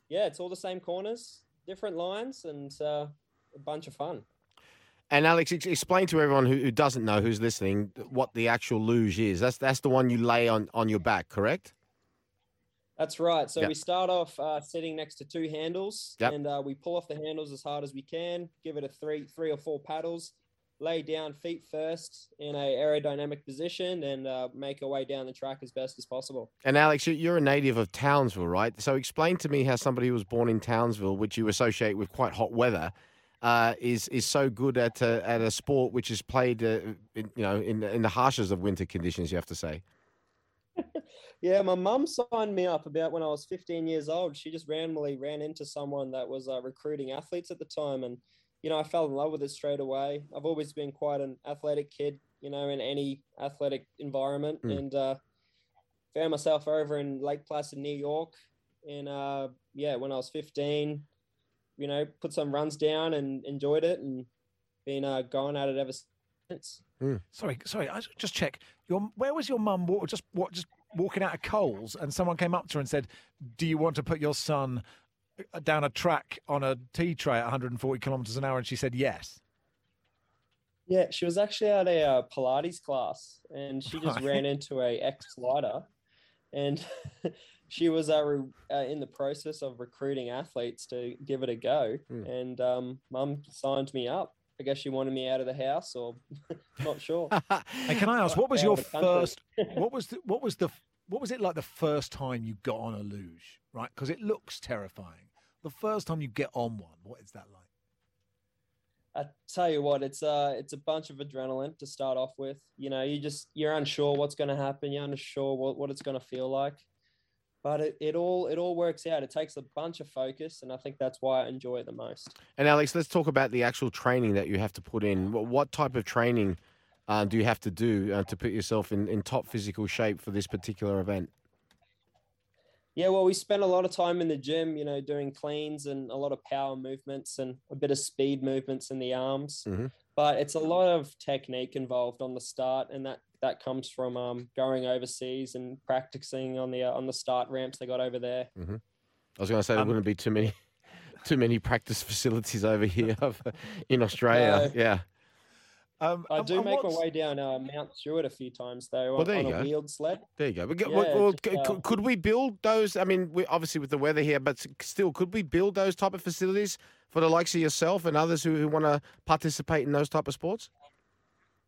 yeah, it's all the same corners, different lines, and uh, a bunch of fun. And Alex, explain to everyone who, who doesn't know, who's listening, what the actual luge is. That's that's the one you lay on, on your back, correct? That's right. So Yep. we start off uh, sitting next to two handles, Yep. and uh, we pull off the handles as hard as we can. Give it a three, three or four paddles. Lay down feet first in a aerodynamic position, and uh, make our way down the track as best as possible. And Alex, you- you're a native of Townsville, right? So explain to me how somebody who was born in Townsville, which you associate with quite hot weather, uh, is is so good at a, at a sport which is played, uh, in, you know, in in the harshest of winter conditions. You have to say. Yeah, my mum signed me up about when I was 15 years old. She just randomly ran into someone that was uh, recruiting athletes at the time, and you know, I fell in love with it straight away. I've always been quite an athletic kid, you know, in any athletic environment, Mm. and uh, found myself over in Lake Placid, New York, in uh, yeah, when I was 15. You know, put some runs down and enjoyed it, and been uh, going at it ever since. Sorry, sorry. I just check. Your where was your mum? wa- Just what? Just walking out of Coles, and someone came up to her and said, "Do you want to put your son uh, down a track on a tea tray at 140 kilometers an hour?" And she said, "Yes." Yeah, she was actually at a uh, Pilates class, and she just Right. ran into a ex slider, and she was uh, re- uh, in the process of recruiting athletes to give it a go. Hmm. And um, Mum signed me up. I guess she wanted me out of the house, or not sure. And can I ask, what was your of the country. first? What was the, what was the what was it like the first time you got on a luge? Right, because it looks terrifying. The first time you get on one, what is that like? I tell you what, it's a it's a bunch of adrenaline to start off with. You know, you just you're unsure what's going to happen. You're unsure what, what it's going to feel like, but it, it all it all works out. It takes a bunch of focus, and I think that's why I enjoy it the most. And Alex, let's talk about the actual training that you have to put in. What, what type of training uh, do you have to do uh, to put yourself in, in top physical shape for this particular event? Yeah, well, we spend a lot of time in the gym, you know, doing cleans and a lot of power movements and a bit of speed movements in the arms. Mhm. But it's a lot of technique involved on the start, and that that comes from um, going overseas and practicing on the uh, on the start ramps they got over there. hmm I was going to say there Um, wouldn't be too many too many practice facilities over here in Australia. No. Yeah. Um, I do and make my way down uh, Mount Stuart a few times though Well, on, there on you a go. wheeled sled. There you go. But, g- Yeah, well, well, just, c- uh, could, could we build those? I mean, we, obviously with the weather here, but still, could we build those type of facilities for the likes of yourself and others who, who want to participate in those type of sports?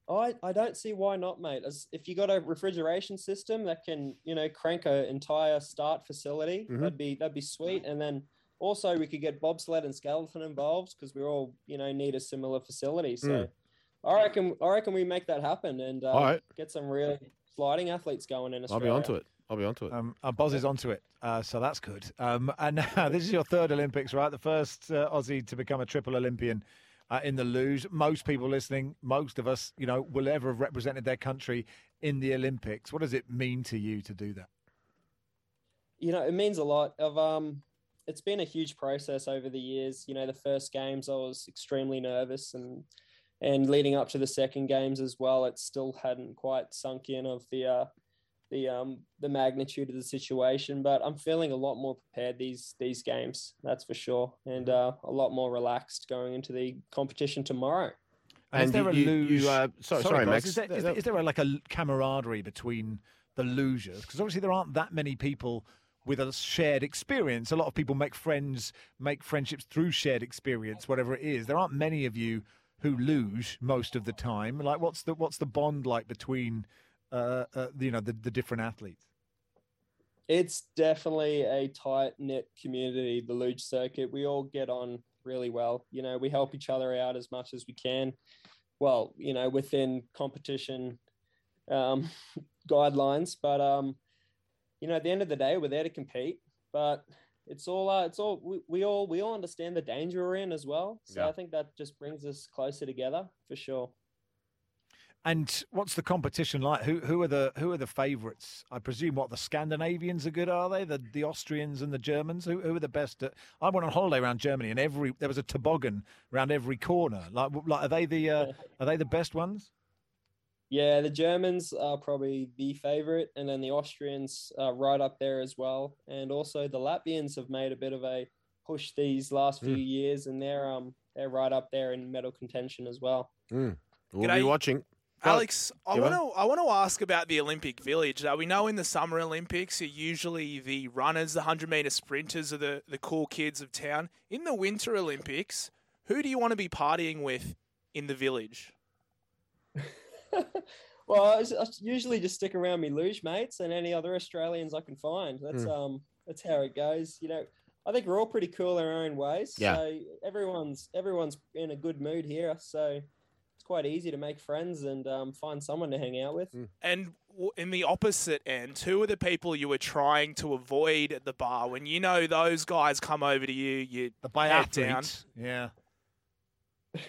I, I don't see why not, mate. As if you got a refrigeration system that can, you know, crank an entire start facility, Mhm. that'd be that'd be sweet. And then also we could get bobsled and skeleton involved because we all, you know, need a similar facility. So Mm. I reckon I reckon we make that happen and uh, All right. get some real sliding athletes going in Australia. I'll Australia. be onto it. I'll be onto it. Um, uh, Boz is onto it, uh, so that's good. Um, and now this is your third Olympics, right? The first uh, Aussie to become a triple Olympian uh, in the luge. Most people listening, most of us, you know, will ever have represented their country in the Olympics. What does it mean to you to do that? you know, it means a lot. Of um, it's been a huge process over the years. You know, the first games I was extremely nervous, and and leading up to the second games as well, it still hadn't quite sunk in of the uh, the um the magnitude of the situation. But I'm feeling a lot more prepared these these games. That's for sure, and uh, a lot more relaxed going into the competition tomorrow. And, is there a you- you- luge? you, uh, sorry- sorry, Boz, Max. Is there, is, there, is there a, like a l- camaraderie between the lugers? Because obviously there aren't that many people with a shared experience. A lot of people make friends, make friendships through shared experience, whatever it is. There aren't many of you who luge most of the time. Like, what's the what's the bond like between, uh, uh, you know, the, the different athletes? It's definitely a tight knit community, the luge circuit. We all get on really well. You know, we help each other out as much as we can. Well, you know, within competition um, guidelines, but um, you know, at the end of the day, we're there to compete. But it's all, uh, it's all, we, we all, we all understand the danger we're in as well. So Yeah. I think that just brings us closer together for sure. And what's the competition like? Who who are the who are the favourites? I presume what the Scandinavians are good, are they? The the Austrians and the Germans. Who who are the best? At, I went on holiday around Germany, and every there was a toboggan around every corner. Like like are they the uh, are they the best ones? Yeah, the Germans are probably the favorite, and then the Austrians are right up there as well. And also the Latvians have made a bit of a push these last few Mm. years, and they're um they're right up there in medal contention as well. Mm. We'll G'day. be watching. Go on. Alex, I want to I want to ask about the Olympic Village. Uh, we know in the Summer Olympics, are usually the runners, the hundred meter sprinters, are the the cool kids of town. In the Winter Olympics, who do you want to be partying with in the village? Well, I usually just stick around me luge mates and any other Australians I can find. That's Mm. um that's how it goes. You know, I think we're all pretty cool in our own ways. Yeah. So everyone's everyone's in a good mood here. So it's quite easy to make friends and um, find someone to hang out with. And in the opposite end, who are the people you were trying to avoid at the bar when you know those guys come over to you? You the head down. Athletes, yeah.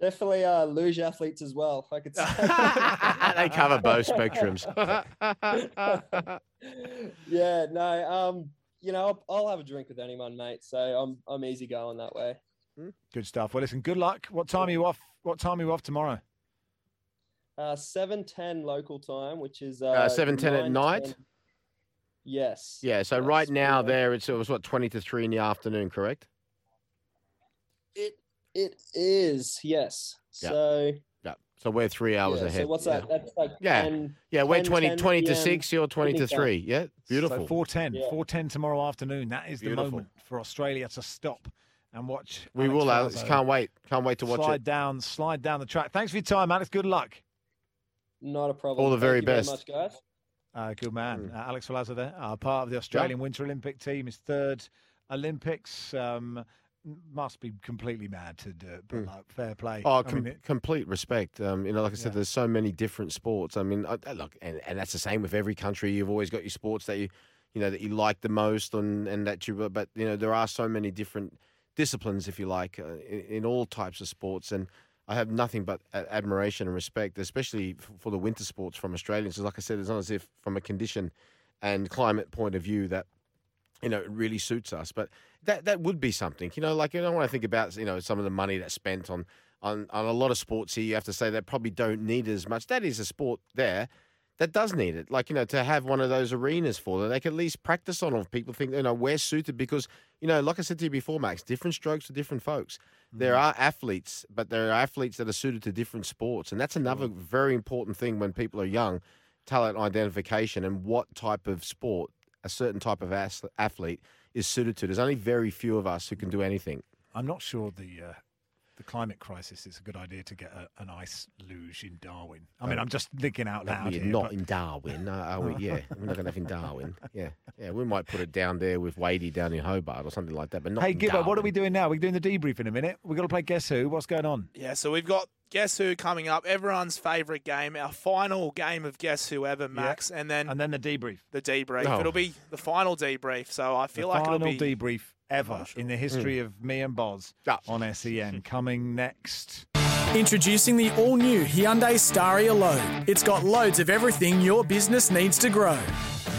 Definitely uh, luge athletes as well. I could say. they cover both spectrums. yeah, no. Um, you know, I'll, I'll have a drink with anyone, mate. So I'm I'm easy going that way. Good stuff. Well, listen, good luck. What time are you off? What time are you off tomorrow? Uh, seven ten local time, which is uh, Uh, 7:10 at 9:10 night? Yes. Yeah. So right now there it's it was what twenty to three in the afternoon, correct? It it is yes. Yeah. So Yeah. So we're three hours yeah, ahead. So what's yeah. that? That's like Yeah. 10, Yeah, we're 10, 20, 10 20 to 6, you're 20 to Pacific time. 3. Yeah, beautiful. So 410. Yeah. 410 tomorrow afternoon. That is the Beautiful. moment for Australia to stop and watch. We Alex will, Alex. Ferlazzo Can't wait. Can't wait to watch slide it. down, slide down the track. Thanks for your time, Alex. Good luck. Not a problem. All the Thank very you best. much, guys. Uh, good man. Hmm. Uh, Alex Ferlazzo there, uh, part of the Australian Winter Olympic team, his third Olympics. Um, must be completely mad to do it, but Mm. like, fair play. Oh, I com- mean, it- complete respect. Um, you know, like I said, Yeah. there's so many different sports. I mean, I, I- look, and, and that's the same with every country. You've always got your sports that you, you know, that you like the most, and and that you. But you know, there are so many different disciplines, if you like, uh, in, in all types of sports, and I have nothing but admiration and respect, especially for the winter sports from Australians. 'Cause like I said, it's not as if from a condition and climate point of view that you know, it really suits us. But that that would be something, you know, like you know, when I think about you know some of the money that's spent on on on a lot of sports here, you have to say they probably don't need as much. That is a sport there that does need it, like you know, to have one of those arenas for them, they can at least practice on. Or people think you know we're suited because you know, like I said to you before, Max, different strokes for different folks. There are athletes, but there are athletes that are suited to different sports, and that's another very important thing when people are young. Talent identification and what type of sport a certain type of athlete is suited to. There's only very few of us who can do anything. I'm not sure the uh, the climate crisis it's a good idea to get a, an ice luge in Darwin. I mean, Um, I'm just thinking out No, loud we're here. not but- in Darwin, uh, are we? Yeah, we're not going to have in Darwin. Yeah, yeah, we might put it down there with Wadey down in Hobart or something like that, but not. Hey, in Gibbo, what are we doing now? We're doing the debrief in a minute. We've got to play Guess Who. What's going on? Yeah, so we've got Guess Who coming up, everyone's favourite game, our final game of Guess Who ever, Max, and then and then the debrief. the debrief. Oh. It'll be the final debrief, so I feel the like final it'll be debrief ever in the history of me and Boz on SEN. Coming next. Introducing the all new Hyundai Staria Load. It's got loads of everything your business needs to grow.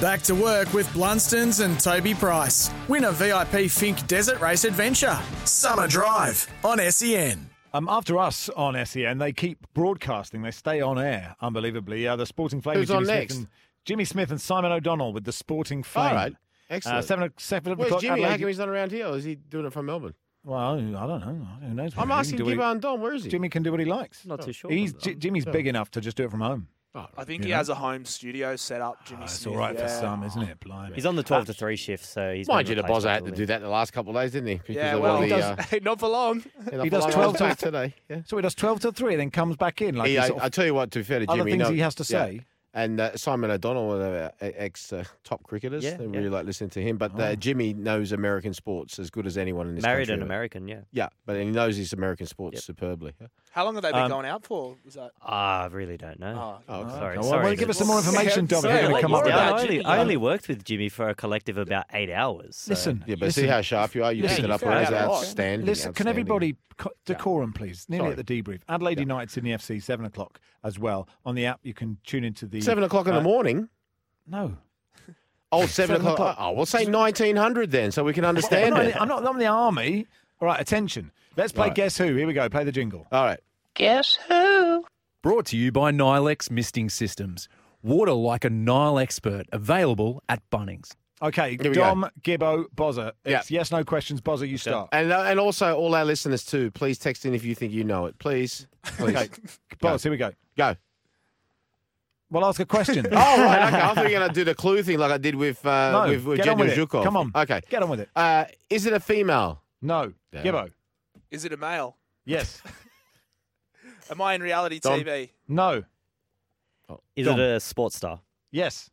Back to work with Blundstones and Toby Price. Win a VIP Finke Desert Race Adventure. Summer Drive on E SEN. Um, after us on SEN, they keep broadcasting. They stay on air, unbelievably. Uh, the Sporting Flame. Who's with Jimmy on Smith next? And, Jimmy Smith and Simon O'Donnell with the Sporting Flame. All right, Uh, excellent. seven, o- seven Where's o'clock. Jimmy? How Adelaide- come he's not around here? Or is he doing it from Melbourne? Well, I don't know. Who knows? I'm He can asking do what he- Gibbo and Don. Where is he? Jimmy can do what he likes. Not too sure. He's J- Jimmy's Oh. big enough to just do it from home. I think You he know? has a home studio set up, Jimmy It's Smith. all right for yeah. some, isn't it? Blimey. He's on the 12 to 3 shift, so he's. Mind been you, the replaced Bozza had to by do that the last couple of days, didn't he? Because Yeah, of well, all he the, does, uh, not for long. yeah, He does not 12 for till today. Yeah. So he does 12 till 3, then comes back in. Like He- he's I, sort of- I tell you what, to be fair to other Jimmy, things no- he has to yeah. say. And uh, Simon O'Donnell, one of our ex uh, top cricketers, Yeah, they yeah. really like listening to him. But Oh. uh, Jimmy knows American sports as good as anyone in this Married country. an American, yeah. Yeah, but he knows his American sports superbly. How long have they been Um, going out for? Was that? Ah, I really don't know. Oh, okay. sorry. Well, sorry. well, give us some more information, Dom. Sorry, You're come up with that. I only, I only worked with Jimmy for a collective of about eight hours. so- Listen, Yeah, but listen, see how sharp you are. You Listen, picked it up. you It's outstanding. Listen, can everybody decorum, please? Nearly Sorry. at the debrief. Adelaide United's in the FC seven o'clock as well on the app. You can tune into the Seven o'clock in uh, the morning. No, Oh, seven, Seven o'clock. o'clock. Oh, we'll say nineteen hundred then, so we can I'm understand not, it. I'm not. I'm the army. All right, attention. Let's play Right. Guess Who. Here we go. Play the jingle. All right. Guess who? Brought to you by Nylex Misting Systems. Water like a Nylex expert. Available at Bunnings. Okay, Here we Dom, Gibbo, Bozza. Yeah. It's yes, no questions. Bozza, you start. And uh, and also all our listeners too. Please text in if you think you know it. Please. Please. Okay, Boz, here we go. Go. Well, ask a question. oh right. Okay. I thought you were going to do the clue thing like I did with uh, No, with, with get Jenny. Zhukov. Come on. Okay. Get on with it. Uh, is it a female? No. Yeah. Gibbo. Is it a male? Yes. Am I in reality Dom. TV? No. Is Dom. it a sports star? Yes.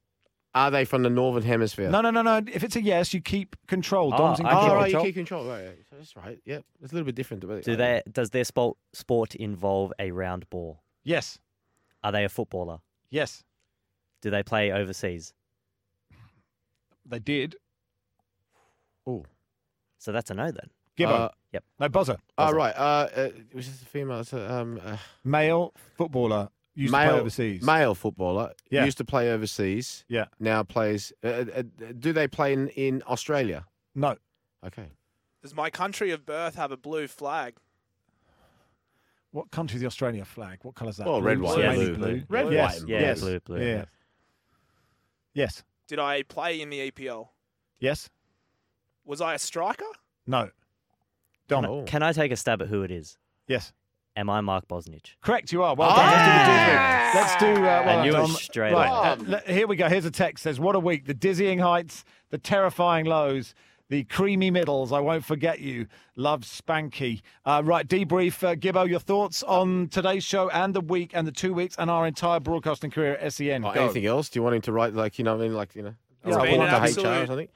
Are they from the northern hemisphere? No, no, no, no. If it's a yes, you keep control. Ah, Dom's in I Oh, keep control. you keep control. Right, right. That's right. Yeah, it's a little bit different. but- Do they? Does their sport sport involve a round ball? Yes. Are they a footballer? Yes. Do they play overseas? They did. Oh. So that's a no then. Gibbo. Uh, Yep. no, buzzer. Oh, right. Uh, uh, was this a female? It's a, um, uh, Male footballer. Used to male, play overseas. Male footballer. Yeah. Used to play overseas. Yeah. Now plays. Uh, uh, do they play in, in Australia? No. Okay. Does my country of birth have a blue flag? What country's the Australia flag? What colour's that? Well, Blue? red, white, Mainly blue. blue. Red, yes. white, and yes. blue, blue, Yeah. yeah. Yes. Did I play in the EPL? Yes. Was I a striker? No. Dom. Oh. Can I take a stab at who it is? Yes. Am I Mark Bosnich? Correct, you are. Well done. Let's do the Ah! do Let's do. Uh, well I done, knew it straight right, away. uh, here we go. Here's a text. Says, "What a week! The dizzying heights, the terrifying lows, the creamy middles. I won't forget you. Love Spanky. Uh, right, debrief. Uh, Gibbo, your thoughts on today's show and the week and the two weeks and our entire broadcasting career at SEN. Or Go. anything else? Do you want him to write like you know? what I mean, like you know, a It's been an to HR or absolute, something.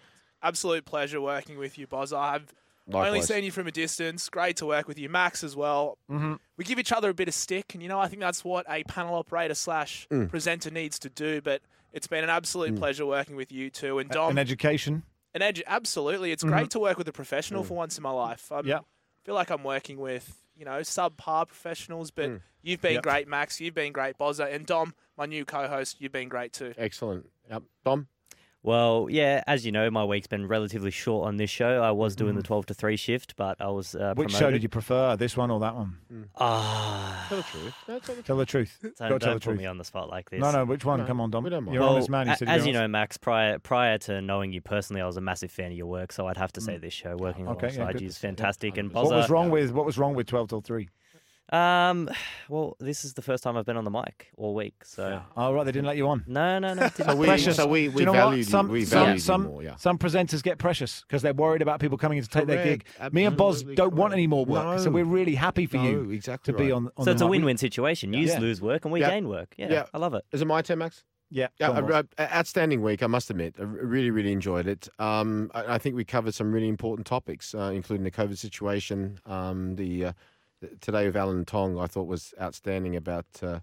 absolute pleasure working with you, Boz. I've only seen you from a distance. Great to work with you, Max, as well. Mm-hmm. We give each other a bit of stick, and you know I think that's what a panel operator slash Mm. presenter needs to do. But it's been an absolute pleasure working with you too, and Dom. An education. An edge, absolutely. It's Mhm. great to work with a professional for once in my life. I Yeah. feel like I'm working with you know subpar professionals, but Mm. you've been Yep. great, Max. You've been great, Bozza, and Dom, my new co-host. You've been great too. Excellent. Yep. Dom. Well, yeah, as you know, my week's been relatively short on this show. I was doing the 12 to 3 shift, but I was uh, Which show did you prefer, this one or that one? Ah, Tell the truth. No, tell the truth. Tell the truth. don't, Go tell don't the put truth. me on the spot like this. No, no. Which one? No, Come on, Dom. we don't mind. You're Well, honest man. You a- said as be you know. Max, prior prior to knowing you personally, I was a massive fan of your work, so I'd have to say this show, working Mm. Okay, yeah, alongside good. you, is fantastic. And What was Bozza- wrong with what was wrong with twelve till three? Um, well, this is the first time I've been on the mic all week, so Oh right, they didn't let you on. no, no, no. So we, Precious. so we, Do we you know valued what? you- we some, valued you some, more. Yeah. some presenters get precious because they're worried about people coming in to take their gig. Correct. Me and Boz Absolutely don't want any more work, so we're really happy for No, you exactly to be on. on so the it's a win-win situation. You Yeah. lose work, and we Yeah. gain work. Yeah, Yeah. I love it. Is it my turn, Max? Yeah, Yeah, go on, Boz. a, a- outstanding week. I must admit, I really, really enjoyed it. Um, I, I think we covered some really important topics, uh, including the COVID situation. Um, the, uh, the today with Alan Tongue, I thought was outstanding about uh,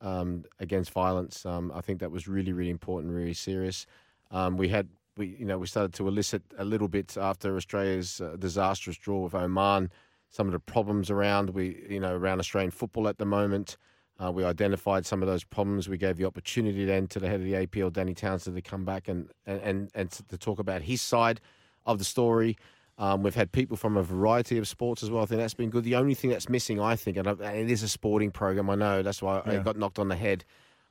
um, against violence. Um, I think that was really, really important, really serious. Um, we had, we you know, we started to elicit a little bit after Australia's uh, disastrous draw with Oman. Some of the problems around we, you know, around Australian football at the moment. Uh, we identified some of those problems. We gave the opportunity then to the head of the APL, Danny Townsend, to come back and and, and, and to talk about his side of the story. Um, we've had people from a variety of sports as well. I think that's been good. The only thing that's missing, I think, and, I, and it is a sporting program. I know that's why I got knocked on the head.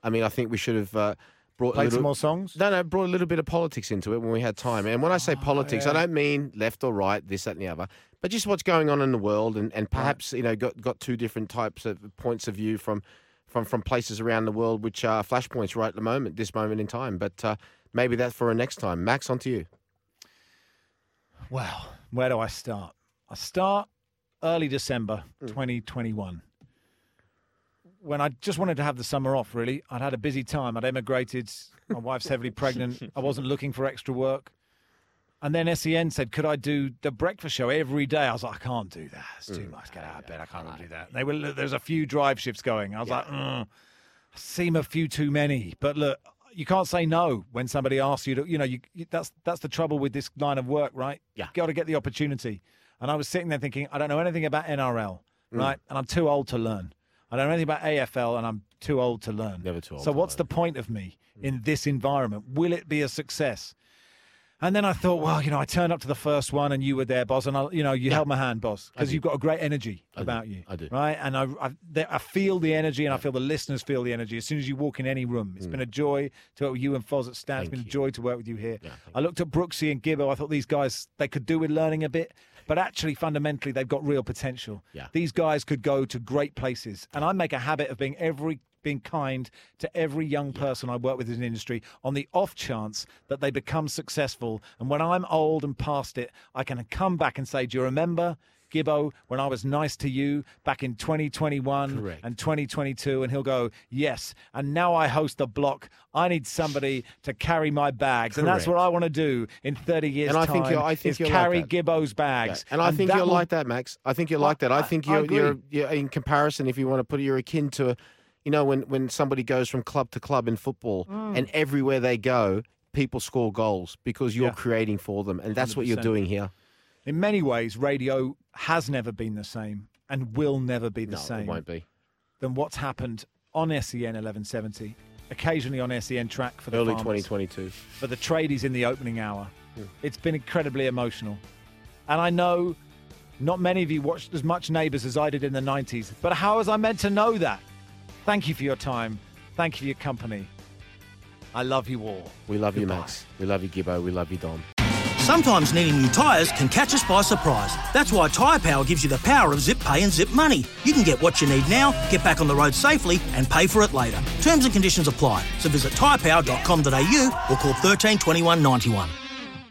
I mean, I think we should have uh, brought Played little, some more songs. no, no, brought a little bit of politics into it when we had time. And when I say politics, I Ah, don't mean left or right, this, that, and the other, but just what's going on in the world, and, and perhaps you know got got two different types of points of view from from from places around the world, which are flashpoints right at the moment, this moment in time. But uh, maybe that's for a next time. Max, on to you. Well, where do I start? I start early December Hmm. 2021 when I just wanted to have the summer off, really. I'd had a busy time. I'd emigrated. My wife's heavily pregnant. I wasn't looking for extra work. And then SEN said, could I do the breakfast show every day? I was like, I can't do that. It's too Hmm. much. Get out of bed. I can't really do that. They were, there's a few drive shifts going. I was like, mm, seem a few too many. But look, you can't say no when somebody asks you to. You know, you, you that's that's the trouble with this line of work, right? Yeah. got to get the opportunity. And I was sitting there thinking, I don't know anything about NRL, Mm. right? And I'm too old to learn. I don't know anything about AFL, and I'm too old to learn. Never too old So to what's learn. the point of me in this environment? Will it be a success? And then I thought, well, you know, I turned up to the first one, and you were there, boss, and I, you know, you held my hand, boss, because you've got a great energy I do. about you. I do. right? And I, I, I feel the energy, and I feel the listeners feel the energy as soon as you walk in any room. It's been a joy to work with you and Foz at Stan. It's Mm. Been a joy to work with you here. Yeah, I looked at Brooksy and Gibbo. I thought these guys they could do with learning a bit, but actually fundamentally they've got real potential. Yeah. These guys could go to great places, and I make a habit of being every being kind to every young person I work with in the industry on the off chance that they become successful. And when I'm old and past it, I can come back and say, "Do you remember?" Gibbo, when I was nice to you back in 2021 Correct. and 2022, and he'll go, Yes. And now I host a block. I need somebody to carry my bags. And that's what I want to do in 30 years' And I think you're- I think is you're like carry that. Gibbo's bags. And I think you're will- like that, Max. I think you're like that. I I- think you're, you're, you're in comparison. If you want to put it, you're akin to, you know, when when somebody goes from club to club in football, Mm. and everywhere they go, people score goals because you're Yeah. creating for them, and that's what you're doing here. In many ways, radio has never been the same and will never be the No, same it won't be. than what's happened on SEN 1170, occasionally on SEN track for the Early farmers, 2022. for the tradies in the opening hour. It's been incredibly emotional. And I know not many of you watched as much Neighbours as I did in the 90s, but how was I meant to know that? Thank you for your time. Thank you for your company. I love you all. We love you, Max. We love you, Gibbo. We love you, Dom. Sometimes needing new tyres can catch us by surprise. That's why Tyre Power gives you the power of zip pay and zip money. You can get what you need now, get back on the road safely, and pay for it later. Terms and conditions apply. So visit tyrepower.com.au or call 13 21 91.